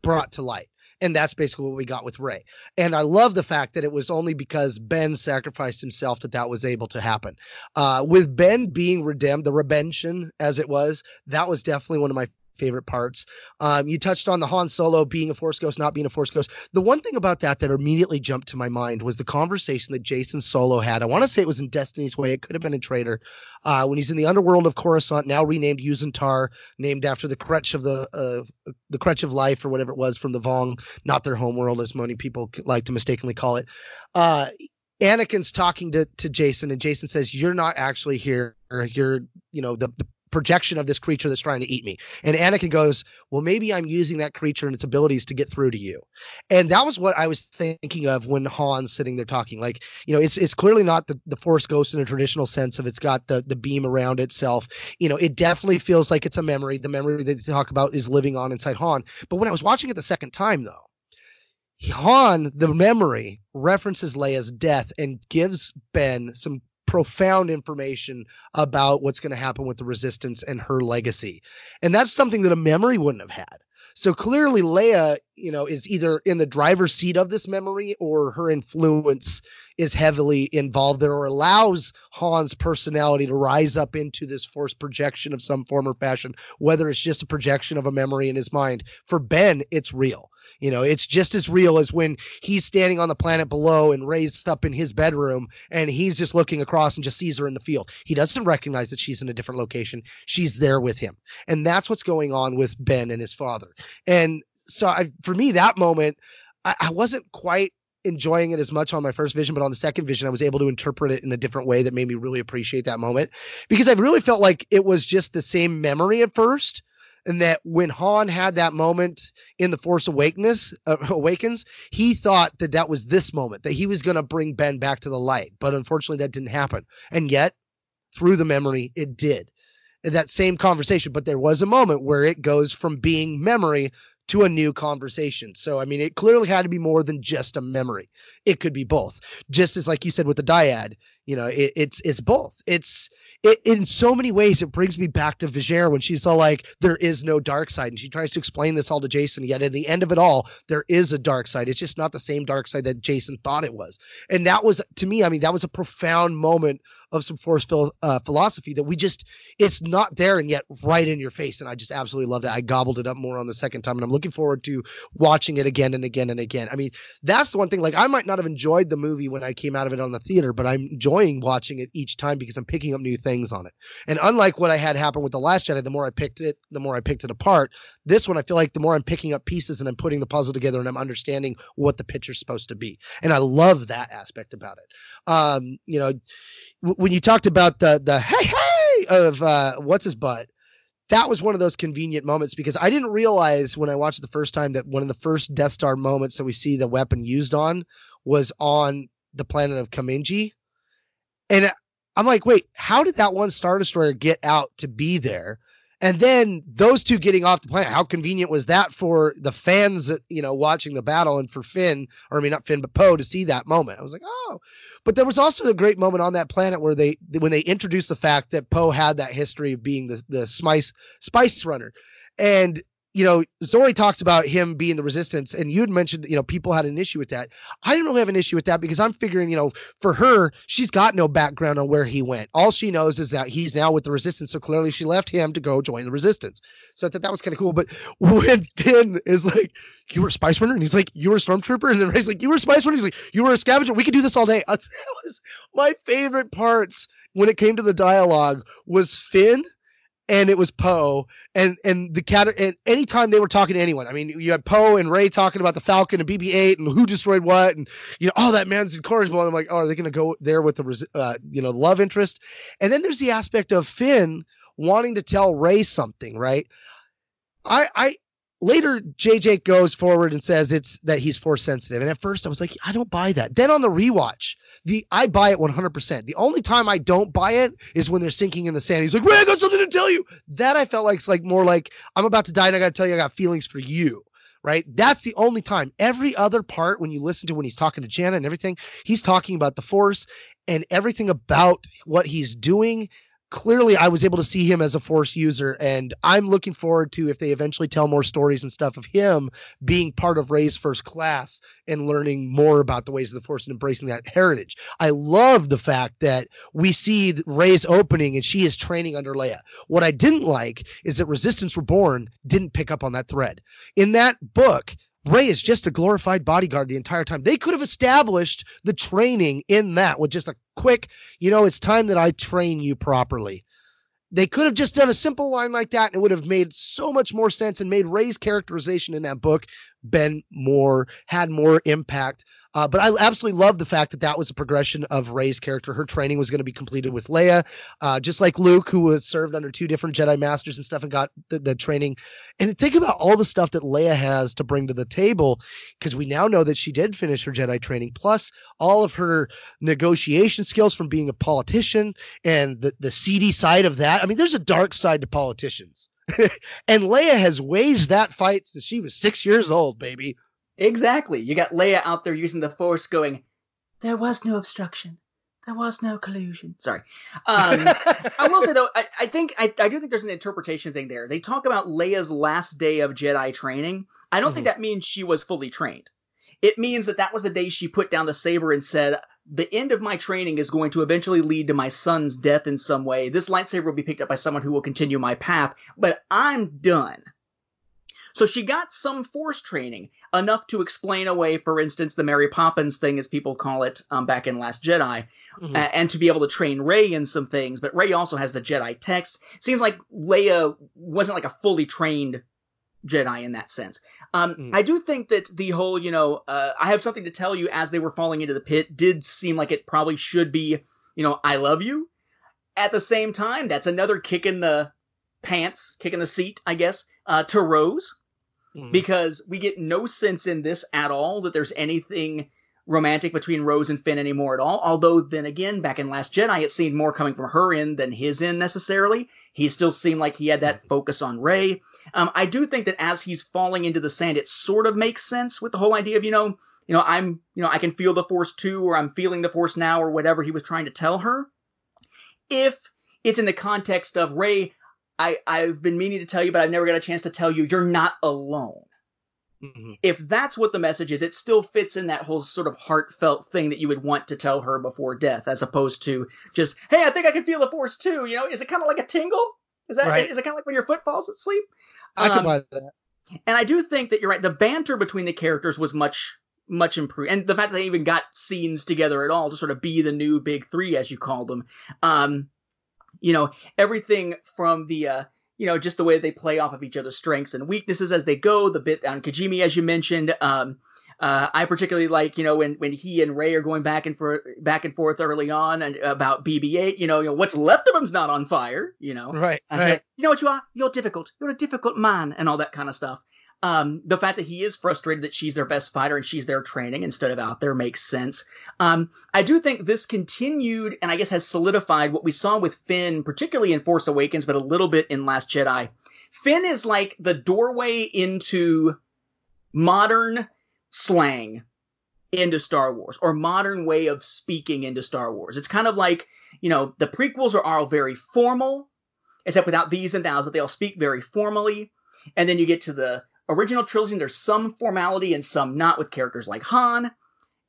brought to light. And that's basically what we got with Rey. And I love the fact that it was only because Ben sacrificed himself that that was able to happen. Uh, with Ben being redeemed, the redemption as it was, that was definitely one of my favorite parts. Um, you touched on the Han Solo being a Force ghost, not being a Force ghost. The one thing about that that immediately jumped to my mind was the conversation that Jacen Solo had. I want to say it was in Destiny's Way. It could have been in Traitor. Uh, when he's in the underworld of Coruscant, now renamed Yuuzhan'tar, named after the crutch of the uh, the crutch of life or whatever it was from the Vong, not their homeworld, as many people like to mistakenly call it. Uh, Anakin's talking to, to Jacen, and Jacen says, You're not actually here. You're, you know, the, the projection of this creature that's trying to eat me. And Anakin goes, Well, maybe I'm using that creature and its abilities to get through to you. And that was what I was thinking of when Han's sitting there talking. Like, you know, it's it's clearly not the, the Force Ghost in a traditional sense of it's got the, the beam around itself. You know, it definitely feels like it's a memory. The memory that they talk about is living on inside Han. But when I was watching it the second time, though, Han, the memory, references Leia's death and gives Ben some profound information about what's going to happen with the resistance and her legacy. And that's something that a memory wouldn't have had. So clearly Leia, you know, is either in the driver's seat of this memory or her influence is heavily involved there or allows Han's personality to rise up into this force projection of some form or fashion, whether it's just a projection of a memory in his mind. For Ben, it's real. You know, it's just as real as when he's standing on the planet below and raised up in his bedroom and he's just looking across and just sees her in the field. He doesn't recognize that she's in a different location. She's there with him. And that's what's going on with Ben and his father. And so I, for me, that moment, I, I wasn't quite enjoying it as much on my first vision, but on the second vision, I was able to interpret it in a different way that made me really appreciate that moment because I really felt like it was just the same memory at first, and that when Han had that moment in the Force Awakens, uh, Awakens, he thought that that was this moment that he was going to bring Ben back to the light, but unfortunately that didn't happen. And yet, through the memory, it did. In that same conversation, but there was a moment where it goes from being memory to a new conversation. So, I mean, it clearly had to be more than just a memory. It could be both. Just as, like you said, with the dyad, you know, it, it's it's both. It's it, in so many ways it brings me back to Vergere when she's all like, "There is no dark side," and she tries to explain this all to Jacen. Yet at the end of it all, there is a dark side. It's just not the same dark side that Jacen thought it was. And that was to me, I mean, that was a profound moment of some force phil- uh, philosophy that we just it's not there and yet right in your face. And i just absolutely love that. I gobbled it up more on the second time and i'm looking forward to watching it again and again and again. I mean that's the one thing like i might not have enjoyed the movie when i came out of it on the theater but i'm enjoying watching it each time because i'm picking up new things on it. And unlike what i had happen with the last jedi the more i picked it the more i picked it apart this one i feel like the more i'm picking up pieces and i'm putting the puzzle together and i'm understanding what the picture's supposed to be. And i love that aspect about it. Um you know when you talked about the the hey hey of uh, what's his butt, that was one of those convenient moments because I didn't realize when I watched it the first time that one of the first Death Star moments that we see the weapon used on was on the planet of Kamenji, and I'm like, wait, how did that one Star Destroyer get out to be there? And then those two getting off the planet, how convenient was that for the fans that, you know, watching the battle and for Finn, or I mean, not Finn, but Poe to see that moment? I was like, oh. But there was also a great moment on that planet where they, when they introduced the fact that Poe had that history of being the, the spice, spice runner. And you know, Zorii talks about him being the resistance, and you had mentioned, you know, people had an issue with that. I didn't really have an issue with that because I'm figuring, you know, for her, she's got no background on where he went. All she knows is that he's now with the resistance. So clearly she left him to go join the resistance. So I thought that was kind of cool. But when Finn is like, You were a spice runner? And he's like, You were a stormtrooper? And then Rey's like, You were a spice runner? He's like, You were a scavenger. We could do this all day. That was my favorite parts when it came to the dialogue was Finn and it was Poe and and the cat and anytime they were talking to anyone, I mean, you had Poe and Rey talking about the Falcon and BB-8 and who destroyed what, and you know, oh, that man's incorrigible. And I'm like, oh, are they going to go there with the uh, you know love interest? And then there's the aspect of Finn wanting to tell Rey something, right? I I later JJ goes forward and says it's that he's force sensitive. And at first I was like, I don't buy that. Then on the rewatch, the I buy it 100%. The only time I don't buy it is when they're sinking in the sand. He's like, Rey, I got something to tell you. That I felt like it's like more like I'm about to die and I got to tell you I got feelings for you. Right. That's the only time. Every other part, when you listen to when he's talking to Jannah and everything, he's talking about the force and everything about what he's doing clearly I was able to see him as a force user and I'm looking forward to if they eventually tell more stories and stuff of him being part of Rey's first class and learning more about the ways of the force and embracing that heritage. I love the fact that we see Rey's opening and she is training under Leia. What I didn't like is that Resistance Reborn didn't pick up on that thread. In that book, Rey is just a glorified bodyguard the entire time. They could have established the training in that with just a quick, you know, it's time that I train you properly. They could have just done a simple line like that and it would have made so much more sense and made Rey's characterization in that book been more, had more impact uh, but I absolutely love the fact that that was a progression of Rey's character. Her training was going to be completed with Leia, uh, just like Luke, who was served under two different Jedi Masters and stuff and got the, the training. And think about all the stuff that Leia has to bring to the table, because we now know that she did finish her Jedi training, plus all of her negotiation skills from being a politician and the, the seedy side of that. I mean, there's a dark side to politicians. and Leia has waged that fight since she was six years old, baby. Exactly. You got Leia out there using the Force going, there was no obstruction. There was no collusion. Sorry. Um, I will say, though, I, I think, I, I, do think there's an interpretation thing there. They talk about Leia's last day of Jedi training. I don't mm-hmm. think that means she was fully trained. It means that that was the day she put down the saber and said, the end of my training is going to eventually lead to my son's death in some way. This lightsaber will be picked up by someone who will continue my path, but I'm done. So she got some force training, enough to explain away, for instance, the Mary Poppins thing, as people call it um, back in Last Jedi, mm-hmm. uh, and to be able to train Rey in some things. But Rey also has the Jedi text. Seems like Leia wasn't like a fully trained Jedi in that sense. Um, mm. I do think that the whole, you know, uh, I have something to tell you as they were falling into the pit did seem like it probably should be, you know, I love you. At the same time, that's another kick in the pants, kick in the seat, I guess, uh, to Rose mm. because we get no sense in this at all that there's anything romantic between Rose and Finn anymore at all. Although then again, back in Last Jedi, it seemed more coming from her end than his end necessarily. He still seemed like he had that focus on Rey. Um, I do think that as he's falling into the sand, it sort of makes sense with the whole idea of you know, you know, I'm you know I can feel the Force too, or I'm feeling the Force now, or whatever he was trying to tell her. If it's in the context of Rey, I, I've been meaning to tell you, but I've never got a chance to tell you, you're not alone. Mm-hmm. If that's what the message is, it still fits in that whole sort of heartfelt thing that you would want to tell her before death, as opposed to just, hey, I think I can feel the force too. You know, is it kind of like a tingle? Is that right. is it kind of like when your foot falls asleep? I um, can buy that. And I do think that you're right. The banter between the characters was much much improved, and the fact that they even got scenes together at all to sort of be the new big three, as you call them. Um, you know, everything from the, uh, you know, just the way they play off of each other's strengths and weaknesses as they go. The bit on Kijimi, as you mentioned, um, uh, I particularly like, you know, when, when he and Rey are going back and for back and forth early on and about BB-8, you know, you know, what's left of him's not on fire, you know. Right. right. Like, you know what you are? You're difficult. You're a difficult man, and all that kind of stuff. Um, the fact that he is frustrated that she's their best fighter and she's their training instead of out there makes sense. Um, I do think this continued and I guess has solidified what we saw with Finn, particularly in Force Awakens, but a little bit in Last Jedi. Finn is like the doorway into modern slang into Star Wars or modern way of speaking into Star Wars. It's kind of like, you know, the prequels are all very formal, except without these and thous, but they all speak very formally. And then you get to the original trilogy, there's some formality and some not with characters like Han.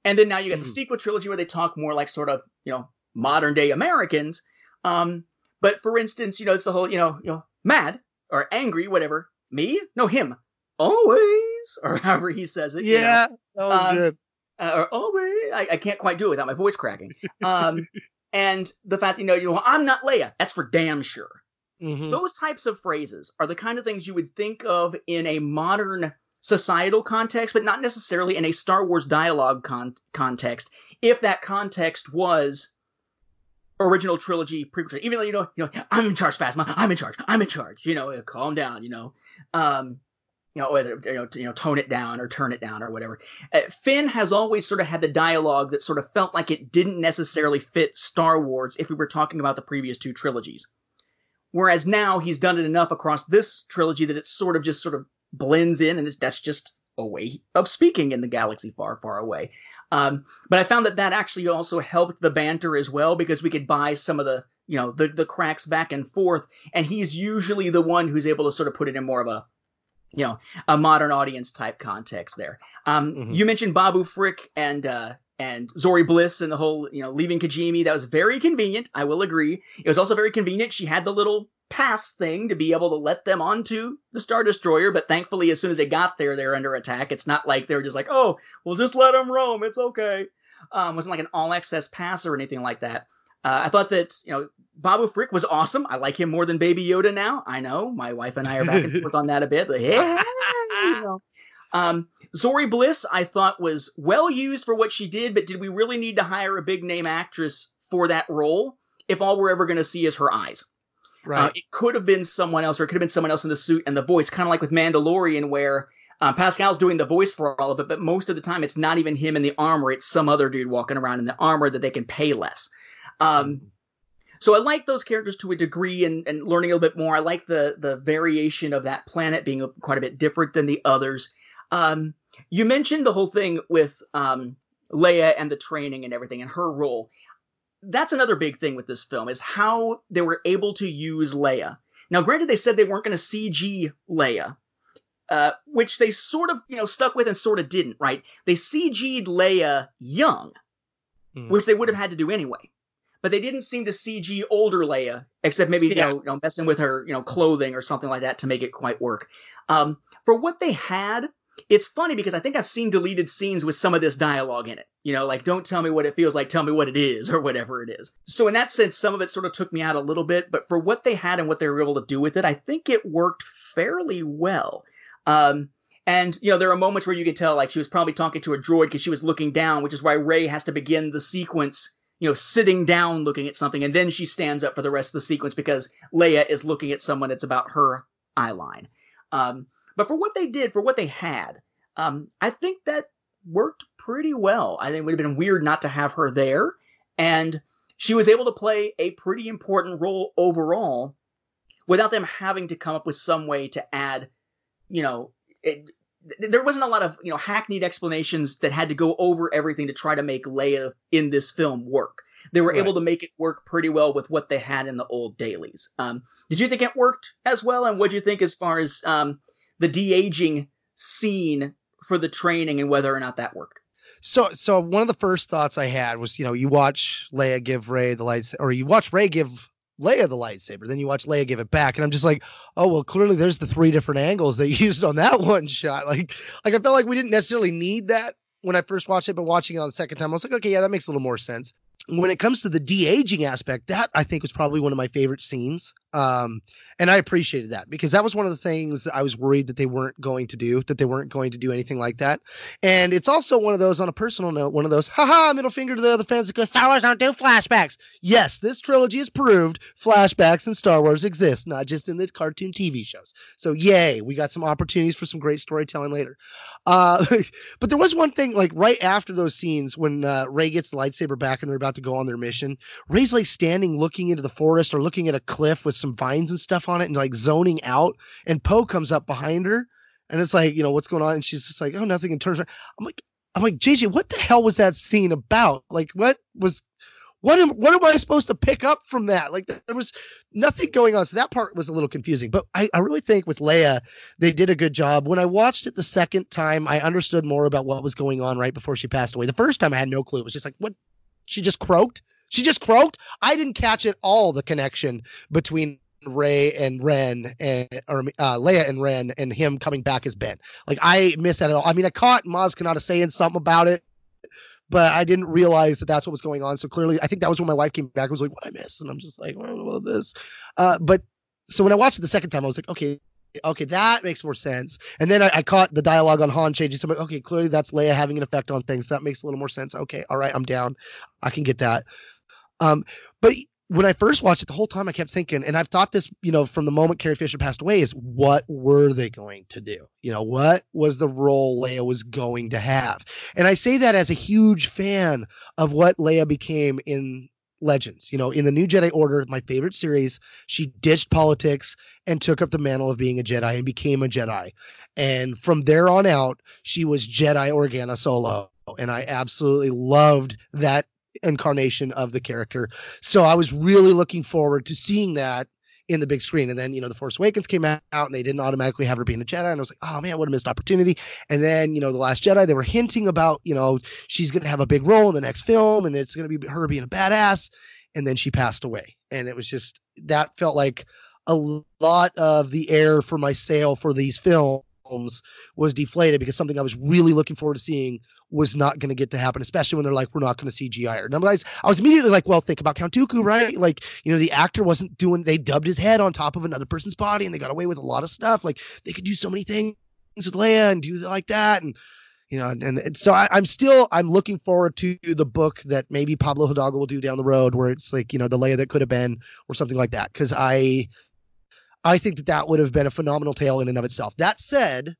And then now you got mm. the hmm. sequel trilogy where they talk more like sort of, you know, modern day Americans. Um, but for instance, you know, it's the whole, you know, you know, mad or angry, whatever. Me? No, him. Always, or however he says it. Yeah, you know. that was um, good. Uh, or always, I, I, can't quite do it without my voice cracking. Um, and the fact that you know, you know, I'm not Leia. That's for damn sure. Mm-hmm. Those types of phrases are the kind of things you would think of in a modern societal context, but not necessarily in a Star Wars dialogue con- context. If that context was original trilogy, prequel, even though you know, you know, I'm in charge, Phasma. I'm in charge. I'm in charge. You know, calm down. You know, um, you know, whether you know, you know, tone it down or turn it down or whatever. Uh, Finn has always sort of had the dialogue that sort of felt like it didn't necessarily fit Star Wars if we were talking about the previous two trilogies. Whereas now he's done it enough across this trilogy that it sort of just sort of blends in, and that's just a way of speaking in the galaxy far, far away. Um, but I found that that actually also helped the banter as well because we could buy some of the you know the the cracks back and forth, and he's usually the one who's able to sort of put it in more of a you know a modern audience type context there. Um, Mhm. You mentioned Babu Frick and. Uh, and Zorii Bliss and the whole, you know, leaving Kijimi, that was very convenient. I will agree. It was also very convenient. She had the little pass thing to be able to let them onto the Star Destroyer, but thankfully, as soon as they got there, they're under attack. It's not like they're just like, oh, we'll just let them roam. It's okay. Um, it wasn't like an all access pass or anything like that. Uh, I thought that, you know, Babu Frick was awesome. I like him more than Baby Yoda now. I know. My wife and I are back and forth on that a bit. Like, yeah, you know. Um, Zorii Bliss, I thought was well used for what she did, but did we really need to hire a big name actress for that role if all we're ever going to see is her eyes? Right. Uh, it could have been someone else, or it could have been someone else in the suit and the voice, kind of like with Mandalorian, where uh, Pascal's doing the voice for all of it, but most of the time it's not even him in the armor; it's some other dude walking around in the armor that they can pay less. Um, so I like those characters to a degree, and, and learning a little bit more. I like the the variation of that planet being quite a bit different than the others. Um, you mentioned the whole thing with um, Leia and the training and everything, and her role that's another big thing with this film is how they were able to use Leia. Now, granted, they said they weren't going to CG Leia, uh, which they sort of, you know, stuck with and sort of didn't, right? They CG'd Leia young, Hmm. which they would have had to do anyway. But they didn't seem to CG older Leia, except maybe, you, know, you know, messing with her, you know, clothing or something like that to make it quite work. Um, for what they had, it's funny because I think I've seen deleted scenes with some of this dialogue in it. You know, like don't tell me what it feels like, tell me what it is, or whatever it is. So in that sense, some of it sort of took me out a little bit, but for what they had and what they were able to do with it, I think it worked fairly well. Um, and you know, there are moments where you can tell like she was probably talking to a droid because she was looking down, which is why Rey has to begin the sequence, you know, sitting down looking at something, and then she stands up for the rest of the sequence because Leia is looking at someone that's about her eye line. Um, but for what they did, for what they had, um, I think that worked pretty well. I think it would have been weird not to have her there. And she was able to play a pretty important role overall without them having to come up with some way to add, you know, it, there wasn't a lot of, you know, hackneyed explanations that had to go over everything to try to make Leia in this film work. They were Right. able to make it work pretty well with what they had in the old dailies. Um, did you think it worked as well? And what do you think as far as um, the de aging scene for the training and whether or not that worked? So, so one of the first thoughts I had was, you know, you watch Leia give Rey the lights, or you watch Rey give Leia the lightsaber, then you watch Leia give it back, and I'm just like, oh well, clearly there's the three different angles they used on that one shot. Like, like I felt like we didn't necessarily need that when I first watched it, but watching it on the second time, I was like, okay, yeah, that makes a little more sense. When it comes to the de aging aspect, that I think was probably one of my favorite scenes. Um, and I appreciated that because that was one of the things I was worried that they weren't going to do, that they weren't going to do anything like that. And it's also one of those, on a personal note, one of those, haha, middle finger to the other fans because Star Wars don't do flashbacks. Yes, this trilogy has proved flashbacks in Star Wars exist, not just in the cartoon TV shows. So, yay, we got some opportunities for some great storytelling later. Uh, but there was one thing, like right after those scenes when uh, Rey gets the lightsaber back and they're about to go on their mission, Rey's like standing looking into the forest or looking at a cliff with some vines and stuff on it and like zoning out. And Poe comes up behind her and it's like, you know, what's going on? And she's just like, oh, nothing. And turns around. I'm like, I'm like, JJ, what the hell was that scene about? Like, what was, what am, what am I supposed to pick up from that? Like, there was nothing going on. So that part was a little confusing. But I, I really think with Leia, they did a good job. When I watched it the second time, I understood more about what was going on right before she passed away. The first time I had no clue. It was just like, what? She just croaked? She just croaked? I didn't catch at all the connection between Rey and Ren and or uh, Leia and Ren and him coming back as Ben. Like I missed that at all. I mean, I caught Maz Kanata saying something about it, but I didn't realize that that's what was going on. So clearly, I think that was when my wife came back and was like, "What I missed?" And I'm just like, "What about this?" Uh, but so when I watched it the second time, I was like, "Okay." Okay, that makes more sense. And then I, I caught the dialogue on Han changing. So I'm like, okay, clearly that's Leia having an effect on things. That makes a little more sense. Okay, all right, I'm down. I can get that. Um, but when I first watched it, the whole time I kept thinking, and I've thought this, you know, from the moment Carrie Fisher passed away, is what were they going to do? You know, what was the role Leia was going to have? And I say that as a huge fan of what Leia became in Legends. You know, in the New Jedi Order, my favorite series, she ditched politics and took up the mantle of being a Jedi and became a Jedi. And from there on out, she was Jedi Organa Solo. And I absolutely loved that incarnation of the character. So I was really looking forward to seeing that in the big screen. And then, you know, The Force Awakens came out and they didn't automatically have her being a Jedi. And I was like, oh man, what a missed opportunity. And then, you know, The Last Jedi, they were hinting about, you know, she's going to have a big role in the next film and it's going to be her being a badass. And then she passed away. And it was just, that felt like a lot of the air for my sale for these films was deflated because something I was really looking forward to seeing was not going to get to happen, especially when they're like, we're not going to CGI. And I was, I was immediately like, well, think about Count Dooku, mm-hmm. right? Like, you know, the actor wasn't doing, they dubbed his head on top of another person's body and they got away with a lot of stuff. Like, they could do so many things with Leia and do like that. And, you know, and, and so I, am still, I'm looking forward to the book that maybe Pablo Hidalgo will do down the road where it's like, you know, the Leia that could have been or something like that. Cause I, I think that that would have been a phenomenal tale in and of itself. That said,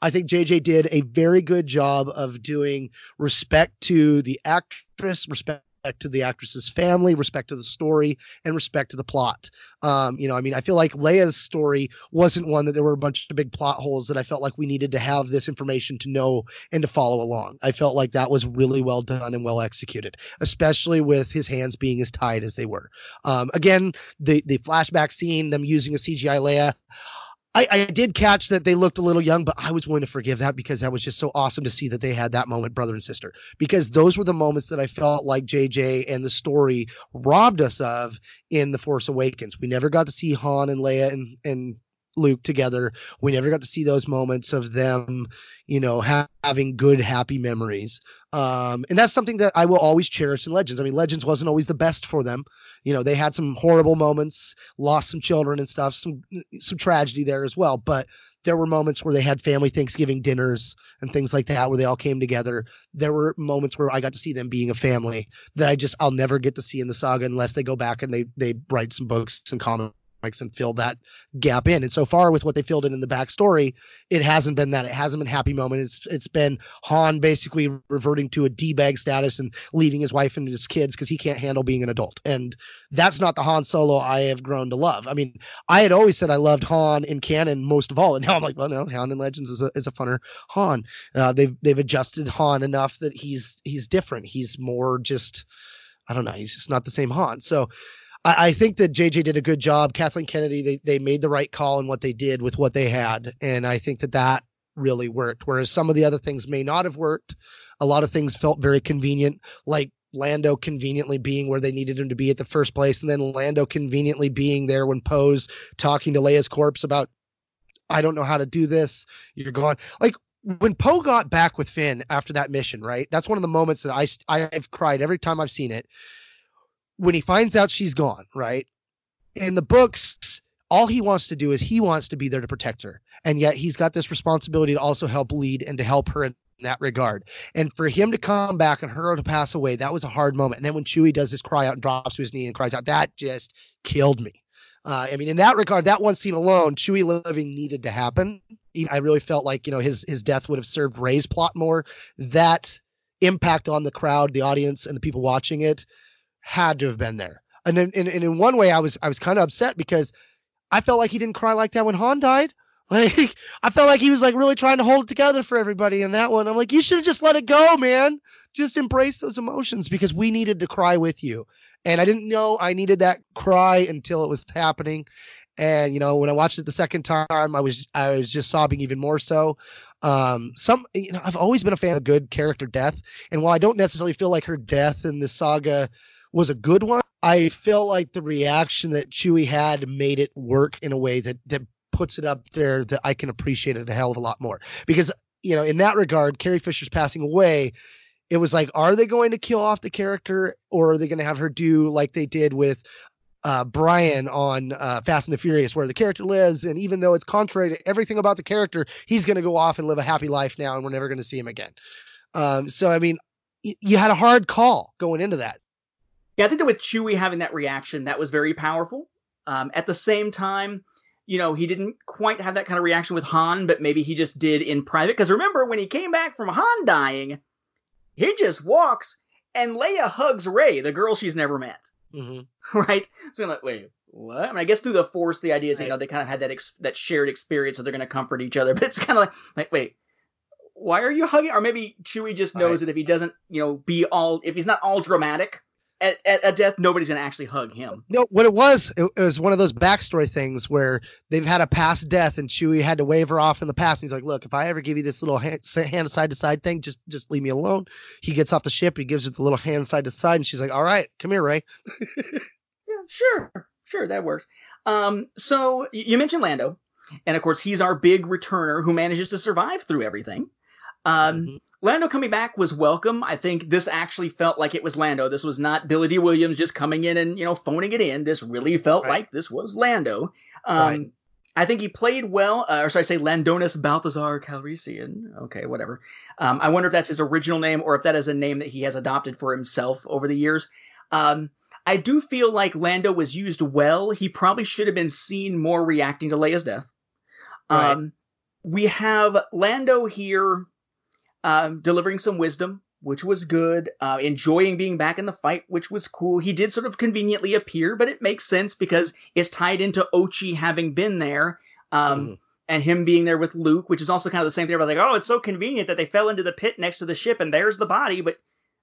I think JJ did a very good job of doing respect to the actress, respect to the actress's family, respect to the story, and respect to the plot. Um, you know, I mean, I feel like Leia's story wasn't one that there were a bunch of big plot holes that I felt like we needed to have this information to know and to follow along. I felt like that was really well done and well executed, especially with his hands being as tied as they were. Um, again, the the flashback scene, them using a CGI Leia. I, I, did catch that they looked a little young, but I was willing to forgive that because that was just so awesome to see that they had that moment, brother and sister. Because those were the moments that I felt like JJ and the story robbed us of in The Force Awakens. We never got to see Han and Leia and, and Luke together. We never got to see those moments of them, you know, ha- having good, happy memories. Um, and that's something that I will always cherish in Legends. I mean, Legends wasn't always the best for them. You know, they had some horrible moments, lost some children and stuff, some some tragedy there as well. But there were moments where they had family Thanksgiving dinners and things like that, where they all came together. There were moments where I got to see them being a family that I just I'll never get to see in the saga unless they go back and they they write some books and comics and fill that gap in. And so far with what they filled in in the backstory, it hasn't been that. It hasn't been happy moment. It's it's been Han basically reverting to a d bag status and leaving his wife and his kids because he can't handle being an adult. And that's not the Han Solo I have grown to love. I mean, I had always said I loved Han in canon most of all, and now I'm like, well, no, Han in Legends is a is a funner Han. Uh, they've they've adjusted Han enough that he's he's different. He's more just. I don't know. He's just not the same Han. So I, I, think that JJ did a good job. Kathleen Kennedy, they, they made the right call in what they did with what they had. And I think that that really worked. Whereas some of the other things may not have worked. A lot of things felt very convenient, like Lando conveniently being where they needed him to be at the first place, and then Lando conveniently being there when Poe's talking to Leia's corpse about, I don't know how to do this. You're gone. Like when Poe got back with Finn after that mission, right? That's one of the moments that I I've cried every time I've seen it when he finds out she's gone, right? In the books, all he wants to do is he wants to be there to protect her. And yet he's got this responsibility to also help lead and to help her in that regard. And for him to come back and her to pass away, that was a hard moment. And then when Chewie does this cry out and drops to his knee and cries out, that just killed me. Uh, I mean, in that regard, that one scene alone, Chewie living needed to happen. I really felt like you know his his death would have served Rey's plot more. That impact on the crowd, the audience, and the people watching it had to have been there. And in, in, in one way, I was I was kind of upset because I felt like he didn't cry like that when Han died. Like I felt like he was like really trying to hold it together for everybody in that one. I'm like, you should have just let it go, man. Just embrace those emotions because we needed to cry with you. And I didn't know I needed that cry until it was happening. And you know, when I watched it the second time, I was I was just sobbing even more so. Um, some you know, I've always been a fan of good character death, and while I don't necessarily feel like her death in this saga was a good one. I felt like the reaction that Chewie had made it work in a way that that puts it up there that I can appreciate it a hell of a lot more. Because you know, in that regard, Carrie Fisher's passing away. It was like, are they going to kill off the character, or are they going to have her do like they did with uh, Brian on uh, Fast and the Furious, where the character lives, and even though it's contrary to everything about the character, he's going to go off and live a happy life now, and we're never going to see him again. Um, so, I mean, y- you had a hard call going into that. Yeah, I think that with Chewie having that reaction, that was very powerful. Um, at the same time, you know, he didn't quite have that kind of reaction with Han, but maybe he just did in private. Because remember, when he came back from Han dying, he just walks and Leia hugs Rey, the girl she's never met. Mm-hmm. Right? So I'm like, wait, what? I mean, I guess through the Force, the idea is, you Right. know, they kind of had that ex- that shared experience, so they're going to comfort each other. But it's kind of like, like, wait, why are you hugging? Or maybe Chewie just knows Right. that if he doesn't, you know, be all, if he's not all dramatic at, at a death, nobody's going to actually hug him. No, what it was, it, it was one of those backstory things where they've had a past death, and Chewie had to wave her off in the past. And he's like, "Look, if I ever give you this little hand, hand side to side thing, just just leave me alone." He gets off the ship, he gives her the little hand side to side, and she's like, "All right, come here, Rey." Yeah, sure, sure, that works. Um, so you mentioned Lando, and of course he's our big returner who manages to survive through everything. Um, Mhm. Lando coming back was welcome. I think this actually felt like it was Lando. This was not Billy Dee Williams just coming in and you know phoning it in. This really felt Right. like this was Lando. Um, Right. I think he played well, uh, or sorry, I say Landonis Balthazar Calrissian. Okay, whatever. Um, I wonder if that's his original name or if that is a name that he has adopted for himself over the years. Um, I do feel like Lando was used well. He probably should have been seen more reacting to Leia's death. Right. Um, we have Lando here um, delivering some wisdom, which was good. Uh, enjoying being back in the fight, which was cool. He did sort of conveniently appear, but it makes sense because it's tied into Ochi having been there. Um, Mhm. And him being there with Luke, which is also kind of the same thing. I was like, oh, it's so convenient that they fell into the pit next to the ship and there's the body, but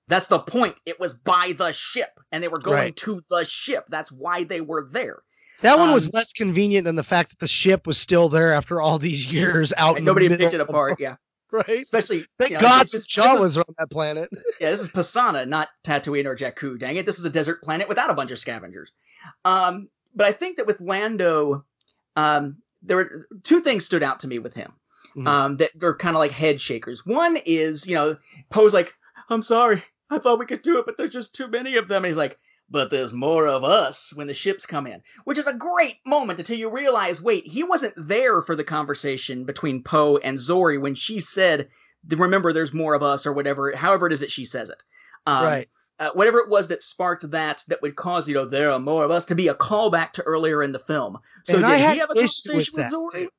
that's the point. It was by the ship and they were going Right. to the ship. That's why they were there. That one was Um, less convenient than the fact that the ship was still there after all these years out. Nobody the picked it apart. Yeah. Right. Especially. Thank you know, God this is- Shaw this is- was on that planet. Yeah, this is Pasana, not Tatooine or Jakku. Dang it, this is a desert planet without a bunch of scavengers. Um, but I think that with Lando, um, there were two things stood out to me with him Mhm. um, that were kind of like head shakers. One is, you know, Poe's like, "I'm sorry, I thought we could do it, but there's just too many of them," and he's like. But there's more of us when the ships come in, which is a great moment until you realize, wait, he wasn't there for the conversation between Poe and Zorii when she said, "Remember, there's more of us," or whatever, however it is that she says it. Um, right. uh, whatever it was that sparked that that would cause you know there are more of us to be a callback to earlier in the film. So And did he have a with conversation with, that, Zorii? too.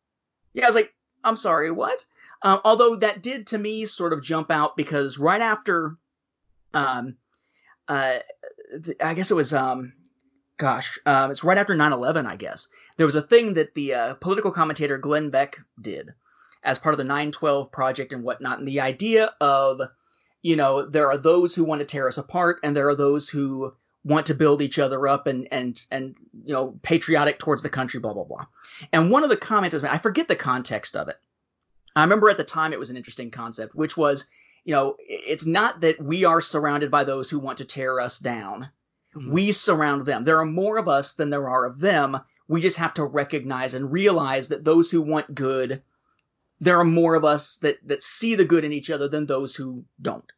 Yeah, I was like, I'm sorry, what? Um, although that did to me sort of jump out because right after, um, uh, I guess it was um. Gosh, um, it's right after 9/11, I guess. There was a thing that the uh, political commentator Glenn Beck did as part of the 9/12 project and whatnot, and the idea of you know, there are those who want to tear us apart, and there are those who want to build each other up and and and you know, patriotic towards the country, blah blah blah. And one of the comments was, I forget the context of it. I remember at the time it was an interesting concept, which was, you know, it's not that we are surrounded by those who want to tear us down. Mhm. We surround them. There are more of us than there are of them. We just have to recognize and realize that those who want good, there are more of us that that see the good in each other than those who don't.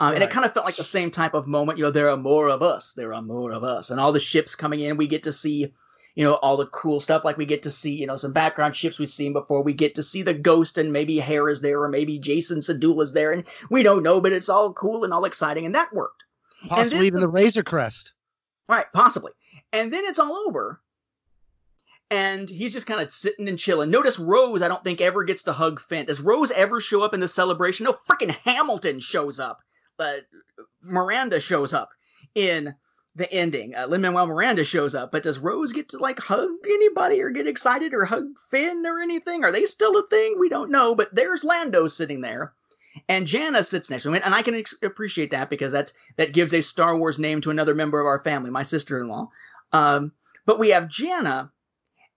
Um, And it kind of felt like the same type of moment. You know, there are more of us. There are more of us, and all the ships coming in. We get to see, you know, all the cool stuff. Like we get to see, you know, some background ships we've seen before. We get to see the ghost, and maybe Hera's there, or maybe Jacen Syndulla's there, and we don't know, but it's all cool and all exciting, and that worked. Possibly then even the- the Razor Crest. Right, possibly. And then it's all over. And he's just kind of sitting and chilling. Notice Rose, I don't think, ever gets to hug Finn. Does Rose ever show up in the celebration? No, freaking Hamilton shows up. But Miranda shows up in the ending. Uh, Lin Manuel Miranda shows up. But does Rose get to, like, hug anybody or get excited or hug Finn or anything? Are they still a thing? We don't know. But there's Lando sitting there. And Jannah sits next to him, and I can ex- appreciate that because that's that gives a Star Wars name to another member of our family, my sister-in-law. Um, but we have Jannah,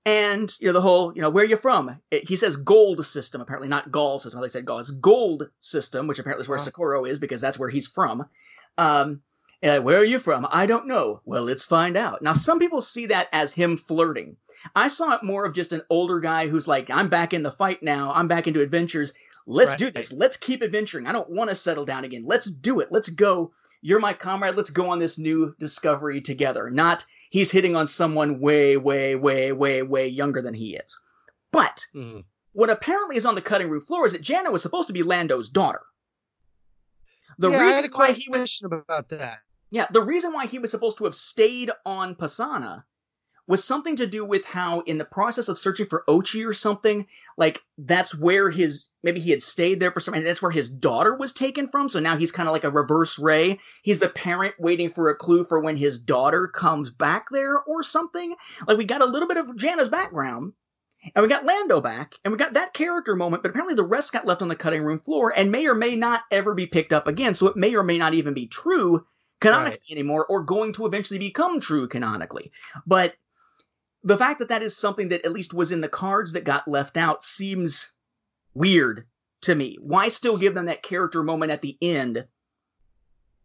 and you know the whole, you know, where are you from? It, he says gold system, apparently not Gaul system. They said Gaul. It's gold system, which apparently is where Wow. Socorro is because that's where he's from. Um, and where are you from? I don't know. Well, let's find out. Now, some people see that as him flirting. I saw it more of just an older guy who's like, I'm back in the fight now. I'm back into adventures. Let's do this. Let's keep adventuring. I don't want to settle down again. Let's do it. Let's go. You're my comrade. Let's go on this new discovery together. Not he's hitting on someone way, way, way, way, way younger than he is. But Mhm. what apparently is on the cutting room floor is that Jannah was supposed to be Lando's daughter. The yeah, I reason had a why he was about that. Yeah, the reason why he was supposed to have stayed on Pasana was something to do with how in the process of searching for Ochi or something, like that's where his maybe he had stayed there for some and that's where his daughter was taken from. So now he's kind of like a reverse Rey. He's the parent waiting for a clue for when his daughter comes back there or something. Like we got a little bit of Jannah's background. And we got Lando back, and we got that character moment, but apparently the rest got left on the cutting room floor and may or may not ever be picked up again. So it may or may not even be true canonically Right. anymore, or going to eventually become true canonically. But the fact that that is something that at least was in the cards that got left out seems weird to me. Why still give them that character moment at the end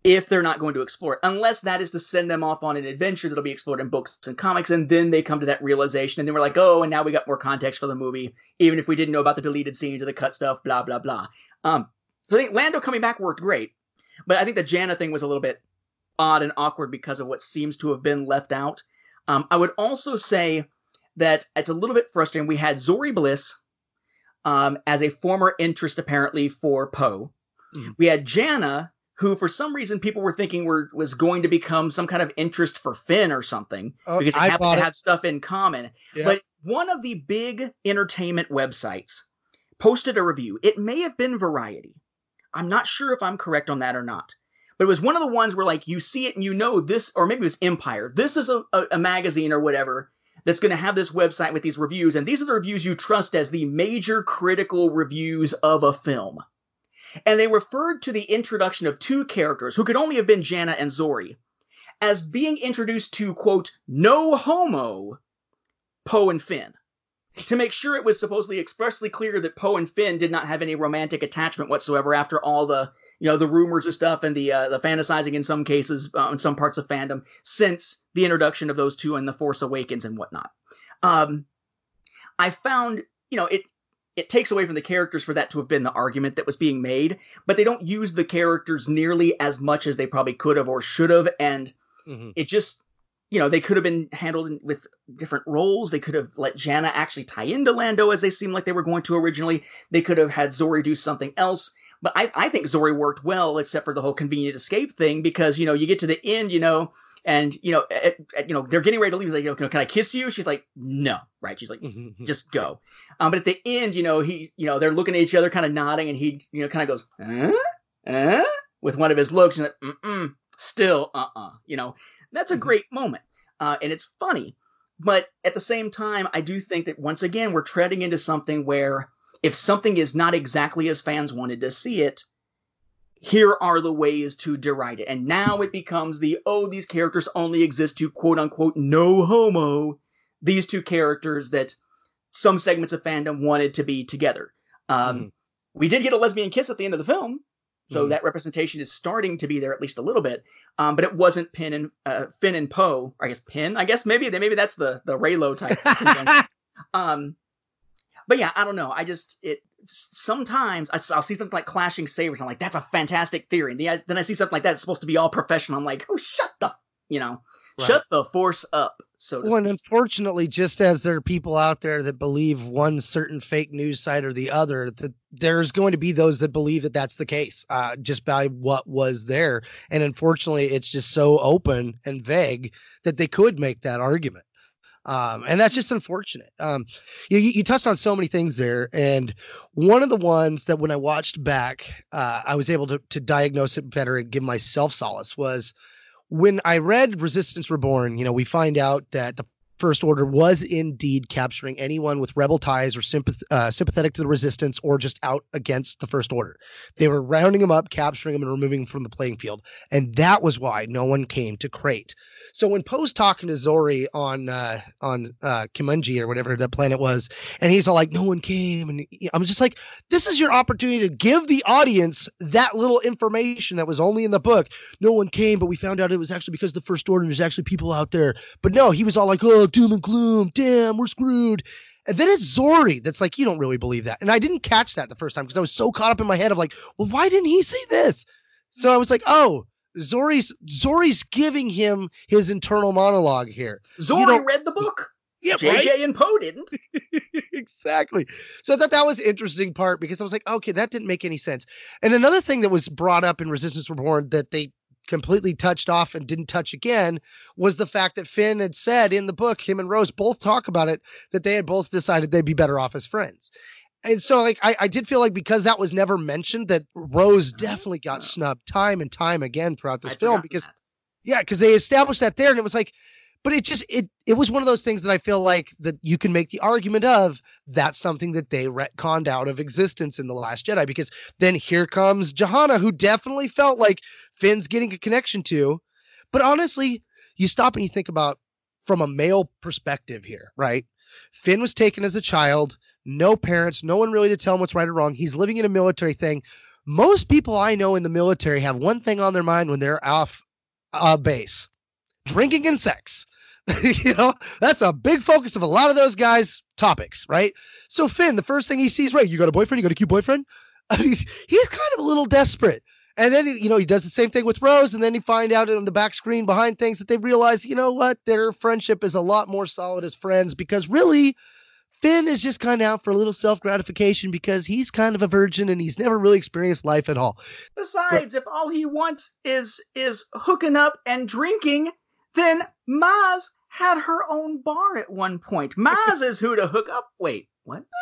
if they're not going to explore it? Unless that is to send them off on an adventure that'll be explored in books and comics, and then they come to that realization, and then we're like, oh, and now we got more context for the movie, even if we didn't know about the deleted scenes or the cut stuff, blah blah blah. Um, so I think Lando coming back worked great, but I think the Jannah thing was a little bit odd and awkward because of what seems to have been left out. Um, I would also say that it's a little bit frustrating. We had Zorii Bliss um, as a former interest, apparently, for Poe. Mhm. We had Jannah, who for some reason people were thinking were was going to become some kind of interest for Finn or something Oh, because they I happen to it. have stuff in common. Yeah. But one of the big entertainment websites posted a review. It may have been Variety. I'm not sure if I'm correct on that or not. But it was one of the ones where like you see it and you know this, or maybe it was Empire. This is a, a, a magazine or whatever that's going to have this website with these reviews, and these are the reviews you trust as the major critical reviews of a film. And they referred to the introduction of two characters who could only have been Jannah and Zorii as being introduced to quote no homo Poe and Finn to make sure it was supposedly expressly clear that Poe and Finn did not have any romantic attachment whatsoever after all the you know the rumors and stuff and the uh, the fantasizing in some cases uh, in some parts of fandom since the introduction of those two in the Force Awakens and whatnot. Um, I found you know it it takes away from the characters for that to have been the argument that was being made, but they don't use the characters nearly as much as they probably could have or should have, and Mhm. it just you know they could have been handled in- with different roles they could have let jannah actually tie into lando as they seemed like they were going to originally they could have had zorii do something else but i, I think zorii worked well except for the whole convenient escape thing because you know you get to the end you know and you know at, at- you know they're getting ready to leave he's like you know, can i kiss you she's like no right she's like Mhm. just go. Um, but at the end, you know, he, you know, they're looking at each other, kind of nodding, and he, you know, kind of goes, huh? Huh? with one of his looks, and like, mm still, uh, uh you know, that's a Mhm. great moment, uh, and it's funny, but at the same time, I do think that once again we're treading into something where if something is not exactly as fans wanted to see it. Here are the ways to deride it. And now it becomes the, oh, these characters only exist to quote unquote no homo these two characters that some segments of fandom wanted to be together. Um, Mhm. We did get a lesbian kiss at the end of the film, so Mhm. that representation is starting to be there at least a little bit. Um, but it wasn't Pin and uh, Finn and Poe. I guess Pin. I guess maybe maybe that's the the Reylo type. um, but yeah, I don't know. I just it sometimes I, will see something like clashing sabers. I'm like, that's a fantastic theory. And the- then I see something like that. It's supposed to be all professional. I'm like, oh, shut the you know, Right. shut the force up. So to Well, and unfortunately, just as there are people out there that believe one certain fake news site or the other, that there's going to be those that believe that that's the case, uh, just by what was there. And unfortunately, it's just so open and vague that they could make that argument. Um, and that's just unfortunate. Um, you, you touched on so many things there, and one of the ones that when I watched back, uh, I was able to to diagnose it better and give myself solace was when I read Resistance Reborn, you know, we find out that the First Order was indeed capturing anyone with rebel ties or sympath- uh, sympathetic to the Resistance or just out against the First Order. They were rounding them up, capturing them, and removing them from the playing field. And that was why no one came to Crait. So when Poe's talking to Zorii on uh, on uh, Kimunji or whatever that planet was, and he's all like, "No one came," and I'm just like, "This is your opportunity to give the audience that little information that was only in the book." no one came, but we found out it was actually because the first order there's actually people out there. But no, he was all like, oh, doom and gloom, damn, we're screwed. And then it's Zorii that's like, you don't really believe that. And I didn't catch that the first time because I was so caught up in my head of like, well, why didn't he say this? So I was like, oh, Zorii's Zorii's giving him his internal monologue here. Zorii read the book. Yeah, JJ and Poe didn't. exactly. So I thought that was interesting part because I was like, okay, that didn't make any sense. And another thing that was brought up in Resistance Reborn that they completely touched off and didn't touch again was the fact that Finn had said in the book, him and Rose both talk about it, that they had both decided they'd be better off as friends. And so, like, I, I did feel like because that was never mentioned, that Rose definitely got snubbed time and time again throughout this I film because that. yeah, because they established that there, and it was like, but it just it it was one of those things that I feel like that you can make the argument of that's something that they retconned out of existence in the Last Jedi because then here comes Johanna, who definitely felt like Finn's getting a connection to, but honestly, you stop and you think about from a male perspective here, right? Finn was taken as a child, no parents, no one really to tell him what's right or wrong. He's living in a military thing. Most people I know in the military have one thing on their mind when they're off uh, base drinking and sex. you know, that's a big focus of a lot of those guys' topics, right? So Finn, the first thing he sees, right, you got a boyfriend, you got a cute boyfriend. I mean, he's kind of a little desperate. And then, you know, he does the same thing with Rose, and then he find out on the back screen behind things that they realize, you know what, their friendship is a lot more solid as friends because really, Finn is just kind of out for a little self gratification because he's kind of a virgin and he's never really experienced life at all. Besides, if all he wants is is hooking up and drinking, then Maz had her own bar at one point. Maz is who to hook up. Wait, what?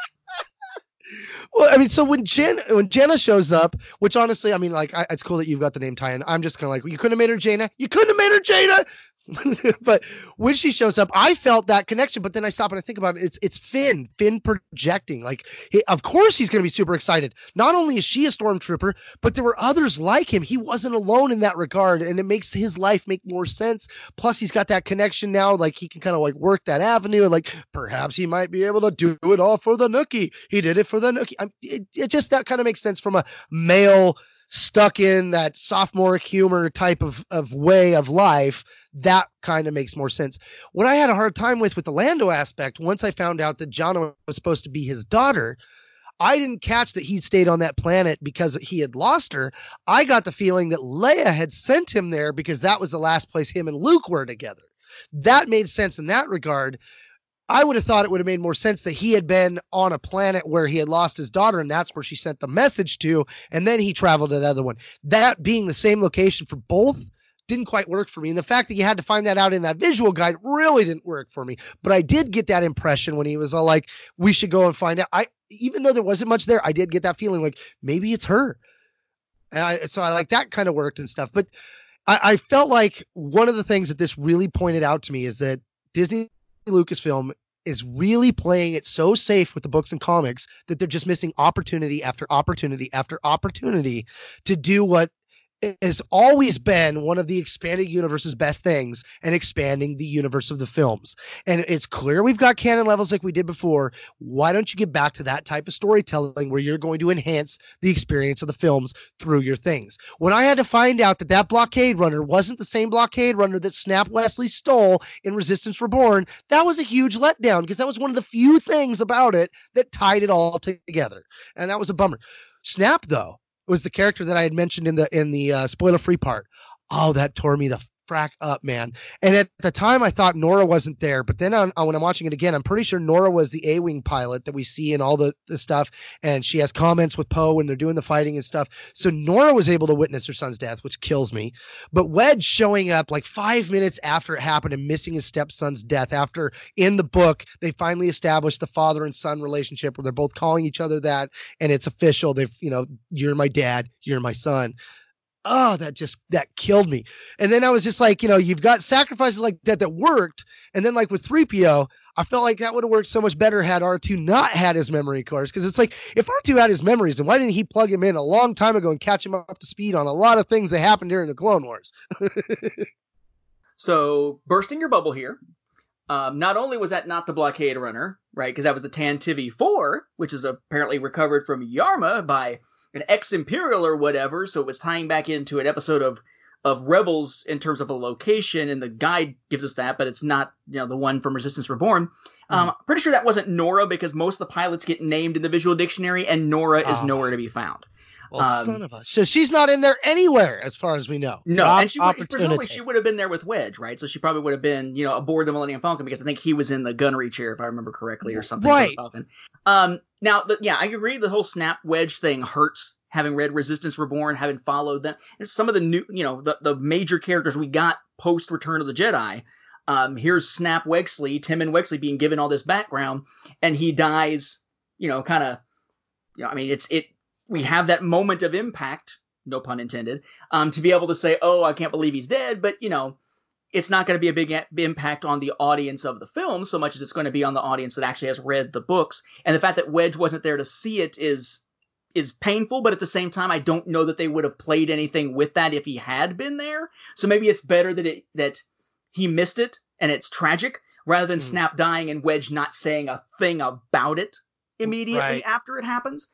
Well, I mean, so when Jen when Jenna shows up, which honestly, I mean, like, I, it's cool that you've got the name tie-in. I'm just kind of like, you couldn't have made her Jaina. You couldn't have made her Jaina. but when she shows up, I felt that connection. But then I stop and I think about it. It's it's Finn, Finn projecting. Like, he, of course he's going to be super excited. Not only is she a stormtrooper, but there were others like him. He wasn't alone in that regard, and it makes his life make more sense. Plus, he's got that connection now. Like he can kind of like work that avenue, and like perhaps he might be able to do it all for the Nookie. He did it for the Nookie. It, it just that kind of makes sense from a male stuck in that sophomoric humor type of, of way of life, that kind of makes more sense. What I had a hard time with with the Lando aspect, once I found out that Jannah was supposed to be his daughter, I didn't catch that he stayed on that planet because he had lost her. I got the feeling that Leia had sent him there because that was the last place him and Luke were together. That made sense in that regard. I would have thought it would have made more sense that he had been on a planet where he had lost his daughter, and that's where she sent the message to, and then he traveled to the other one. That being the same location for both didn't quite work for me. And the fact that you had to find that out in that visual guide really didn't work for me. But I did get that impression when he was all like, we should go and find out. I even though there wasn't much there, I did get that feeling like maybe it's her. And I, so I like that kind of worked and stuff. But I, I felt like one of the things that this really pointed out to me is that Disney Lucasfilm is really playing it so safe with the books and comics that they're just missing opportunity after opportunity after opportunity to do what has always been one of the expanded universe's best things and expanding the universe of the films. And it's clear we've got canon levels like we did before. Why don't you get back to that type of storytelling where you're going to enhance the experience of the films through your things? When I had to find out that that blockade runner wasn't the same blockade runner that Snap Wexley stole in Resistance Reborn, that was a huge letdown because that was one of the few things about it that tied it all together. And that was a bummer. Snap, though, was the character that I had mentioned in the in the uh, spoiler free part. Oh, that tore me the frack up, man. And at the time, I thought Norra wasn't there, but then when I'm watching it again, I'm pretty sure Norra was the A-wing pilot that we see in all the, the stuff, and she has comments with Poe when they're doing the fighting and stuff. So Norra was able to witness her son's death, which kills me. But Wedge showing up like five minutes after it happened and missing his stepson's death, after in the book they finally established the father and son relationship where they're both calling each other that, and it's official. They've you know, you're my dad, you're my son oh that just that killed me. And then i was just like you know you've got sacrifices like that that worked. And then like with 3po i felt like that would have worked so much better had r2 not had his memory cores because it's like if r2 had his memories then why didn't he plug him in a long time ago and catch him up to speed on a lot of things that happened during the clone wars? So bursting your bubble here um, not only was that not the blockade runner, right? Because that was the Tantive 4, which is apparently recovered from Yarma by an ex Imperial or whatever. So it was tying back into an episode of of Rebels in terms of a location, and the guide gives us that, but it's not you know the one from Resistance Reborn. Mm-hmm. Um, pretty sure that wasn't Norra because most of the pilots get named in the visual dictionary, and Norra is Oh. nowhere to be found. Well Um, son of a so she's not in there anywhere as far as we know No, Op- and she would, presumably she would have been there with Wedge, right? So she probably would have been, you know, aboard the Millennium Falcon because I think he was in the gunnery chair, if I remember correctly, or something. Right. Um, now, the, yeah, I agree. The whole snap Wedge thing hurts having read Resistance Reborn, having followed them, and some of the new, you know, the, the major characters we got post Return of the Jedi. Um, here's Snap Wexley, Temmin Wexley being given all this background, and he dies, you know, kind of, you know, I mean, it's it. We have that moment of impact, no pun intended, um, to be able to say, oh, I can't believe he's dead, but you know, it's not going to be a big impact on the audience of the film so much as it's going to be on the audience that actually has read the books. And the fact that Wedge wasn't there to see it is is painful, but at the same time, I don't know that they would have played anything with that if he had been there. So maybe it's better that it that he missed it and it's tragic rather than Hmm. Snap dying and Wedge not saying a thing about it immediately Right. after it happens.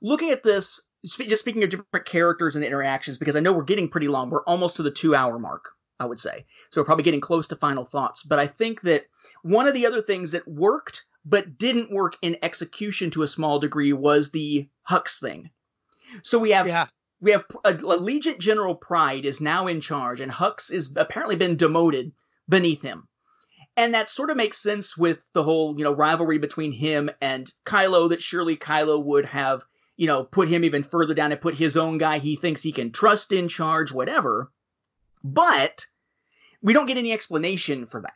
Looking at this, just speaking of different characters and the interactions, because I know we're getting pretty long. We're almost to the two hour mark, I would say. So we're probably getting close to final thoughts. But I think that one of the other things that worked but didn't work in execution to a small degree was the Hux thing. So we have Yeah. we have uh, Allegiant General Pryde is now in charge, and Hux is apparently been demoted beneath him. And that sort of makes sense with the whole, you know, rivalry between him and Kylo, that surely Kylo would have, you know, put him even further down and put his own guy he thinks he can trust in charge, whatever. But we don't get any explanation for that.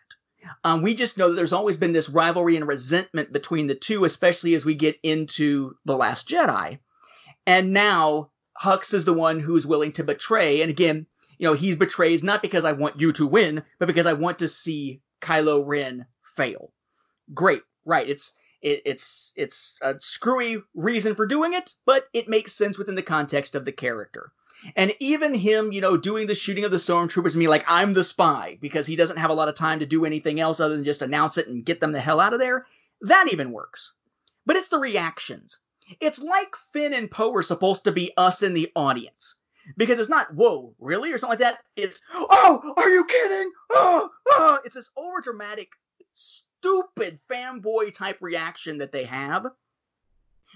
Um, we just know that there's always been this rivalry and resentment between the two, especially as we get into The Last Jedi. And now Hux is the one who's willing to betray. And again, you know, he betrays not because I want you to win, but because I want to see Kylo Ren fail. Great, right? It's it, it's it's a screwy reason for doing it, but it makes sense within the context of the character. And even him, you know, doing the shooting of the stormtroopers, me like I'm the spy because he doesn't have a lot of time to do anything else other than just announce it and get them the hell out of there. That even works. But it's the reactions. It's like Finn and Poe are supposed to be us in the audience. Because it's not, whoa, really? Or something like that. It's, oh, are you kidding? Oh, oh. It's this overdramatic, stupid fanboy type reaction that they have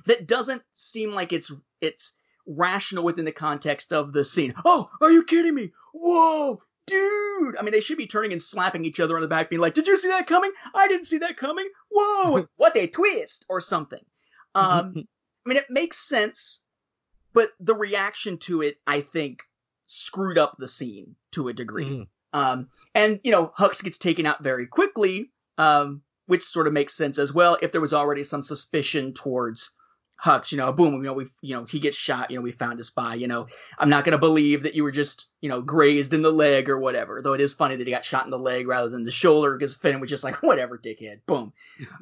that doesn't seem like it's it's rational within the context of the scene. Oh, are you kidding me? Whoa, dude! I mean, they should be turning and slapping each other on the back, being like, "Did you see that coming? I didn't see that coming. Whoa, what a twist!" or something. Um, I mean, it makes sense, but the reaction to it, I think, screwed up the scene to a degree. Mhm. Um, and you know, Hux gets taken out very quickly, um, which sort of makes sense as well. If there was already some suspicion towards Hux, you know, boom, you know, we, you know, he gets shot. You know, we found a spy. You know, I'm not gonna believe that you were just, you know, grazed in the leg or whatever. Though it is funny that he got shot in the leg rather than the shoulder, because Finn was just like, whatever, dickhead, boom.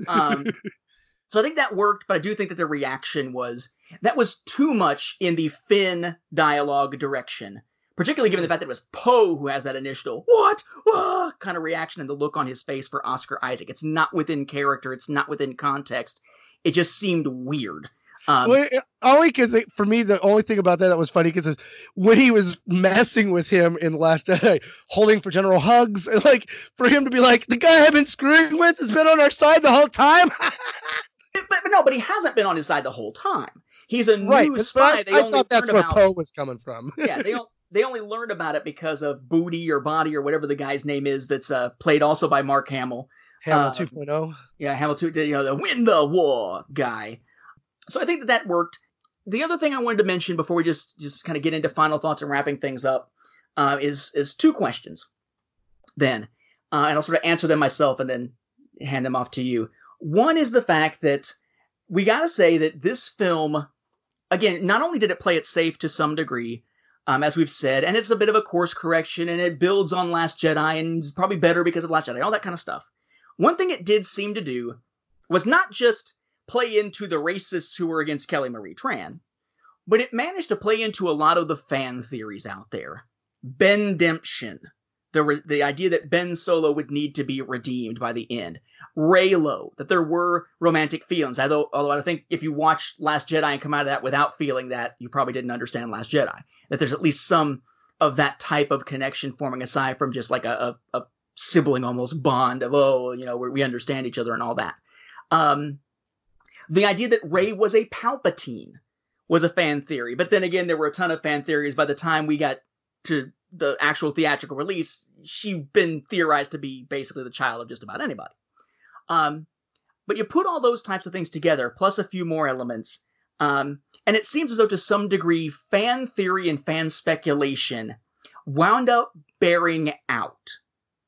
Um, so I think that worked, but I do think that the reaction was that was too much in the Finn dialogue direction particularly given the fact that it was Poe who has that initial "what" ah, kind of reaction and the look on his face for Oscar Isaac. It's not within character. It's not within context. It just seemed weird. Um, well, only because for me, the only thing about that that was funny because when he was messing with him in the Last Jedi, holding for General Hugs, and like for him to be like, the guy I've been screwing with has been on our side the whole time. but, but no, but he hasn't been on his side the whole time. He's a new right, spy. I, they I only thought that's where about. Poe was coming from. yeah, they they only learned about it because of Booty or Body or whatever the guy's name is. That's uh, played also by Mark Hamill. Hamill Um, 2.0. Yeah, Hamilton, you know, the win the war guy. So I think that that worked. The other thing I wanted to mention before we just just kind of get into final thoughts and wrapping things up uh, is is two questions. Then, uh, and I'll sort of answer them myself and then hand them off to you. One is the fact that we got to say that this film, again, not only did it play it safe to some degree, um, as we've said, and it's a bit of a course correction, and it builds on Last Jedi, and it's probably better because of Last Jedi, all that kind of stuff. One thing it did seem to do was not just play into the racists who were against Kelly Marie Tran, but it managed to play into a lot of the fan theories out there. Ben The idea that Ben Solo would need to be redeemed by the end. Reylo, that there were romantic feelings. Although, although I think if you watch Last Jedi and come out of that without feeling that, you probably didn't understand Last Jedi. That there's at least some of that type of connection forming aside from just like a, a, a sibling almost bond of oh, you know, we understand each other and all that. Um, the idea that Rey was a Palpatine was a fan theory, but then again, there were a ton of fan theories. By the time we got to the actual theatrical release, she'd been theorized to be basically the child of just about anybody. Um, but you put all those types of things together, plus a few more elements, um, And it seems as though, to some degree, fan theory and fan speculation wound up bearing out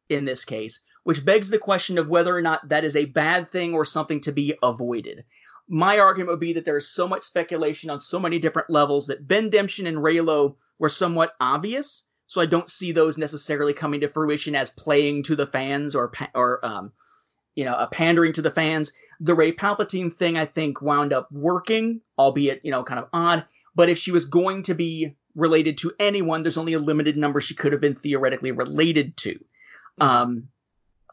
in this case, which begs the question of whether or not that is a bad thing or something to be avoided. My argument would be that there's so much speculation on so many different levels that Bendemption and Reylo were somewhat obvious, so I don't see those necessarily coming to fruition as playing to the fans or or um, you know, a pandering to the fans. The Rey Palpatine thing, I think, wound up working, albeit you know, kind of odd. But if she was going to be related to anyone, there's only a limited number she could have been theoretically related to. Um,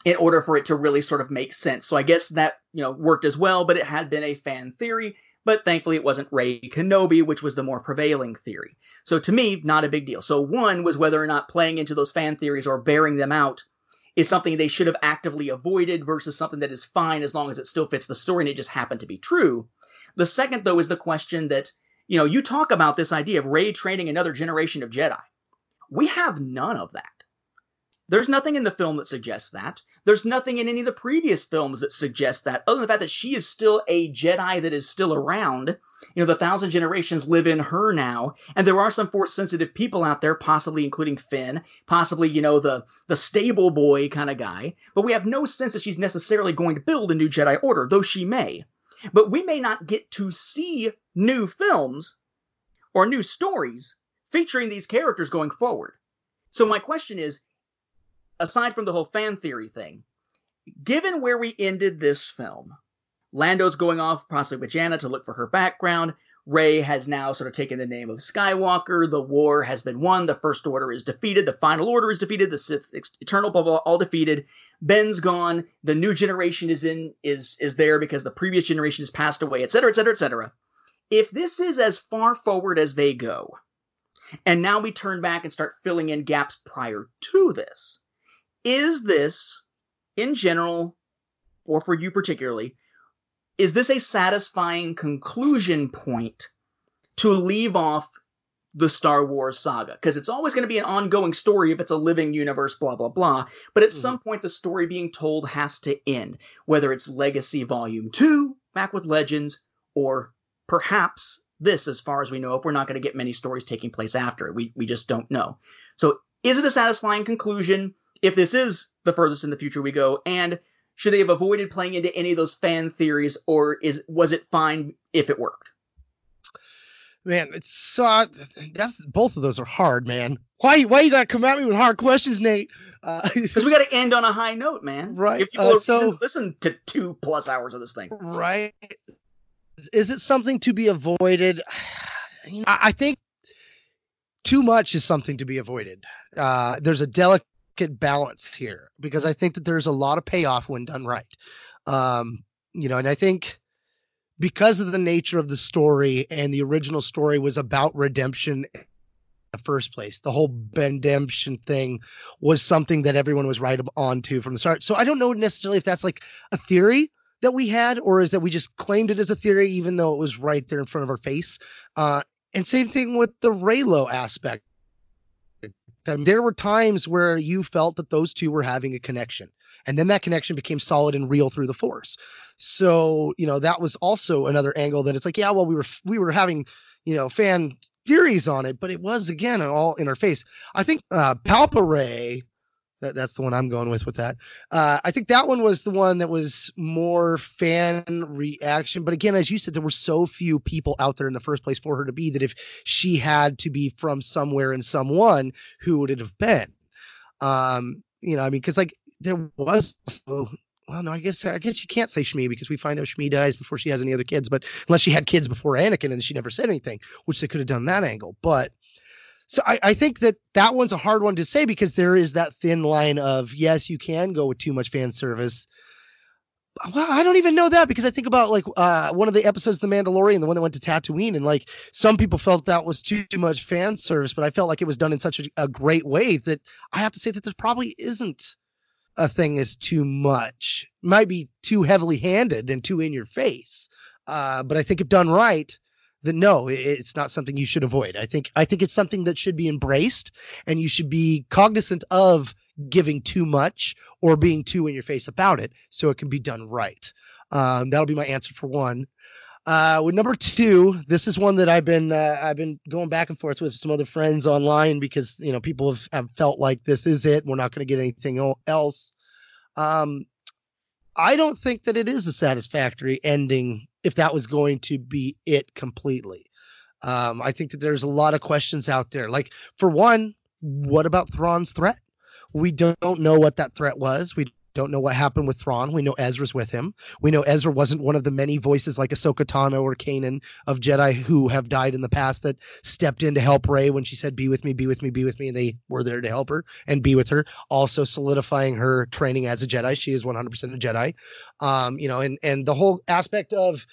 in order for it to really sort of make sense. So I guess that, you know, worked as well, but it had been a fan theory, but thankfully it wasn't Rey Kenobi, which was the more prevailing theory. So to me, not a big deal. So one was whether or not playing into those fan theories or bearing them out is something they should have actively avoided versus something that is fine as long as it still fits the story and it just happened to be true. The second, though, is the question that, you know, you talk about this idea of Rey training another generation of Jedi. We have none of that. There's nothing in the film that suggests that. There's nothing in any of the previous films that suggests that, other than the fact that she is still a Jedi that is still around. You know, the thousand generations live in her now, and there are some force sensitive people out there, possibly including Finn, possibly, you know, the the stable boy kind of guy, but we have no sense that she's necessarily going to build a new Jedi Order, though she may. But we may not get to see new films or new stories featuring these characters going forward. So my question is, aside from the whole fan theory thing, given where we ended this film, Lando's going off possibly with Jannah to look for her background. Rey has now sort of taken the name of Skywalker. The war has been won. The First Order is defeated. The Final Order is defeated. The Sith Eternal blah, blah, all defeated. Ben's gone. The new generation is in is is there because the previous generation has passed away, etc., etc., etc. If this is as far forward as they go, and now we turn back and start filling in gaps prior to this, is this, in general, or for you particularly, is this a satisfying conclusion point to leave off the Star Wars saga? Because it's always going to be an ongoing story if it's a living universe, blah, blah, blah. But at mm-hmm. some point, the story being told has to end, whether it's Legacy Volume 2, back with Legends, or perhaps this, as far as we know, if we're not going to get many stories taking place after it. We, we just don't know. So, is it a satisfying conclusion? If this is the furthest in the future we go, and should they have avoided playing into any of those fan theories, or is was it fine if it worked? Man, it's so that's both of those are hard, man. Why why you gotta come at me with hard questions, Nate? Because uh, we got to end on a high note, man. Right. If people uh, so listen to two plus hours of this thing, right? Is it something to be avoided? You know, I think too much is something to be avoided. Uh, there's a delicate balance here because I think that there's a lot of payoff when done right. Um, you know, and I think because of the nature of the story and the original story was about redemption in the first place, the whole redemption thing was something that everyone was right on to from the start. So I don't know necessarily if that's like a theory that we had or is that we just claimed it as a theory even though it was right there in front of our face. Uh, and same thing with the Reylo aspect and there were times where you felt that those two were having a connection. And then that connection became solid and real through the force. So, you know, that was also another angle that it's like, yeah, well, we were we were having, you know, fan theories on it, but it was again all in our face. I think uh Palpare that, that's the one I'm going with with that. Uh, I think that one was the one that was more fan reaction. But again, as you said, there were so few people out there in the first place for her to be that if she had to be from somewhere and someone, who would it have been? Um, you know, I mean, because like there was. well, no, I guess I guess you can't say Shmi because we find out Shmi dies before she has any other kids. But unless she had kids before Anakin and she never said anything, which they could have done that angle. But so I, I, think that that one's a hard one to say because there is that thin line of yes, you can go with too much fan service. Well, I don't even know that because I think about like uh, one of the episodes of The Mandalorian, the one that went to Tatooine, and like some people felt that was too, too much fan service, but I felt like it was done in such a, a great way that I have to say that there probably isn't a thing as too much. Might be too heavily handed and too in your face. Uh, but I think if done right, that no, it's not something you should avoid. I think I think it's something that should be embraced, and you should be cognizant of giving too much or being too in your face about it, so it can be done right. Um, that'll be my answer for one. Uh, with number two, this is one that I've been uh, I've been going back and forth with some other friends online because you know people have, have felt like this is it. We're not going to get anything else. Um, I don't think that it is a satisfactory ending if that was going to be it completely. Um, I think that there's a lot of questions out there. Like for one, what about Thrawn's threat? We don't know what that threat was. We don't know what happened with Thrawn. We know Ezra's with him. We know Ezra wasn't one of the many voices like Ahsoka Tano or Kanan of Jedi who have died in the past that stepped in to help Rey when she said, "Be with me, be with me, be with me," and they were there to help her and be with her. Also solidifying her training as a Jedi. She is 100% a Jedi. Um, you know, and and the whole aspect of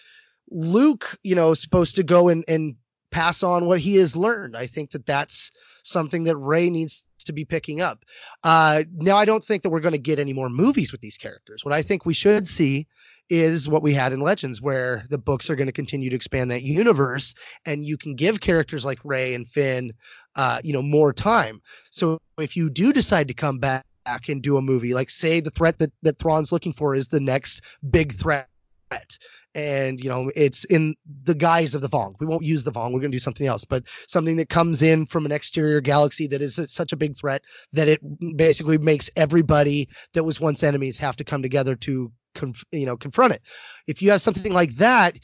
Luke, you know, supposed to go and and pass on what he has learned. I think that that's something that Rey needs to be picking up. Uh, now, I don't think that we're going to get any more movies with these characters. What I think we should see is what we had in Legends, where the books are going to continue to expand that universe, and you can give characters like Rey and Finn, uh, you know, more time. So if you do decide to come back and do a movie, like say the threat that that Thrawn's looking for is the next big threat and you know it's in the guise of the Vong. We won't use the Vong. We're going to do something else, but something that comes in from an exterior galaxy that is such a big threat that it basically makes everybody that was once enemies have to come together to conf- you know confront it. If you have something like that,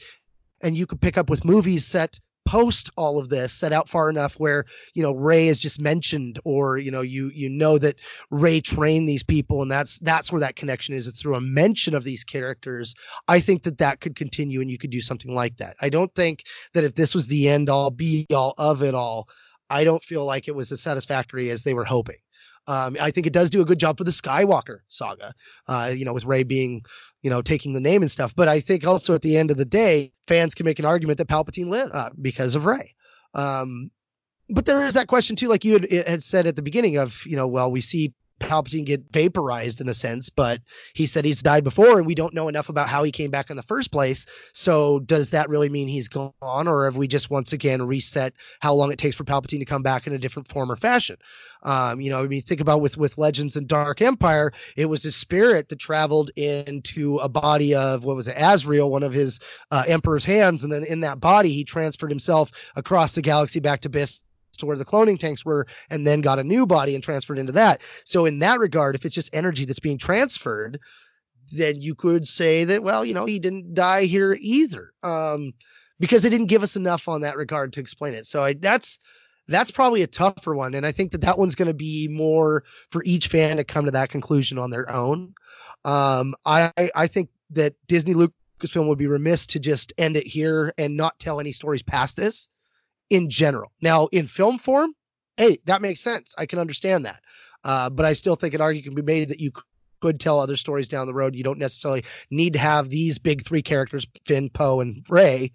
and you could pick up with movies set post all of this set out far enough where you know rey is just mentioned or you know you you know that rey trained these people and that's that's where that connection is. It's through a mention of these characters. I think that that could continue and you could do something like that. I don't think that if this was the end all be all of it all I don't feel like it was as satisfactory as they were hoping um, I think it does do a good job for the Skywalker saga, uh, you know, with Rey being, you know, taking the name and stuff. But I think also at the end of the day, fans can make an argument that Palpatine lived uh, because of Rey. Um, but there is that question too, like you had, had said at the beginning of, you know, well, we see Palpatine get vaporized in a sense, but he said he's died before, and we don't know enough about how he came back in the first place. So does that really mean he's gone, or have we just once again reset how long it takes for Palpatine to come back in a different form or fashion? Um, you know, I mean, think about with with Legends and Dark Empire, it was his spirit that traveled into a body of what was it, Azrael, one of his uh, Emperor's hands, and then in that body he transferred himself across the galaxy back to Byss to where the cloning tanks were and then got a new body and transferred into that. So in that regard, if it's just energy that's being transferred, then you could say that well, you know, he didn't die here either. Um because they didn't give us enough on that regard to explain it. So I, that's that's probably a tougher one and I think that that one's going to be more for each fan to come to that conclusion on their own. Um I I think that Disney Lucasfilm would be remiss to just end it here and not tell any stories past this in general. Now, in film form, hey, that makes sense. I can understand that. Uh, but I still think an argument can be made that you could tell other stories down the road. You don't necessarily need to have these big three characters, Finn, Poe, and Rey,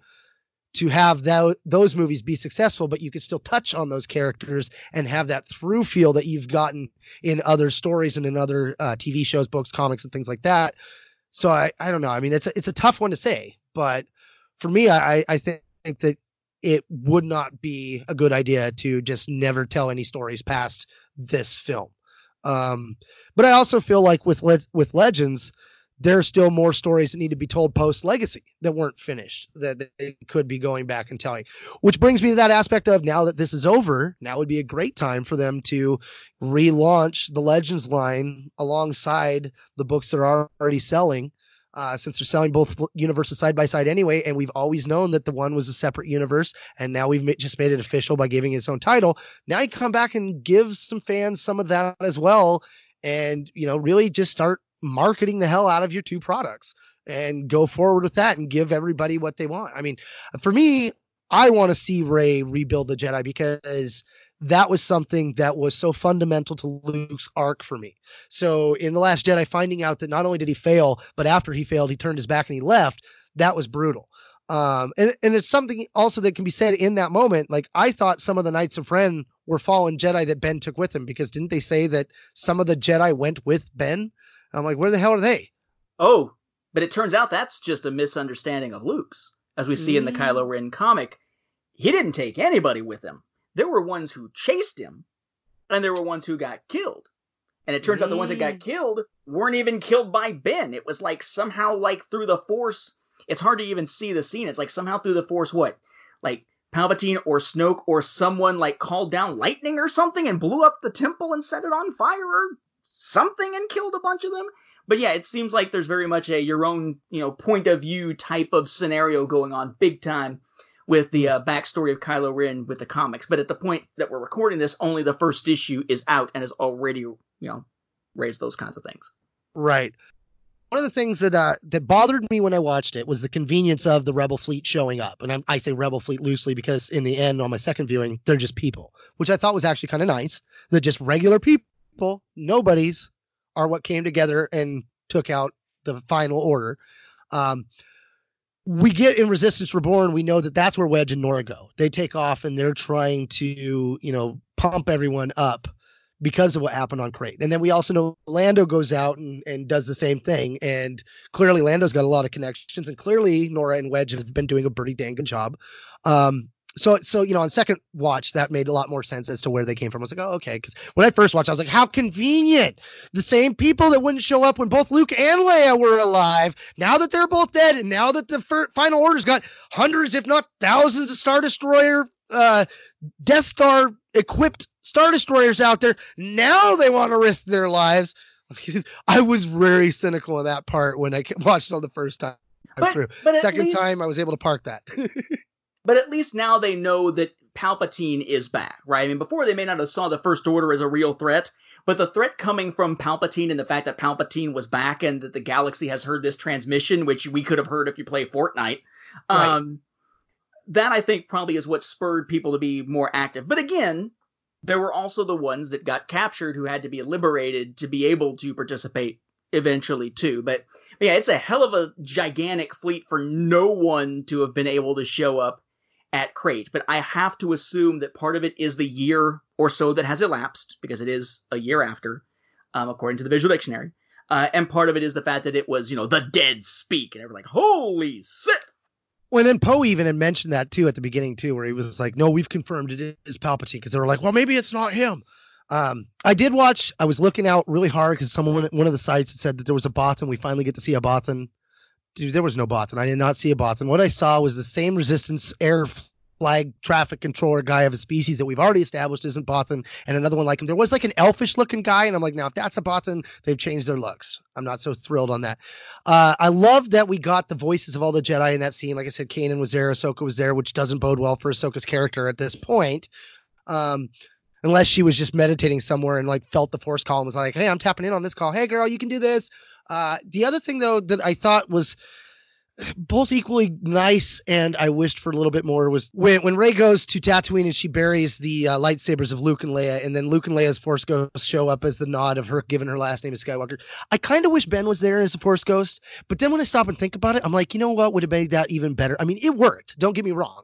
to have that, those movies be successful, but you could still touch on those characters and have that through feel that you've gotten in other stories and in other uh, TV shows, books, comics, and things like that. So I, I don't know. I mean, it's a, it's a tough one to say, but for me, I, I think that it would not be a good idea to just never tell any stories past this film. Um, but I also feel like with le- with Legends, there are still more stories that need to be told post Legacy that weren't finished that they could be going back and telling. Which brings me to that aspect of now that this is over, now would be a great time for them to relaunch the Legends line alongside the books that are already selling uh, since they're selling both universes side by side anyway, and we've always known that the one was a separate universe, and now we've just made it official by giving its own title. Now you come back and give some fans some of that as well, and you know really just start marketing the hell out of your two products and go forward with that and give everybody what they want. I mean, for me, I want to see Rey rebuild the Jedi because that was something that was so fundamental to Luke's arc for me. So in The Last Jedi, finding out that not only did he fail, but after he failed, he turned his back and he left, that was brutal. Um, and, and it's something also that can be said in that moment. Like I thought some of the Knights of Ren were fallen Jedi that Ben took with him because didn't they say that some of the Jedi went with Ben? I'm like, where the hell are they? Oh, but it turns out that's just a misunderstanding of Luke's. As we see mm. in the mm. Kylo Ren comic, he didn't take anybody with him there were ones who chased him, and there were ones who got killed. And it turns mm. out the ones that got mm. killed weren't even killed by Ben. It was like somehow like through the force it's hard to even see the scene. It's like somehow through the Force, what, like Palpatine or Snoke or someone like called down lightning or something and blew up the temple and set it on fire or something and killed a bunch of them. But yeah, it seems like there's very much a your own, you know, point of view type of scenario going on big time with the uh, backstory of Kylo Ren with the comics. But at the point that we're recording this, only the first issue is out and has already, you know, raised those kinds of things. Right. One of the things that uh, that bothered me when I watched it was the convenience of the Rebel fleet showing up, and I, I say Rebel fleet loosely because in the end, on my second viewing, they're just people, which I thought was actually kind of nice. That just regular people, nobodies, are what came together and took out the final order. Um, we get in Resistance Reborn, we know that that's where Wedge and Norra go. They take off and they're trying to, you know, pump everyone up because of what happened on Crait. And then we also know Lando goes out and, and does the same thing. And clearly Lando's got a lot of connections and clearly Norra and Wedge have been doing a pretty dang good job. Um, so so you know on second watch that made a lot more sense as to where they came from. I was like, oh okay, because when I first watched, I was like, how convenient! The same people that wouldn't show up when both Luke and Leia were alive. Now that they're both dead, and now that the fir- final order's got hundreds, if not thousands, of Star Destroyer, uh, Death Star equipped Star Destroyers out there, now they want to risk their lives. I was very cynical in that part when I watched it on the first time But- through. but Second least- time, I was able to park that. But at least now they know that Palpatine is back, right? I mean, before they may not have saw the First Order as a real threat, but the threat coming from Palpatine and the fact that Palpatine was back and that the galaxy has heard this transmission, which we could have heard if you play Fortnite, Right. um, that I think probably is what spurred people to be more active. But again, there were also the ones that got captured who had to be liberated to be able to participate eventually too. But, but yeah, it's a hell of a gigantic fleet for no one to have been able to show up at Crait. But I have to assume that part of it is the year or so that has elapsed because it is a year after, um, according to the Visual Dictionary. Uh, and part of it is the fact that it was, you know, the dead speak, and everyone's like, "Holy shit!" Well, and then Poe even had mentioned that too at the beginning too, where he was like, "No, we've confirmed it is Palpatine," because they were like, "Well, maybe it's not him." Um, I did watch. I was looking out really hard because someone, one of the sites, had said that there was a Bothan. We finally get to see a Bothan. Dude, there was no Bothan. I did not see a Bothan. What I saw was the same Resistance air flag traffic controller guy of a species that we've already established isn't Bothan, and another one like him. There was like an elfish looking guy, and I'm like, now if that's a Bothan, they've changed their looks. I'm not so thrilled on that. Uh, I love that we got the voices of all the Jedi in that scene. Like I said, Kanan was there, Ahsoka was there, which doesn't bode well for Ahsoka's character at this point. Um, unless she was just meditating somewhere and like felt the force call and was like, "Hey, I'm tapping in on this call. Hey, girl, you can do this." Uh, the other thing though that I thought was both equally nice and I wished for a little bit more was when when Rey goes to Tatooine and she buries the uh, lightsabers of Luke and Leia, and then Luke and Leia's Force ghosts show up as the nod of her giving her last name is Skywalker. I kind of wish Ben was there as a Force ghost, but then when I stop and think about it, I'm like, you know what would have made that even better? I mean, it worked. Don't get me wrong.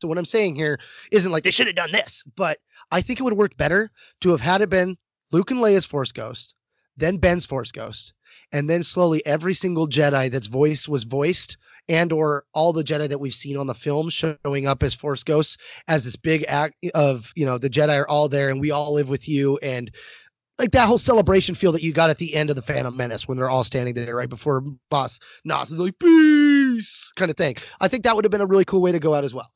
So what I'm saying here isn't like they should have done this, but I think it would have worked better to have had it been Luke and Leia's Force Ghost, then Ben's Force Ghost, and then slowly every single Jedi that's voice was voiced and or all the Jedi that we've seen on the film showing up as Force Ghosts as this big act of, you know, the Jedi are all there and we all live with you and like that whole celebration feel that you got at the end of the Phantom Menace when they're all standing there right before Boss Nass is like peace kind of thing. I think that would have been a really cool way to go out as well.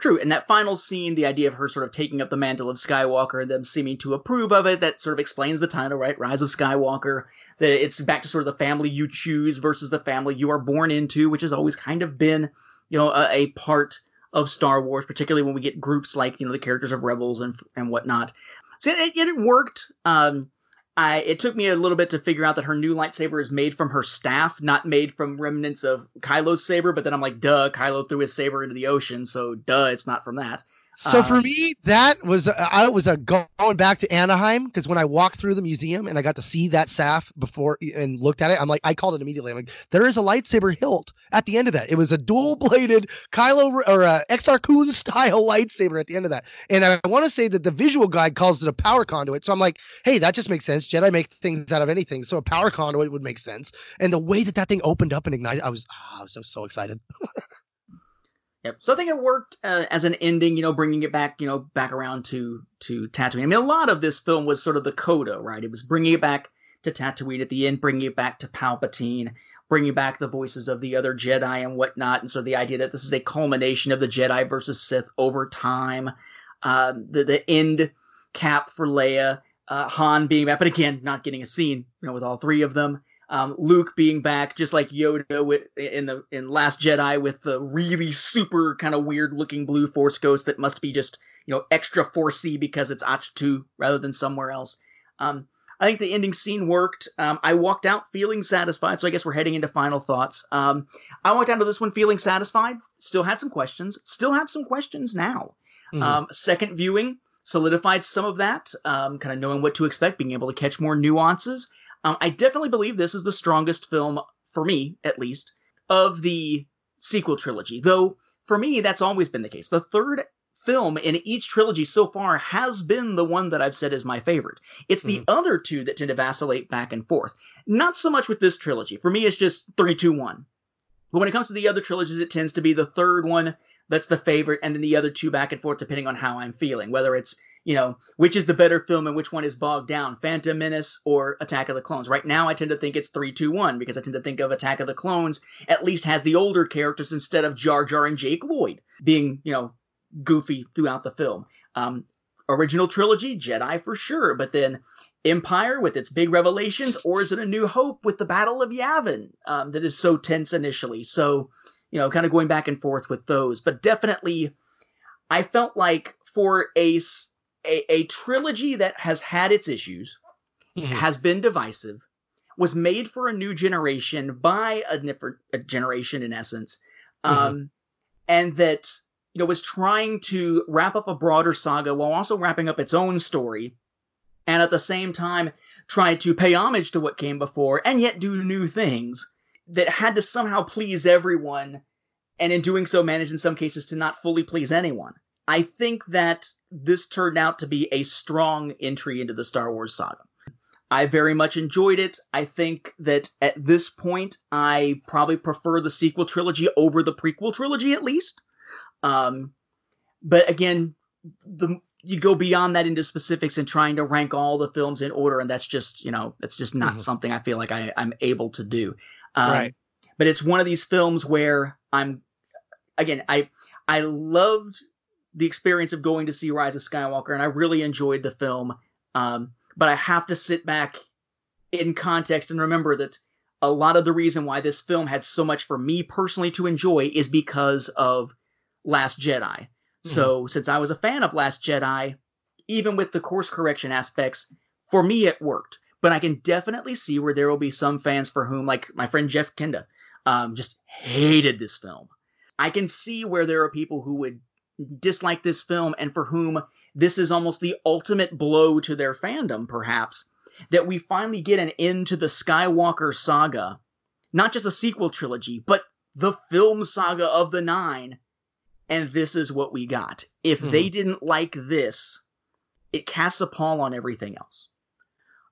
True, and that final scene, the idea of her sort of taking up the mantle of Skywalker and them seeming to approve of it, that sort of explains the title, right? Rise of Skywalker. That it's back to sort of the family you choose versus the family you are born into, which has always kind of been, you know, a, a part of Star Wars, particularly when we get groups like, you know, the characters of Rebels and and whatnot. So it, it, it worked. Um, I, it took me a little bit to figure out that her new lightsaber is made from her staff, not made from remnants of Kylo's saber. But then I'm like, duh, Kylo threw his saber into the ocean, so duh, it's not from that. So for Um, me, that was uh, I was a going back to Anaheim because when I walked through the museum and I got to see that staff before and looked at it, I'm like, I called it immediately. I'm like, there is a lightsaber hilt at the end of that. It was a dual-bladed Kylo or a Exar Kun style lightsaber at the end of that. And I want to say that the visual guide calls it a power conduit. So I'm like, hey, that just makes sense. Jedi make things out of anything, so a power conduit would make sense. And the way that that thing opened up and ignited, I was, ah, I was so so excited. Yep. So I think it worked uh, as an ending, you know, bringing it back, you know, back around to to Tatooine. I mean, a lot of this film was sort of the coda, right? It was bringing it back to Tatooine at the end, bringing it back to Palpatine. bringing back the voices of the other Jedi and whatnot, and so the idea that this is a culmination of the Jedi versus Sith over time, um, the the end cap for Leia, uh, Han being back, but again, not getting a scene, you know, with all three of them. Um, Luke being back, just like Yoda with, in the in Last Jedi, with the really super kind of weird looking blue Force ghost that must be just you know extra forcey because it's Ahch-To rather than somewhere else. Um, I think the ending scene worked. Um, I walked out feeling satisfied, so I guess we're heading into final thoughts. Um, I walked out of this one feeling satisfied. Still had some questions. Still have some questions now. Mhm. Um, second viewing solidified some of that, um, kind of knowing what to expect, being able to catch more nuances. Um, I definitely believe this is the strongest film, for me at least, of the sequel trilogy. Though, for me, that's always been the case. The third film in each trilogy so far has been the one that I've said is my favorite. It's the other two that tend to vacillate back and forth. Not so much with this trilogy. For me, it's just three, two, one. But when it comes to the other trilogies, it tends to be the third one that's the favorite, and then the other two back and forth depending on how I'm feeling. Whether it's, you know, which is the better film and which one is bogged down, Phantom Menace or Attack of the Clones. Right now, I tend to think it's 3 2 1 because I tend to think of Attack of the Clones at least has the older characters instead of Jar Jar and Jake Lloyd being, you know, goofy throughout the film. Um, original trilogy, Jedi for sure, but then Empire with its big revelations, or is it A New Hope with the Battle of Yavin um, that is so tense initially? So, you know, kind of going back and forth with those, but definitely, I felt like for a a, a trilogy that has had its issues, Mhm. has been divisive, was made for a new generation by a different a generation in essence, um, and that you know was trying to wrap up a broader saga while also wrapping up its own story, and at the same time try to pay homage to what came before and yet do new things that had to somehow please everyone, and in doing so managed in some cases to not fully please anyone. I think that this turned out to be a strong entry into the Star Wars saga. I very much enjoyed it. I think that at this point, I probably prefer the sequel trilogy over the prequel trilogy, at least. Um, but again, the you go beyond that into specifics and trying to rank all the films in order, and that's just you know that's just not Mhm. something I feel like I, I'm able to do. Um, Right. But it's one of these films where I'm again I I loved the experience of going to see Rise of Skywalker, and I really enjoyed the film. Um, but I have to sit back in context and remember that a lot of the reason why this film had so much for me personally to enjoy is because of Last Jedi. So since I was a fan of Last Jedi, even with the course correction aspects, for me it worked. But I can definitely see where there will be some fans for whom, like my friend Jeff Kenda, um, just hated this film. I can see where there are people who would dislike this film and for whom this is almost the ultimate blow to their fandom, perhaps, that we finally get an end to the Skywalker saga. Not just a sequel trilogy, but the film saga of the nine. And this is what we got. If they didn't like this, it casts a pall on everything else.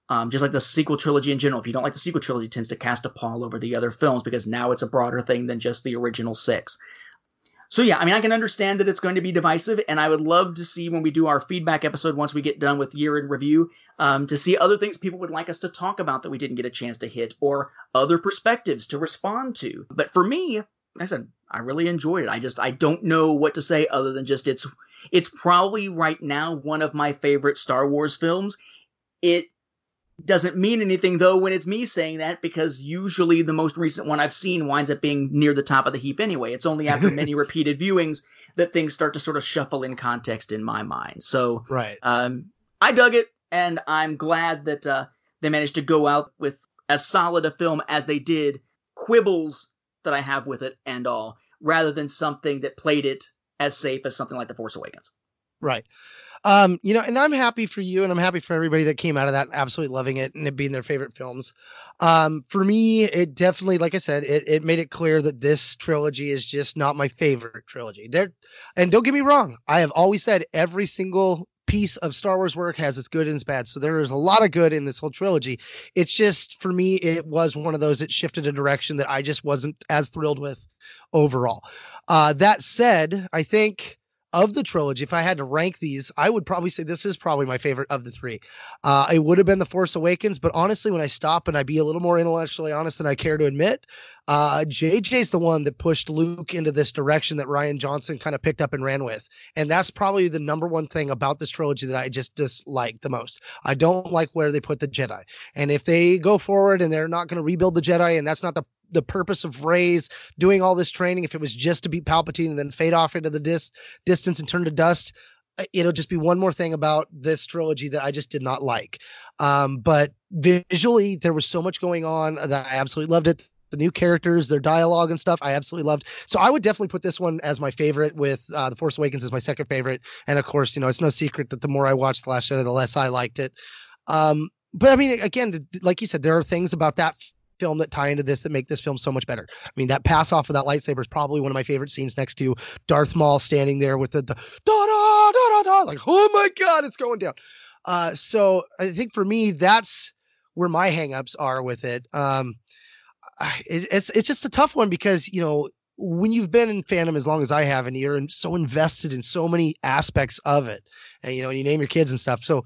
Um, just like the sequel trilogy in general. If you don't like the sequel trilogy, it tends to cast a pall over the other films because now it's a broader thing than just the original six. So yeah, I mean, I can understand that it's going to be divisive, and I would love to see when we do our feedback episode once we get done with year in review, um, to see other things people would like us to talk about that we didn't get a chance to hit, or other perspectives to respond to. But for me, I said, I really enjoyed it. I just I don't know what to say other than just it's it's probably right now one of my favorite Star Wars films. It doesn't mean anything though when it's me saying that because usually the most recent one I've seen winds up being near the top of the heap anyway. It's only after many repeated viewings that things start to sort of shuffle in context in my mind. So Right. um, I dug it, and I'm glad that uh, they managed to go out with as solid a film as they did. Quibbles that I have with it and all, rather than something that played it as safe as something like The Force Awakens. Right. Um, you know, and I'm happy for you and I'm happy for everybody that came out of that absolutely loving it and it being their favorite films. Um, for me, it definitely, like I said, it, it made it clear that this trilogy is just not my favorite trilogy. There and don't get me wrong, I have always said every single piece of Star Wars work has its good and its bad. So there is a lot of good in this whole trilogy. It's just for me, it was one of those that shifted a direction that I just wasn't as thrilled with overall. Uh, that said, I think of the trilogy, if I had to rank these, I would probably say this is probably my favorite of the three. Uh, it would have been The Force Awakens, but honestly, when I stop and I be a little more intellectually honest than I care to admit, uh, JJ's the one that pushed Luke into this direction that Rian Johnson kind of picked up and ran with. And that's probably the number one thing about this trilogy that I just dislike the most. I don't like where they put the Jedi. And if they go forward and they're not going to rebuild the Jedi, and that's not the the purpose of Rey's doing all this training, if it was just to beat Palpatine and then fade off into the dis- distance and turn to dust, uh, it'll just be one more thing about this trilogy that I just did not like. Um, but visually, there was so much going on that I absolutely loved it the new characters, their dialogue and stuff, I absolutely loved. So I would definitely put this one as my favorite, with uh, The Force Awakens as my second favorite. And of course, you know, it's no secret that the more I watched The Last Jedi, the less I liked it. Um, but I mean, again, like you said, there are things about that film that tie into this that make this film so much better. I mean, that pass off of that lightsaber is probably one of my favorite scenes next to Darth Maul standing there with the, the da da da da da, like, oh my god, it's going down. Uh, so I think for me, that's where my hangups are with it. Um, it's it's just a tough one because you know when you've been in fandom as long as I have and you're so invested in so many aspects of it, and you know you name your kids and stuff. So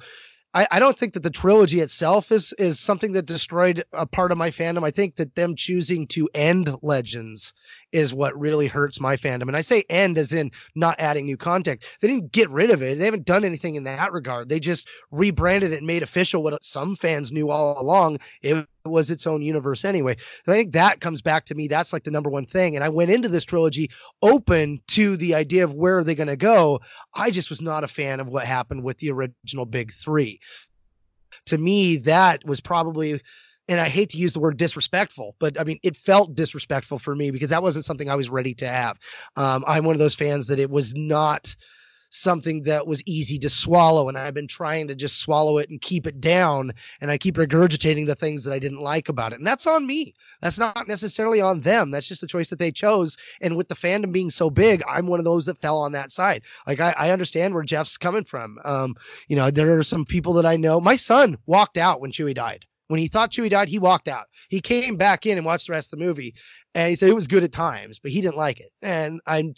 I, I don't think that the trilogy itself is is something that destroyed a part of my fandom. I think that them choosing to end Legends is what really hurts my fandom. And I say end as in not adding new content. They didn't get rid of it. They haven't done anything in that regard. They just rebranded it and made official what some fans knew all along. It was its own universe anyway. So I think that comes back to me. That's like the number one thing. And I went into this trilogy open to the idea of where are they going to go. I just was not a fan of what happened with the original big three. To me, that was probably and I hate to use the word disrespectful, but I mean, it felt disrespectful for me because that wasn't something I was ready to have. Um, I'm one of those fans that it was not something that was easy to swallow and I've been trying to just swallow it and keep it down and I keep regurgitating the things that I didn't like about it. And that's on me. That's not necessarily on them. That's just the choice that they chose. And with the fandom being so big, I'm one of those that fell on that side. Like I, I understand where Jeff's coming from. Um, you know, there are some people that I know. My son walked out when Chewie died. When he thought Chewie died, he walked out. He came back in and watched the rest of the movie, and he said it was good at times, but he didn't like it. And I,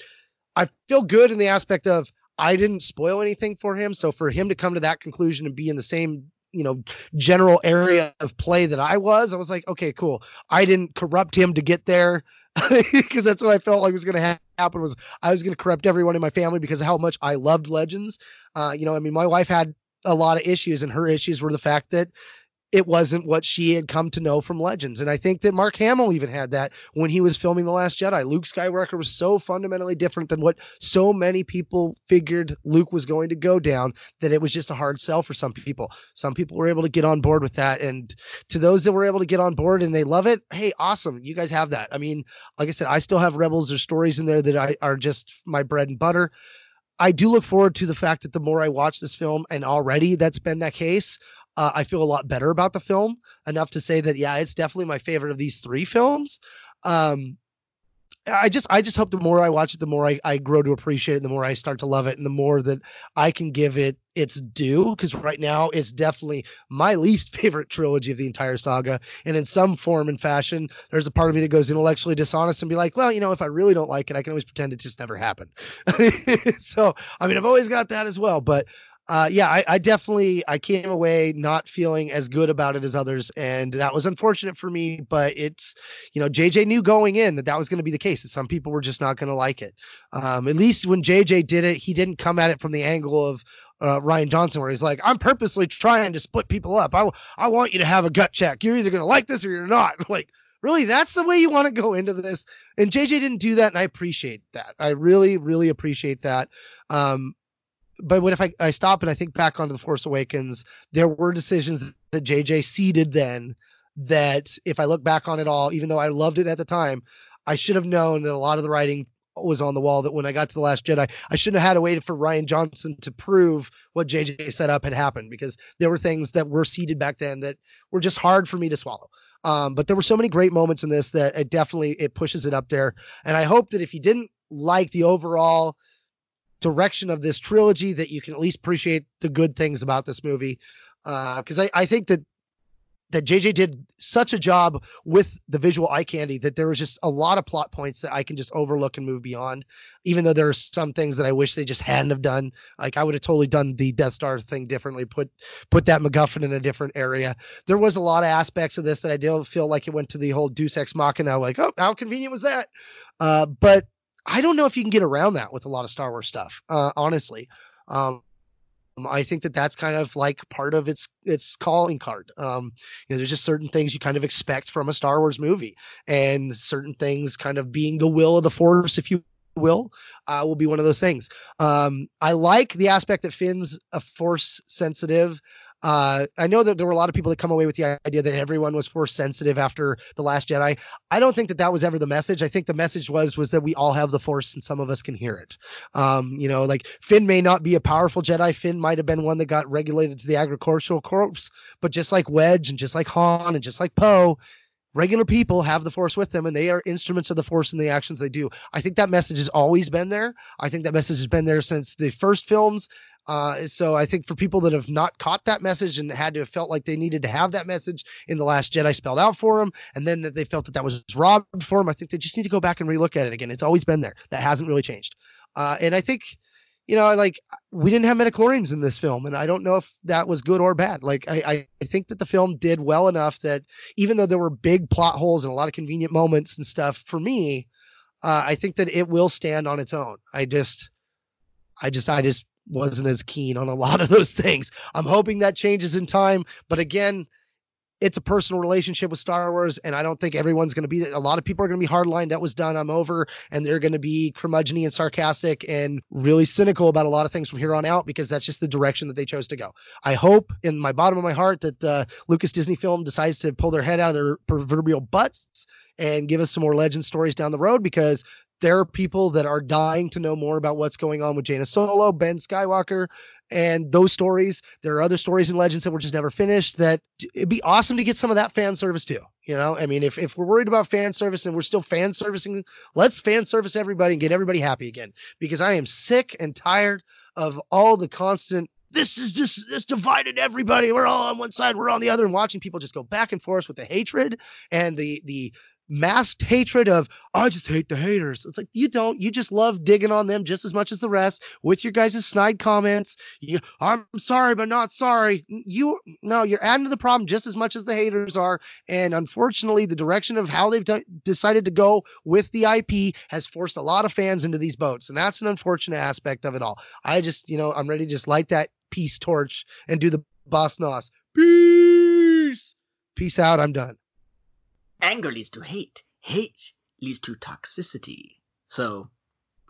I feel good in the aspect of I didn't spoil anything for him, so for him to come to that conclusion and be in the same you know general area of play that I was, I was like, okay, cool. I didn't corrupt him to get there because that's what I felt like was going to happen was I was going to corrupt everyone in my family because of how much I loved Legends. Uh, you know, I mean, my wife had a lot of issues, and her issues were the fact that it wasn't what she had come to know from Legends. And I think that Mark Hamill even had that when he was filming The Last Jedi. Luke Skywalker was so fundamentally different than what so many people figured Luke was going to go down that it was just a hard sell for some people. Some people were able to get on board with that. And to those that were able to get on board and they love it, hey, awesome. You guys have that. I mean, like I said, I still have Rebels. There's stories in there that I, are just my bread and butter. I do look forward to the fact that the more I watch this film, and already that's been that case, uh, I feel a lot better about the film enough to say that yeah, it's definitely my favorite of these three films. Um, I just I just hope the more I watch it, the more I, I grow to appreciate it, the more I start to love it, and the more that I can give it its due. Because right now it's definitely my least favorite trilogy of the entire saga. And in some form and fashion, there's a part of me that goes intellectually dishonest and be like, well, you know, if I really don't like it, I can always pretend it just never happened. so I mean, I've always got that as well. But uh, yeah, I, I, definitely I came away not feeling as good about it as others, and that was unfortunate for me. But it's you know JJ knew going in that that was going to be the case. That some people were just not going to like it. Um, at least when JJ did it, he didn't come at it from the angle of uh, Rian Johnson, where he's like, "I'm purposely trying to split people up. I I want you to have a gut check. You're either going to like this or you're not." like. Really, that's the way you want to go into this. And JJ didn't do that, and I appreciate that. I really, really appreciate that. Um, but what if I, I stop and I think back onto the Force Awakens, there were decisions that JJ seeded then that if I look back on it all, even though I loved it at the time, I should have known that a lot of the writing was on the wall that when I got to the last Jedi, I shouldn't have had to wait for Rian Johnson to prove what JJ set up had happened because there were things that were seeded back then that were just hard for me to swallow. Um, but there were so many great moments in this that it definitely it pushes it up there. And I hope that if you didn't like the overall direction of this trilogy that you can at least appreciate the good things about this movie. Because uh, I, I think that that JJ did such a job with the visual eye candy that there was just a lot of plot points that I can just overlook and move beyond. Even though there are some things that I wish they just hadn't have done. Like I would have totally done the Death Star thing differently, put put that MacGuffin in a different area. There was a lot of aspects of this that I did feel like it went to the whole Deus Ex Machina. Like, oh, how convenient was that? Uh, but I don't know if you can get around that with a lot of Star Wars stuff. Uh, honestly. Um, I think that that's kind of like part of its its calling card. Um, you know, there's just certain things you kind of expect from a Star Wars movie, and certain things kind of being the will of the Force, if you will, uh, will be one of those things. Um, I like the aspect that Finn's a Force sensitive. Uh, I know that there were a lot of people that come away with the idea that everyone was force sensitive after the Last Jedi. I don't think that that was ever the message. I think the message was was that we all have the Force and some of us can hear it. Um, you know, like Finn may not be a powerful Jedi. Finn might have been one that got regulated to the agricultural corps, but just like Wedge and just like Han and just like Poe, regular people have the force with them and they are instruments of the force in the actions they do i think that message has always been there i think that message has been there since the first films uh, so I think for people that have not caught that message and had to have felt like they needed to have that message in the Last Jedi spelled out for them, and then that they felt that that was robbed for them, I think they just need to go back and relook at it again. It's always been there. That hasn't really changed. Uh, and I think, you know, like we didn't have midichlorians in this film, and I don't know if that was good or bad. Like I, I think that the film did well enough that even though there were big plot holes and a lot of convenient moments and stuff, for me, uh, I think that it will stand on its own. I just, I just, I just wasn't as keen on a lot of those things. I'm hoping that changes in time, but again, it's a personal relationship with Star Wars, and I don't think everyone's going to be. A lot of people are going to be hardline. That was done. I'm over, and they're going to be curmudgeony and sarcastic and really cynical about a lot of things from here on out because that's just the direction that they chose to go. I hope, in my bottom of my heart, that uh, Lucas Disney Film decides to pull their head out of their proverbial butts and give us some more legend stories down the road because there are people that are dying to know more about what's going on with Jaina Solo, Ben Skywalker, and those stories. There are other stories and legends that were just never finished that it'd be awesome to get some of that fan service too. You know, I mean, if, if we're worried about fan service and we're still fan servicing, let's fan service everybody and get everybody happy again because I am sick and tired of all the constant this is just this divided everybody. We're all on one side, we're on the other, and watching people just go back and forth with the hatred and the the masked hatred of oh, I just hate the haters. It's like you don't. You just love digging on them just as much as the rest with your guys' snide comments. You, I'm sorry, but not sorry. You no, you're adding to the problem just as much as the haters are. And unfortunately, the direction of how they've decided to go with the IP has forced a lot of fans into these boats, and that's an unfortunate aspect of it all. I just, you know, I'm ready to just light that peace torch and do the Boss Nass. Peace. Peace out. I'm done anger leads to hate. Hate leads to toxicity. So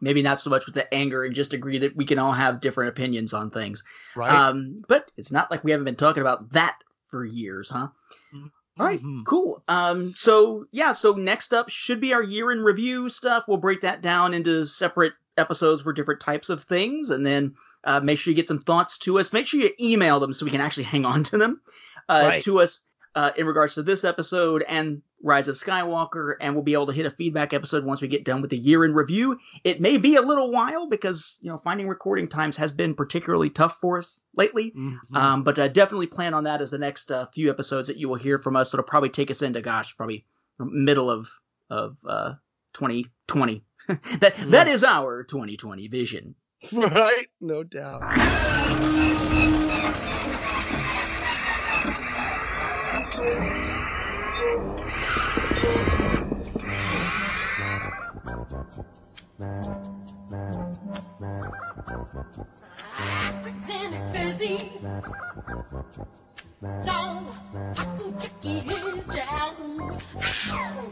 maybe not so much with the anger and just agree that we can all have different opinions on things. Right. Um, but it's not like we haven't been talking about that for years, huh? Mm-hmm. All right, mm-hmm. cool. Um, so yeah, so next up should be our year in review stuff. We'll break that down into separate episodes for different types of things, and then uh, make sure you get some thoughts to us. Make sure you email them so we can actually hang on to them uh, right. to us uh, in regards to this episode and Rise of Skywalker, and we'll be able to hit a feedback episode once we get done with the year in review. It may be a little while because you know finding recording times has been particularly tough for us lately, mm-hmm. um, but uh, definitely plan on that as the next uh, few episodes that you will hear from us. It'll probably take us into gosh, probably middle of of uh, 2020. that mm. that is our 2020 vision. Right, no doubt.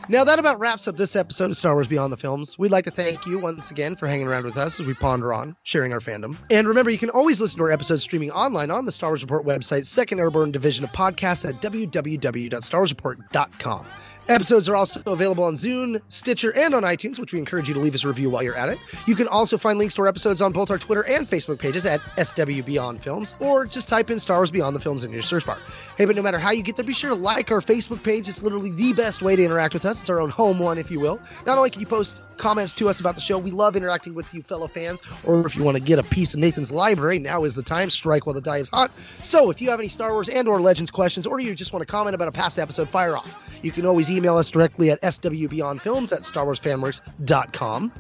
Now that about wraps up this episode of Star Wars Beyond the Films. We'd like to thank you once again for hanging around with us as we ponder on sharing our fandom. And remember, you can always listen to our episodes streaming online on the Star Wars Report website, Second Airborne Division of Podcasts at www.starwarsreport.com. Episodes are also available on Zune, Stitcher, and on iTunes, which we encourage you to leave us a review while you're at it. You can also find links to our episodes on both our Twitter and Facebook pages at SW Beyond Films, or just type in Star Wars Beyond the Films in your search bar. Hey, but no matter how you get there, be sure to like our Facebook page. It's literally the best way to interact with us. It's our own home one, if you will. Not only can you post comments to us about the show, we love interacting with you, fellow fans. Or if you want to get a piece of Nathan's library, now is the time. Strike while the die is hot. So if you have any Star Wars and/or Legends questions, or you just want to comment about a past episode, fire off. You can always email us directly at swbeyondfilms at starwarsfanworks.com.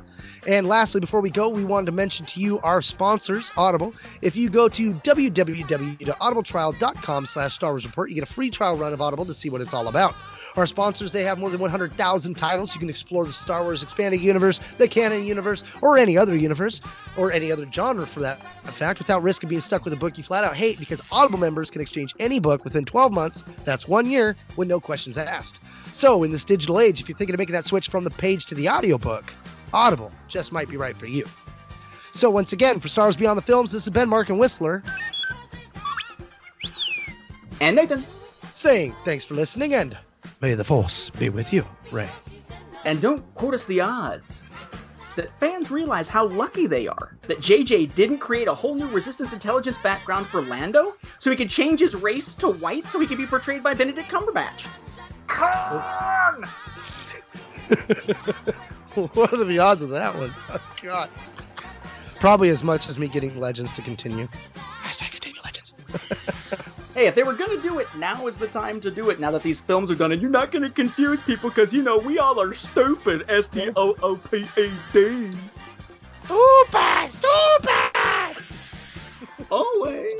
And lastly, before we go, we wanted to mention to you our sponsors, Audible. If you go to www.audibletrial.com slash Star Wars Report, you get a free trial run of Audible to see what it's all about. Our sponsors, they have more than 100,000 titles. You can explore the Star Wars expanded universe, the canon universe, or any other universe, or any other genre for that fact, without risk of being stuck with a book you flat out hate, because Audible members can exchange any book within 12 months, that's one year, with no questions asked. So, in this digital age, if you're thinking of making that switch from the page to the audiobook, Audible just might be right for you. So, once again, for Star Wars Beyond the Films, this has been Mark and Whistler And Nathan. saying thanks for listening and may the Force be with you, Ray. And don't quote us the odds. That fans realize how lucky they are that JJ didn't create a whole new resistance intelligence background for Lando so he could change his race to white so he could be portrayed by Benedict Cumberbatch. what are the odds of that one? Oh, God. Probably as much as me getting Legends to continue. Hashtag continue Legends. Hey, if they were gonna do it, now is the time to do it. Now that these films are done, and you're not gonna confuse people, because you know we all are stupid. S T O O P E D. Stupid! Stupid! Always.